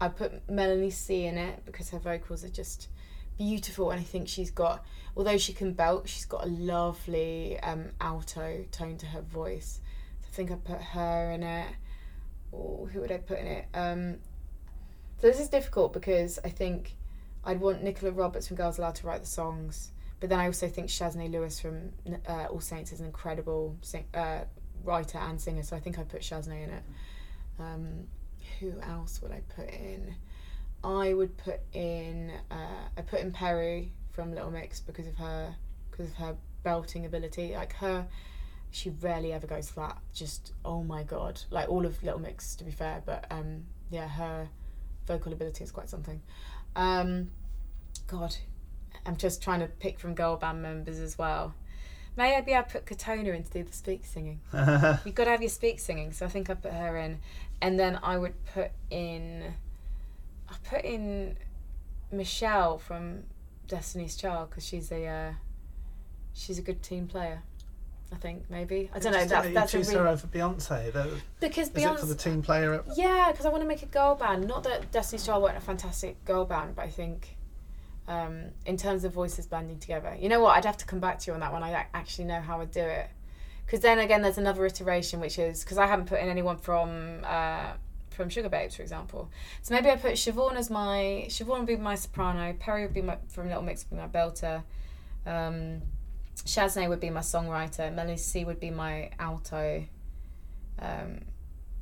I put Melanie C in it because her vocals are just beautiful, and I think she's got although she can belt, she's got a lovely um, alto tone to her voice. So I think I put her in it. Or who would I put in it? Um, so this is difficult because I think I'd want Nicola Roberts from Girls Aloud to write the songs, but then I also think Shaznay Lewis from uh, All Saints is an incredible sing- uh, writer and singer. So I think I put Shaznay in it. Um, who else would I put in? I would put in uh, I put in Perrie from Little Mix because of her because of her belting ability. Like her, she rarely ever goes flat. Just oh my god! Like all of Little Mix, to be fair, but um, yeah, her vocal ability is quite something. Um, God, I'm just trying to pick from girl band members as well. Maybe I put Katona in to do the speak singing. You've got to have your speak singing, so I think I put her in, and then I would put in, I put in Michelle from Destiny's Child because she's a, uh, she's a good team player. I think maybe I don't know. Just That's you that's a choose really, her over Beyonce. That, because is it for the team player? Yeah, because I want to make a girl band. Not that Destiny's Child weren't a fantastic girl band, but I think um, in terms of voices blending together, you know what? I'd have to come back to you on that one. I actually know how I'd do it. Because then again, there's another iteration, which is because I haven't put in anyone from uh, from Sugababes, for example. So maybe I put Siobhan as my Siobhan would be my soprano, Perrie would be my from Little Mix would be my belter. Um, Shaznay would be my songwriter. Melanie C would be my alto. Um,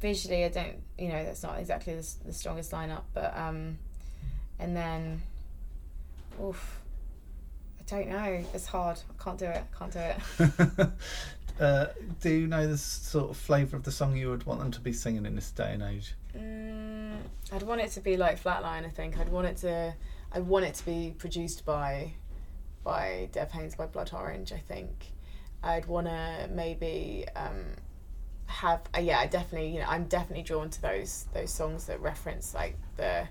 visually, I don't, you know, that's not exactly the, the strongest lineup, but um, and then, oof, I don't know. It's hard. I can't do it. I can't do it. uh, do you know the sort of flavour of the song you would want them to be singing in this day and age? Mm, I'd want it to be like Flatline. I think I'd want it to. I'd want it to be produced by, by Dev Hynes by Blood Orange. I think. I'd want to maybe um, have. Uh, yeah, I definitely. You know, I'm definitely drawn to those those songs that reference like the.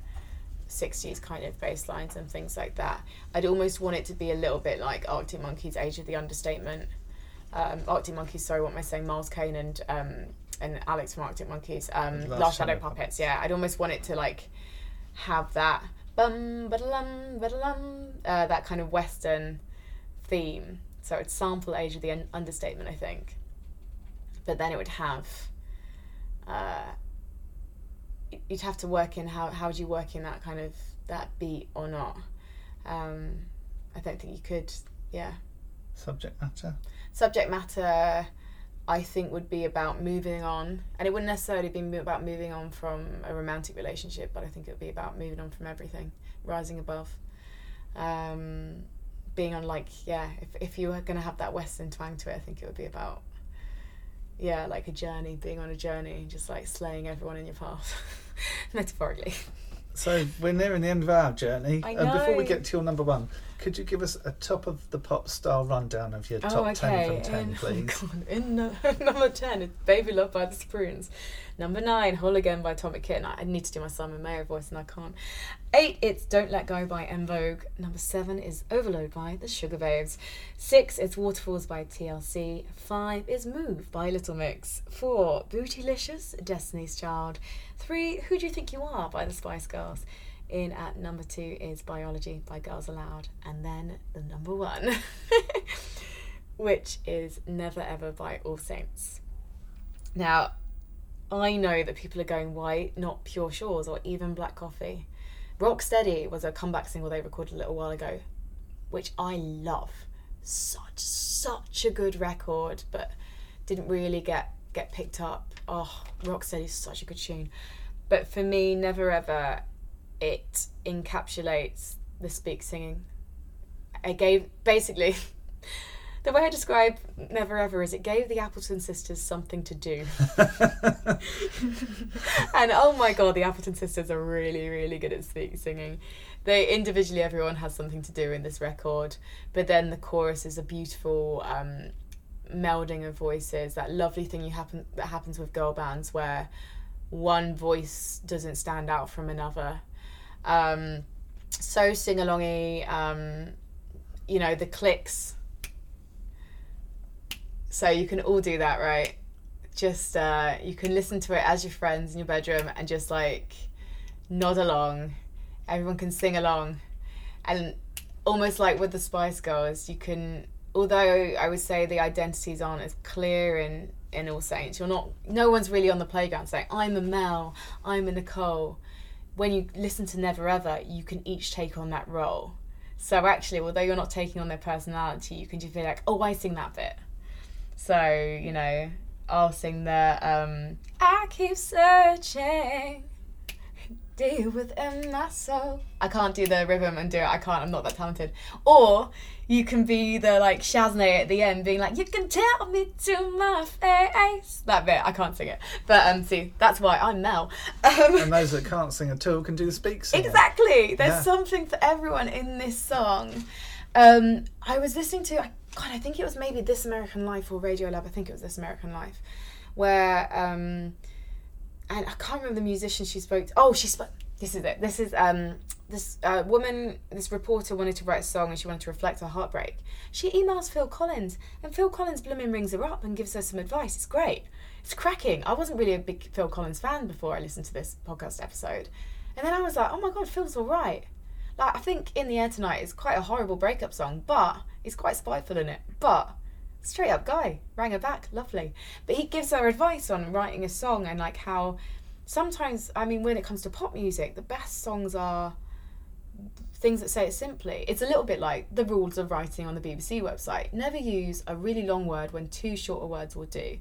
60s kind of bass lines and things like that. I'd almost want it to be a little bit like Arctic Monkeys' Age of the Understatement. Um, Arctic Monkeys, sorry, what am I saying? Miles Kane and um, and Alex from Arctic Monkeys. Um, Last Shadow Shadow Puppets. Yeah, I'd almost want it to like have that bum ba-da-lum, ba-da-lum, uh, that kind of Western theme. So it's sample Age of the Un- Understatement, I think. But then it would have. Uh, you'd have to work in how how do you work in that kind of that beat or not. Um, I don't think you could. Yeah. Subject matter. Subject matter, I think, would be about moving on, and it wouldn't necessarily be about moving on from a romantic relationship, but I think it would be about moving on from everything, rising above. Um, being on like yeah, if if you were gonna have that Western twang to it, I think it would be about yeah, like a journey, being on a journey, just like slaying everyone in your path, metaphorically. So we're nearing the end of our journey. I And before we get to your number one, could you give us a top of the pop style rundown of your top ten from ten, in, please? Oh God, in uh, number ten, it's "Baby Love" by the Supremes. Number nine, "Whole Again" by Atomic Kitten. I need to do my Simon Mayo voice and I can't. Eight, it's "Don't Let Go" by En Vogue. Number seven is "Overload" by the Sugababes. Six, it's "Waterfalls" by TLC. Five is "Move" by Little Mix. Four, "Bootylicious," Destiny's Child. Three, "Who Do You Think You Are" by the Spice Girls. In at number two is Biology by Girls Aloud, and then the number one, which is Never Ever by All Saints. Now, I know that people are going, why not Pure Shores or even Black Coffee? Rock Steady was a comeback single they recorded a little while ago, which I love. Such, such a good record, but didn't really get, get picked up. Oh, Rock Steady's such a good tune. But for me, Never Ever it encapsulates the speak singing. I gave basically the way I describe Never Ever is it gave the Appleton sisters something to do. and oh my god, the Appleton sisters are really, really good at speak singing. They individually, everyone has something to do in this record, but then the chorus is a beautiful um, melding of voices. That lovely thing you happen that happens with girl bands where one voice doesn't stand out from another. Um, so sing alongy. Um, you know the clicks. So you can all do that, right? Just uh, you can listen to it as your friends in your bedroom and just like nod along. Everyone can sing along, and almost like with the Spice Girls, you can. Although I would say the identities aren't as clear in in All Saints, you're not. No one's really on the playground saying, "I'm a Mel," "I'm a Nicole." When you listen to Never Ever, you can each take on that role. So actually, although you're not taking on their personality, you can just be like, "Oh, I sing that bit." So you know, I'll sing the um, "I keep searching." Deal within my soul. I can't do the rhythm and do it. I can't. I'm not that talented. Or you can be the like Shaznay at the end, being like, "You can tell me to my face." That bit I can't sing it, but um, see, that's why I'm Mel. Um, and those that can't sing at all can do the speak singing. Exactly. There's Yeah. something for everyone in this song. Um, I was listening to, God, I think it was maybe This American Life or Radiolab. I think it was This American Life, where, um, and I can't remember the musician she spoke. To. Oh, she spoke. This is it. This is um, this uh, woman. This reporter wanted to write a song and she wanted to reflect her heartbreak. She emails Phil Collins and Phil Collins blooming rings her up and gives her some advice. It's great. It's cracking. I wasn't really a big Phil Collins fan before I listened to this podcast episode. And then I was like, oh my god, Phil's all right. Like, I think In the Air Tonight is quite a horrible breakup song, but he's quite spiteful in it. But straight up guy, rang her back, lovely. But he gives her advice on writing a song and like how sometimes, I mean, when it comes to pop music, the best songs are things that say it simply. It's a little bit like the rules of writing on the BBC website. Never use a really long word when two shorter words will do.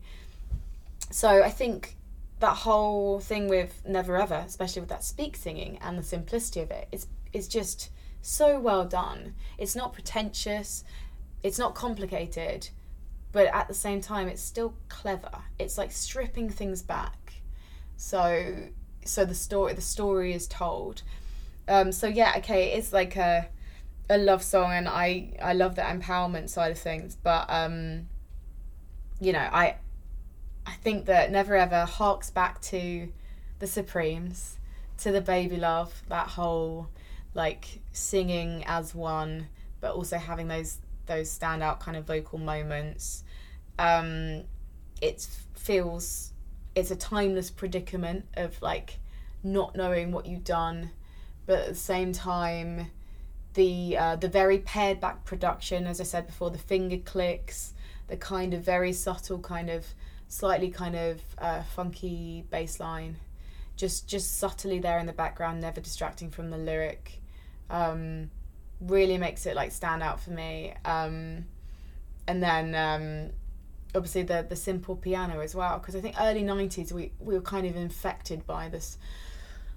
So I think that whole thing with Never Ever, especially with that speak singing and the simplicity of it, it, is is just so well done. It's not pretentious, it's not complicated, but at the same time it's still clever. It's like stripping things back. So so the story the story is told. Um so yeah, okay, it's like a a love song and I I love the empowerment side of things, but um you know, I I think that Never Ever harks back to the Supremes, to the Baby Love, that whole like singing as one, but also having those those standout kind of vocal moments. Um, it feels it's a timeless predicament of like not knowing what you've done, but at the same time, the uh, the very pared back production, as I said before, the finger clicks, the kind of very subtle kind of slightly kind of uh, funky bass line just just subtly there in the background, never distracting from the lyric, um, really makes it like stand out for me. Um, and then um, obviously the the simple piano as well, because I think early '90s we we were kind of infected by this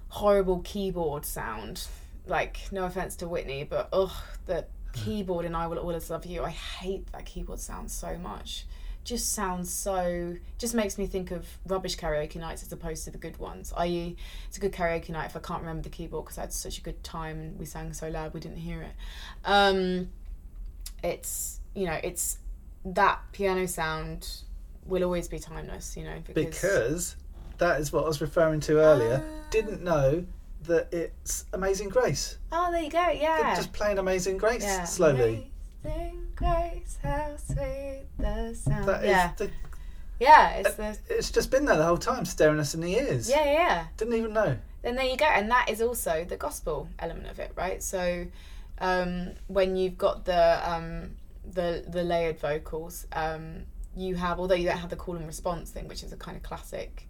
horrible keyboard sound. Like no offense to Whitney, but ugh the keyboard in I Will Always Love You. I hate that keyboard sound so much. Just sounds so. Just makes me think of rubbish karaoke nights as opposed to the good ones. I.e., it's a good karaoke night if I can't remember the keyboard because I had such a good time and we sang so loud we didn't hear it. Um, it's you know it's that piano sound will always be timeless. You know because, Because that is what I was referring to earlier. Didn't know that it's Amazing Grace. oh there you go yeah Just playing Amazing Grace yeah slowly. Amazing grace, how sweet the sound. That is yeah, the, yeah, it's the it's just been there the whole time, staring us in the ears. yeah, yeah, yeah. Didn't even know. Then there you go, and that is also the gospel element of it, right? So, um, when you've got the um, the the layered vocals, um, you have although you don't have the call and response thing, which is a kind of classic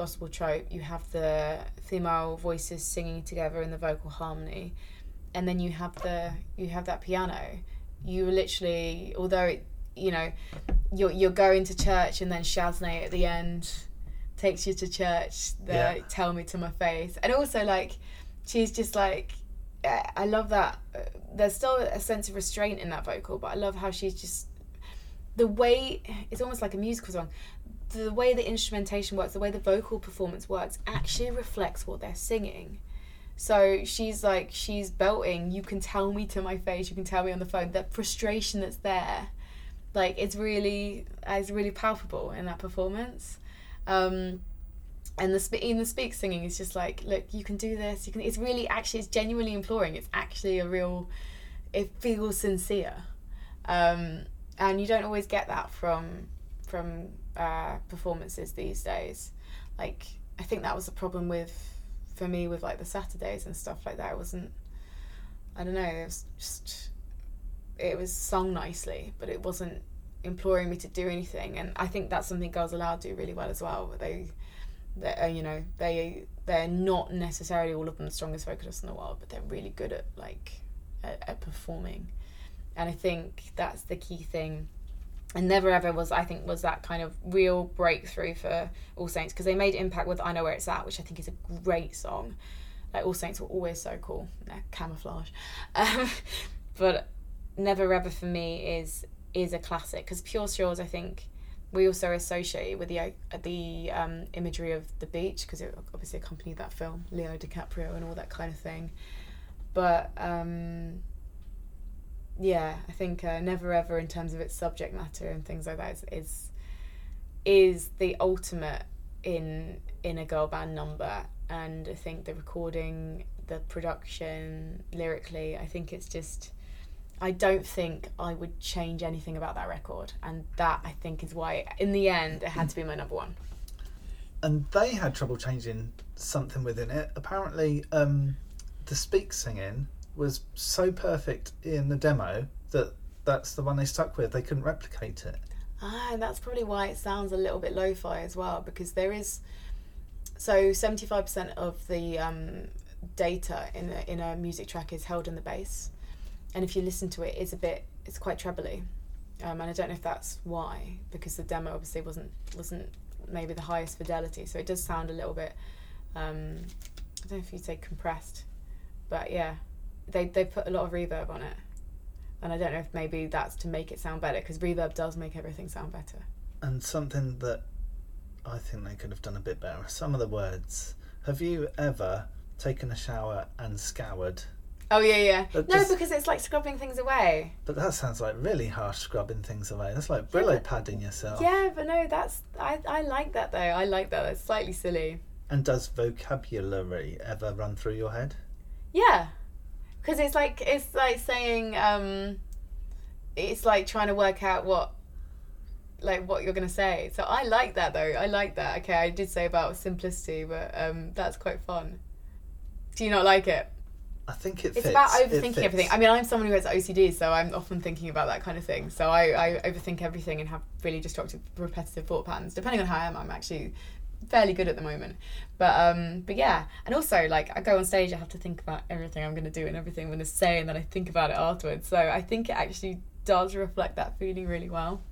gospel trope. You have the female voices singing together in the vocal harmony, and then you have the you have that piano. You literally, although it, you know, you're you're going to church and then Shaznay at the end takes you to church. The Yeah. tell me to my face, and also like she's just like I I love that. uh, There's still a sense of restraint in that vocal, but I love how she's just the way it's almost like a musical song. The way the instrumentation works, the way the vocal performance works, actually reflects what they're singing. So she's like, she's belting. You can tell me to my face. You can tell me on the phone. That frustration that's there, like it's really, it's really palpable in that performance. Um, and the even the speak singing is just like, look, you can do this. You can. It's really actually, it's genuinely imploring. It's actually a real. It feels sincere, um, and you don't always get that from from uh, performances these days. Like I think that was the problem with for me with like the Saturdays and stuff like that. It wasn't. I don't know. It was just. It was sung nicely, but it wasn't imploring me to do anything. And I think that's something Girls Aloud do really well as well. They, they uh, you know, they they're not necessarily all of them the strongest vocalists in the world, but they're really good at like at, at performing. And I think that's the key thing and never ever was I think was that kind of real breakthrough for All Saints because they made impact with I Know Where It's At, which I think is a great song. Like All Saints were always so cool, camouflage, um, but Never Ever for me is is a classic because Pure Shores I think we also associate with the the um, imagery of the beach because it obviously accompanied that film, Leo DiCaprio and all that kind of thing. But um, yeah, I think uh, Never Ever, in terms of its subject matter and things like that, is is, is the ultimate in in a girl band number. And I think the recording, the production, lyrically, I think it's just. I don't think I would change anything about that record, and that I think is why, in the end, it had to be my number one. And they had trouble changing something within it. Apparently, um, the speak singing was so perfect in the demo that that's the one they stuck with. They couldn't replicate it. Ah, and that's probably why it sounds a little bit lo-fi as well, because there is so seventy-five percent of the um, data in a, in a music track is held in the bass, and if you listen to it, it's a bit it's quite trebly, um, and I don't know if that's why, because the demo obviously wasn't wasn't maybe the highest fidelity, so it does sound a little bit. Um, I don't know if you'd say compressed, but yeah, they they put a lot of reverb on it, and I don't know if maybe that's to make it sound better because reverb does make everything sound better. And something that I think they could have done a bit better. Some of the words. Have you ever taken a shower and scoured? Oh yeah, yeah. That no, just- because it's like scrubbing things away. But that sounds like really harsh scrubbing things away. That's like Yeah, Brillo but- padding yourself. Yeah, but no, that's I I like that though. I like that. That's slightly silly. And does vocabulary ever run through your head? Yeah, because it's like it's like saying um, it's like trying to work out what like what you're gonna say. So I like that though. I like that. Okay, I did say about simplicity, but um, that's quite fun. Do you not like it? I think it It's fits. about overthinking fits. everything. I mean, I'm someone who has OCD, so I'm often thinking about that kind of thing. So I, I overthink everything and have really destructive, repetitive thought patterns. Depending on how I am, I'm actually fairly good at the moment. But um, but yeah, and also like I go on stage, I have to think about everything I'm gonna do and everything I'm gonna say, and then I think about it afterwards. So I think it actually does reflect that feeling really well,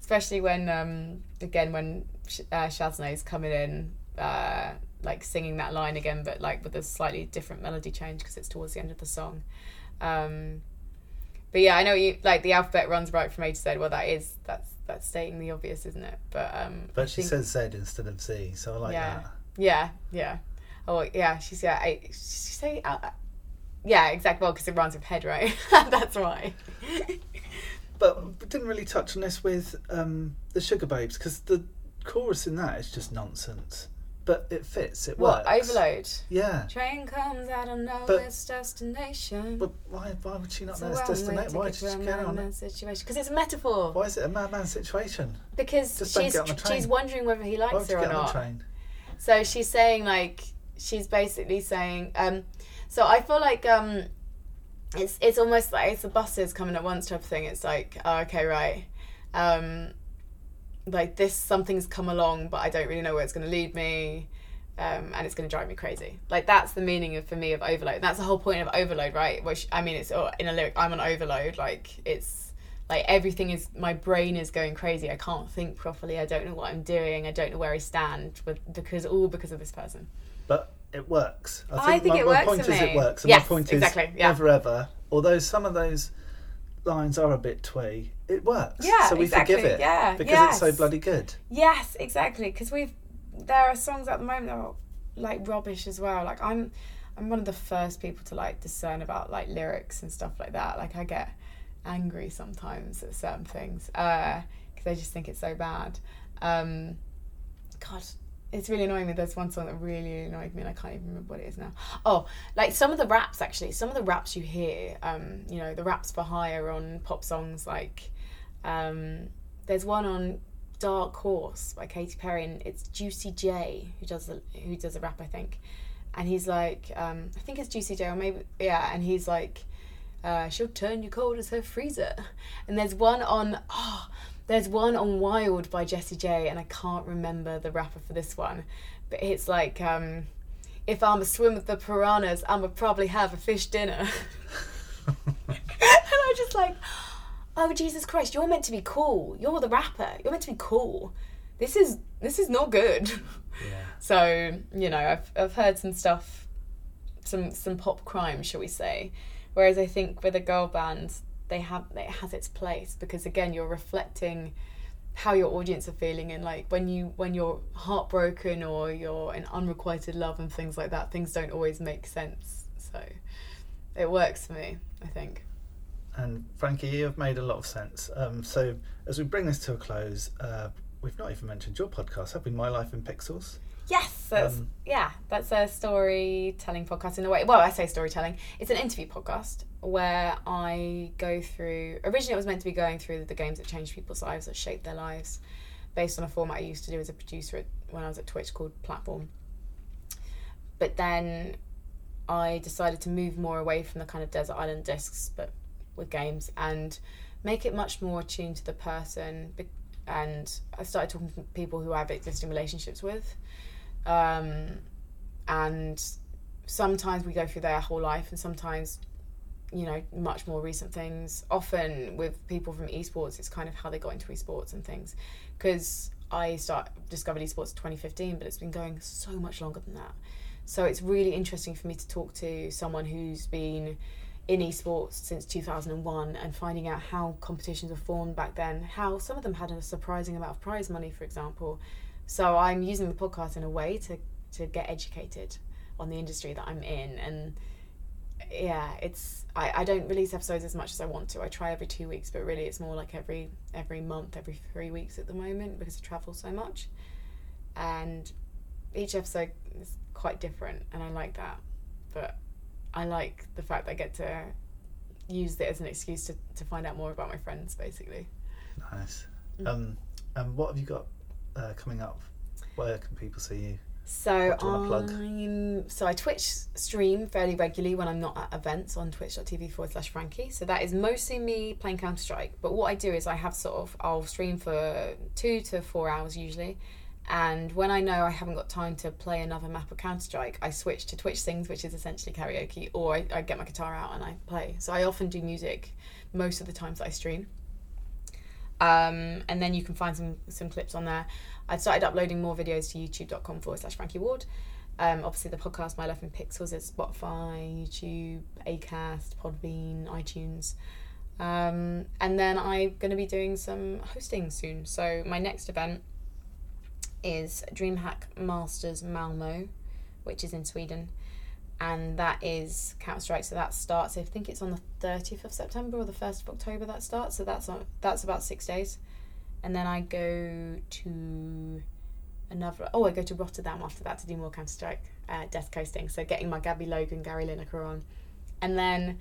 especially when um, again when Sh- uh, Shaznay's coming in. Uh, like singing that line again, but like with a slightly different melody change because it's towards the end of the song. Um, but yeah, I know you like the alphabet runs right from A to Z. Well, that is that's that's stating the obvious, isn't it? But um, but she think, says Z instead of Z, so I like yeah, that. Yeah, yeah. Oh yeah, she's yeah. I, she say uh, uh, yeah, exactly. Well, because it rhymes with head, right? that's why. but we didn't really touch on this with um, the Sugababes because the chorus in that is just nonsense but it fits. It what, works. Overload. Yeah. Train comes out of know but, its destination. But why? Why would she not know its destination? Why did she get on it? Situation because it's a metaphor. Why is it a madman situation? Because Just she's she's wondering whether he likes her or not. So she's saying like she's basically saying. Um, so I feel like um, it's it's almost like it's the buses coming at once type of thing. It's like oh, okay right. Um, like this something's come along but i don't really know where it's going to lead me um, and it's going to drive me crazy. Like that's the meaning of for me of overload. That's the whole point of overload right? Which i mean it's oh, in a lyric i'm on overload like it's like everything is my brain is going crazy. I can't think properly. I don't know what i'm doing. I don't know where i stand with because all because of this person. But it works. I think, I think my, it my works point for is me. it works and yes, my point exactly, is yeah. never ever. Although some of those lines are a bit twee, it works. Yeah, so we exactly. forgive it. Yeah, because yes. it's so bloody good. Yes, exactly. Because we've there are songs at the moment that are like rubbish as well. Like I'm I'm one of the first people to like discern about like lyrics and stuff like that. Like I get angry sometimes at certain things because uh, I just think it's so bad. Um, God, it's really annoying me. There's one song that really annoyed me, and I can't even remember what it is now. Oh, like some of the raps actually. Some of the raps you hear, um, you know, the raps for hire on pop songs. Like, um, there's one on Dark Horse by Katy Perry, and it's Juicy J who does the who does a rap, I think. And he's like, um, I think it's Juicy J, or maybe yeah. And he's like, uh, she'll turn you cold as her freezer. And there's one on oh there's one on Wild by Jessie J, and I can't remember the rapper for this one, but it's like, um, if I'm a swim with the piranhas, I'ma probably have a fish dinner. and I'm just like, oh Jesus Christ, you're meant to be cool. You're the rapper. You're meant to be cool. This is this is not good. Yeah. So you know, I've I've heard some stuff, some some pop crime, shall we say, whereas I think with a girl band they have it has its place because again you're reflecting how your audience are feeling and like when you when you're heartbroken or you're in unrequited love and things like that things don't always make sense. So it works for me i think. And frankie you have made a lot of sense. Um, so as we bring this to a close uh, we've not even mentioned your podcast have we? My life in pixels? Yes, that's um, yeah, that's a storytelling podcast in a way. Well, I say storytelling. It's an interview podcast where I go through. Originally, it was meant to be going through the games that changed people's lives, that shaped their lives, based on a format I used to do as a producer at, when I was at Twitch called Platform. But then I decided to move more away from the kind of desert island discs, but with games, and make it much more attuned to the person. And I started talking to people who I have existing relationships with um, and sometimes we go through their whole life, and sometimes, you know, much more recent things. Often with people from esports, it's kind of how they got into esports and things. Because I start discovered esports in 2015, but it's been going so much longer than that. So it's really interesting for me to talk to someone who's been in esports since 2001 and finding out how competitions were formed back then, how some of them had a surprising amount of prize money, for example, so I'm using the podcast in a way to to get educated on the industry that I'm in and yeah it's I, I don't release episodes as much as I want to I try every two weeks but really it's more like every every month every three weeks at the moment because I travel so much and each episode is quite different and I like that but I like the fact that I get to use it as an excuse to, to find out more about my friends basically nice mm. um and what have you got uh, coming up? Where can people see you? So I'm so I Twitch stream fairly regularly when I'm not at events on twitch.tv forward slash Frankie. So that is mostly me playing Counter Strike. But what I do is I have sort of I'll stream for two to four hours usually, And when I know I haven't got time to play another map of Counter Strike, I switch to Twitch Sings, which is essentially karaoke, or I, I get my guitar out and I play. So I often do music most of the times that I stream. Um, and then you can find some some clips on there. I've started uploading more videos to youtube.com forward slash Frankie Ward. Um, obviously, the podcast My Life in Pixels is Spotify, YouTube, Acast, Podbean, iTunes. Um, and then I'm going to be doing some hosting soon. So my next event is DreamHack Masters Malmo, which is in Sweden. And that is Counter Strike. So that starts, I think it's on the 30th of September or the 1st of October that starts. So that's on, that's about six days. And then I go to another. Oh, I go to Rotterdam after that to do more Counter Strike uh, desk hosting. So getting my Gabby Logan, Gary Lineker on, and then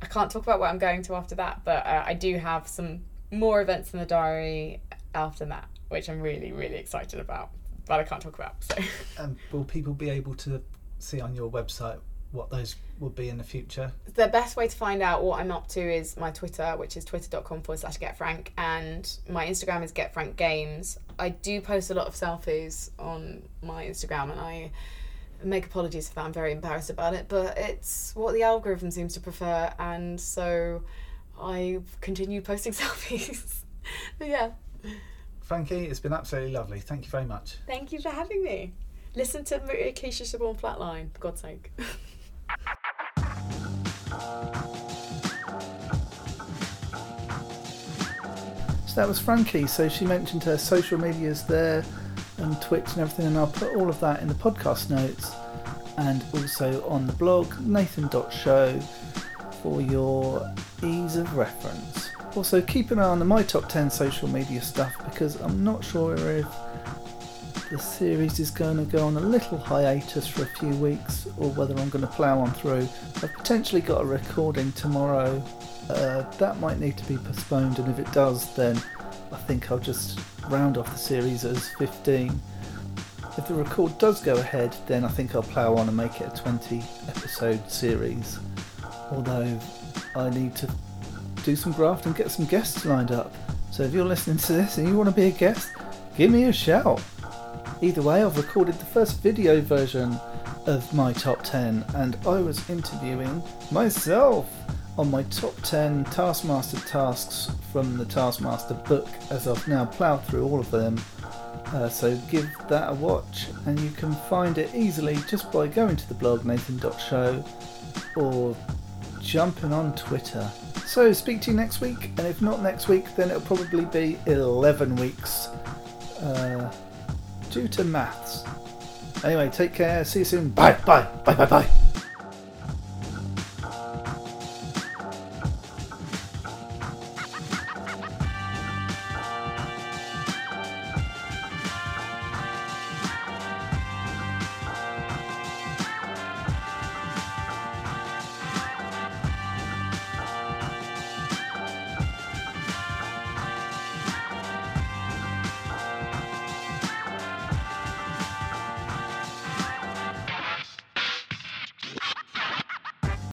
I can't talk about what I'm going to after that, but uh, I do have some more events in the diary after that, which I'm really really excited about, but I can't talk about. So. And will people be able to see on your website what those would be in the future? The best way to find out what I'm up to is my Twitter, which is twitter.com forward slash getfrank, and my Instagram is getfrankgames. I do post a lot of selfies on my Instagram, and I make apologies for that. I'm very embarrassed about it, but it's what the algorithm seems to prefer, and so I continue posting selfies. but yeah. Frankie, it's been absolutely lovely. Thank you very much. Thank you for having me. Listen to Keisha Siobhan Flatline, for God's sake. So that was Frankie. So she mentioned her social medias there and Twitch and everything, and I'll put all of that in the podcast notes and also on the blog nathan.show for your ease of reference. Also, keep an eye on the My Top 10 social media stuff because I'm not sure if the series is going to go on a little hiatus for a few weeks or whether I'm going to plough on through. I've potentially got a recording tomorrow. Uh, that might need to be postponed, and if it does, then I think I'll just round off the series as 15. If the record does go ahead, then I think I'll plough on and make it a 20 episode series. Although I need to do some graft and get some guests lined up. So if you're listening to this and you want to be a guest, give me a shout. Either way, I've recorded the first video version of my top 10 and I was interviewing myself on my top 10 Taskmaster tasks from the Taskmaster book as I've now ploughed through all of them. Uh, so give that a watch and you can find it easily just by going to the blog nathan.show or jumping on Twitter. So speak to you next week and if not next week then it'll probably be 11 weeks uh, due to maths. Anyway, take care, see you soon. Bye, bye, bye, bye, bye.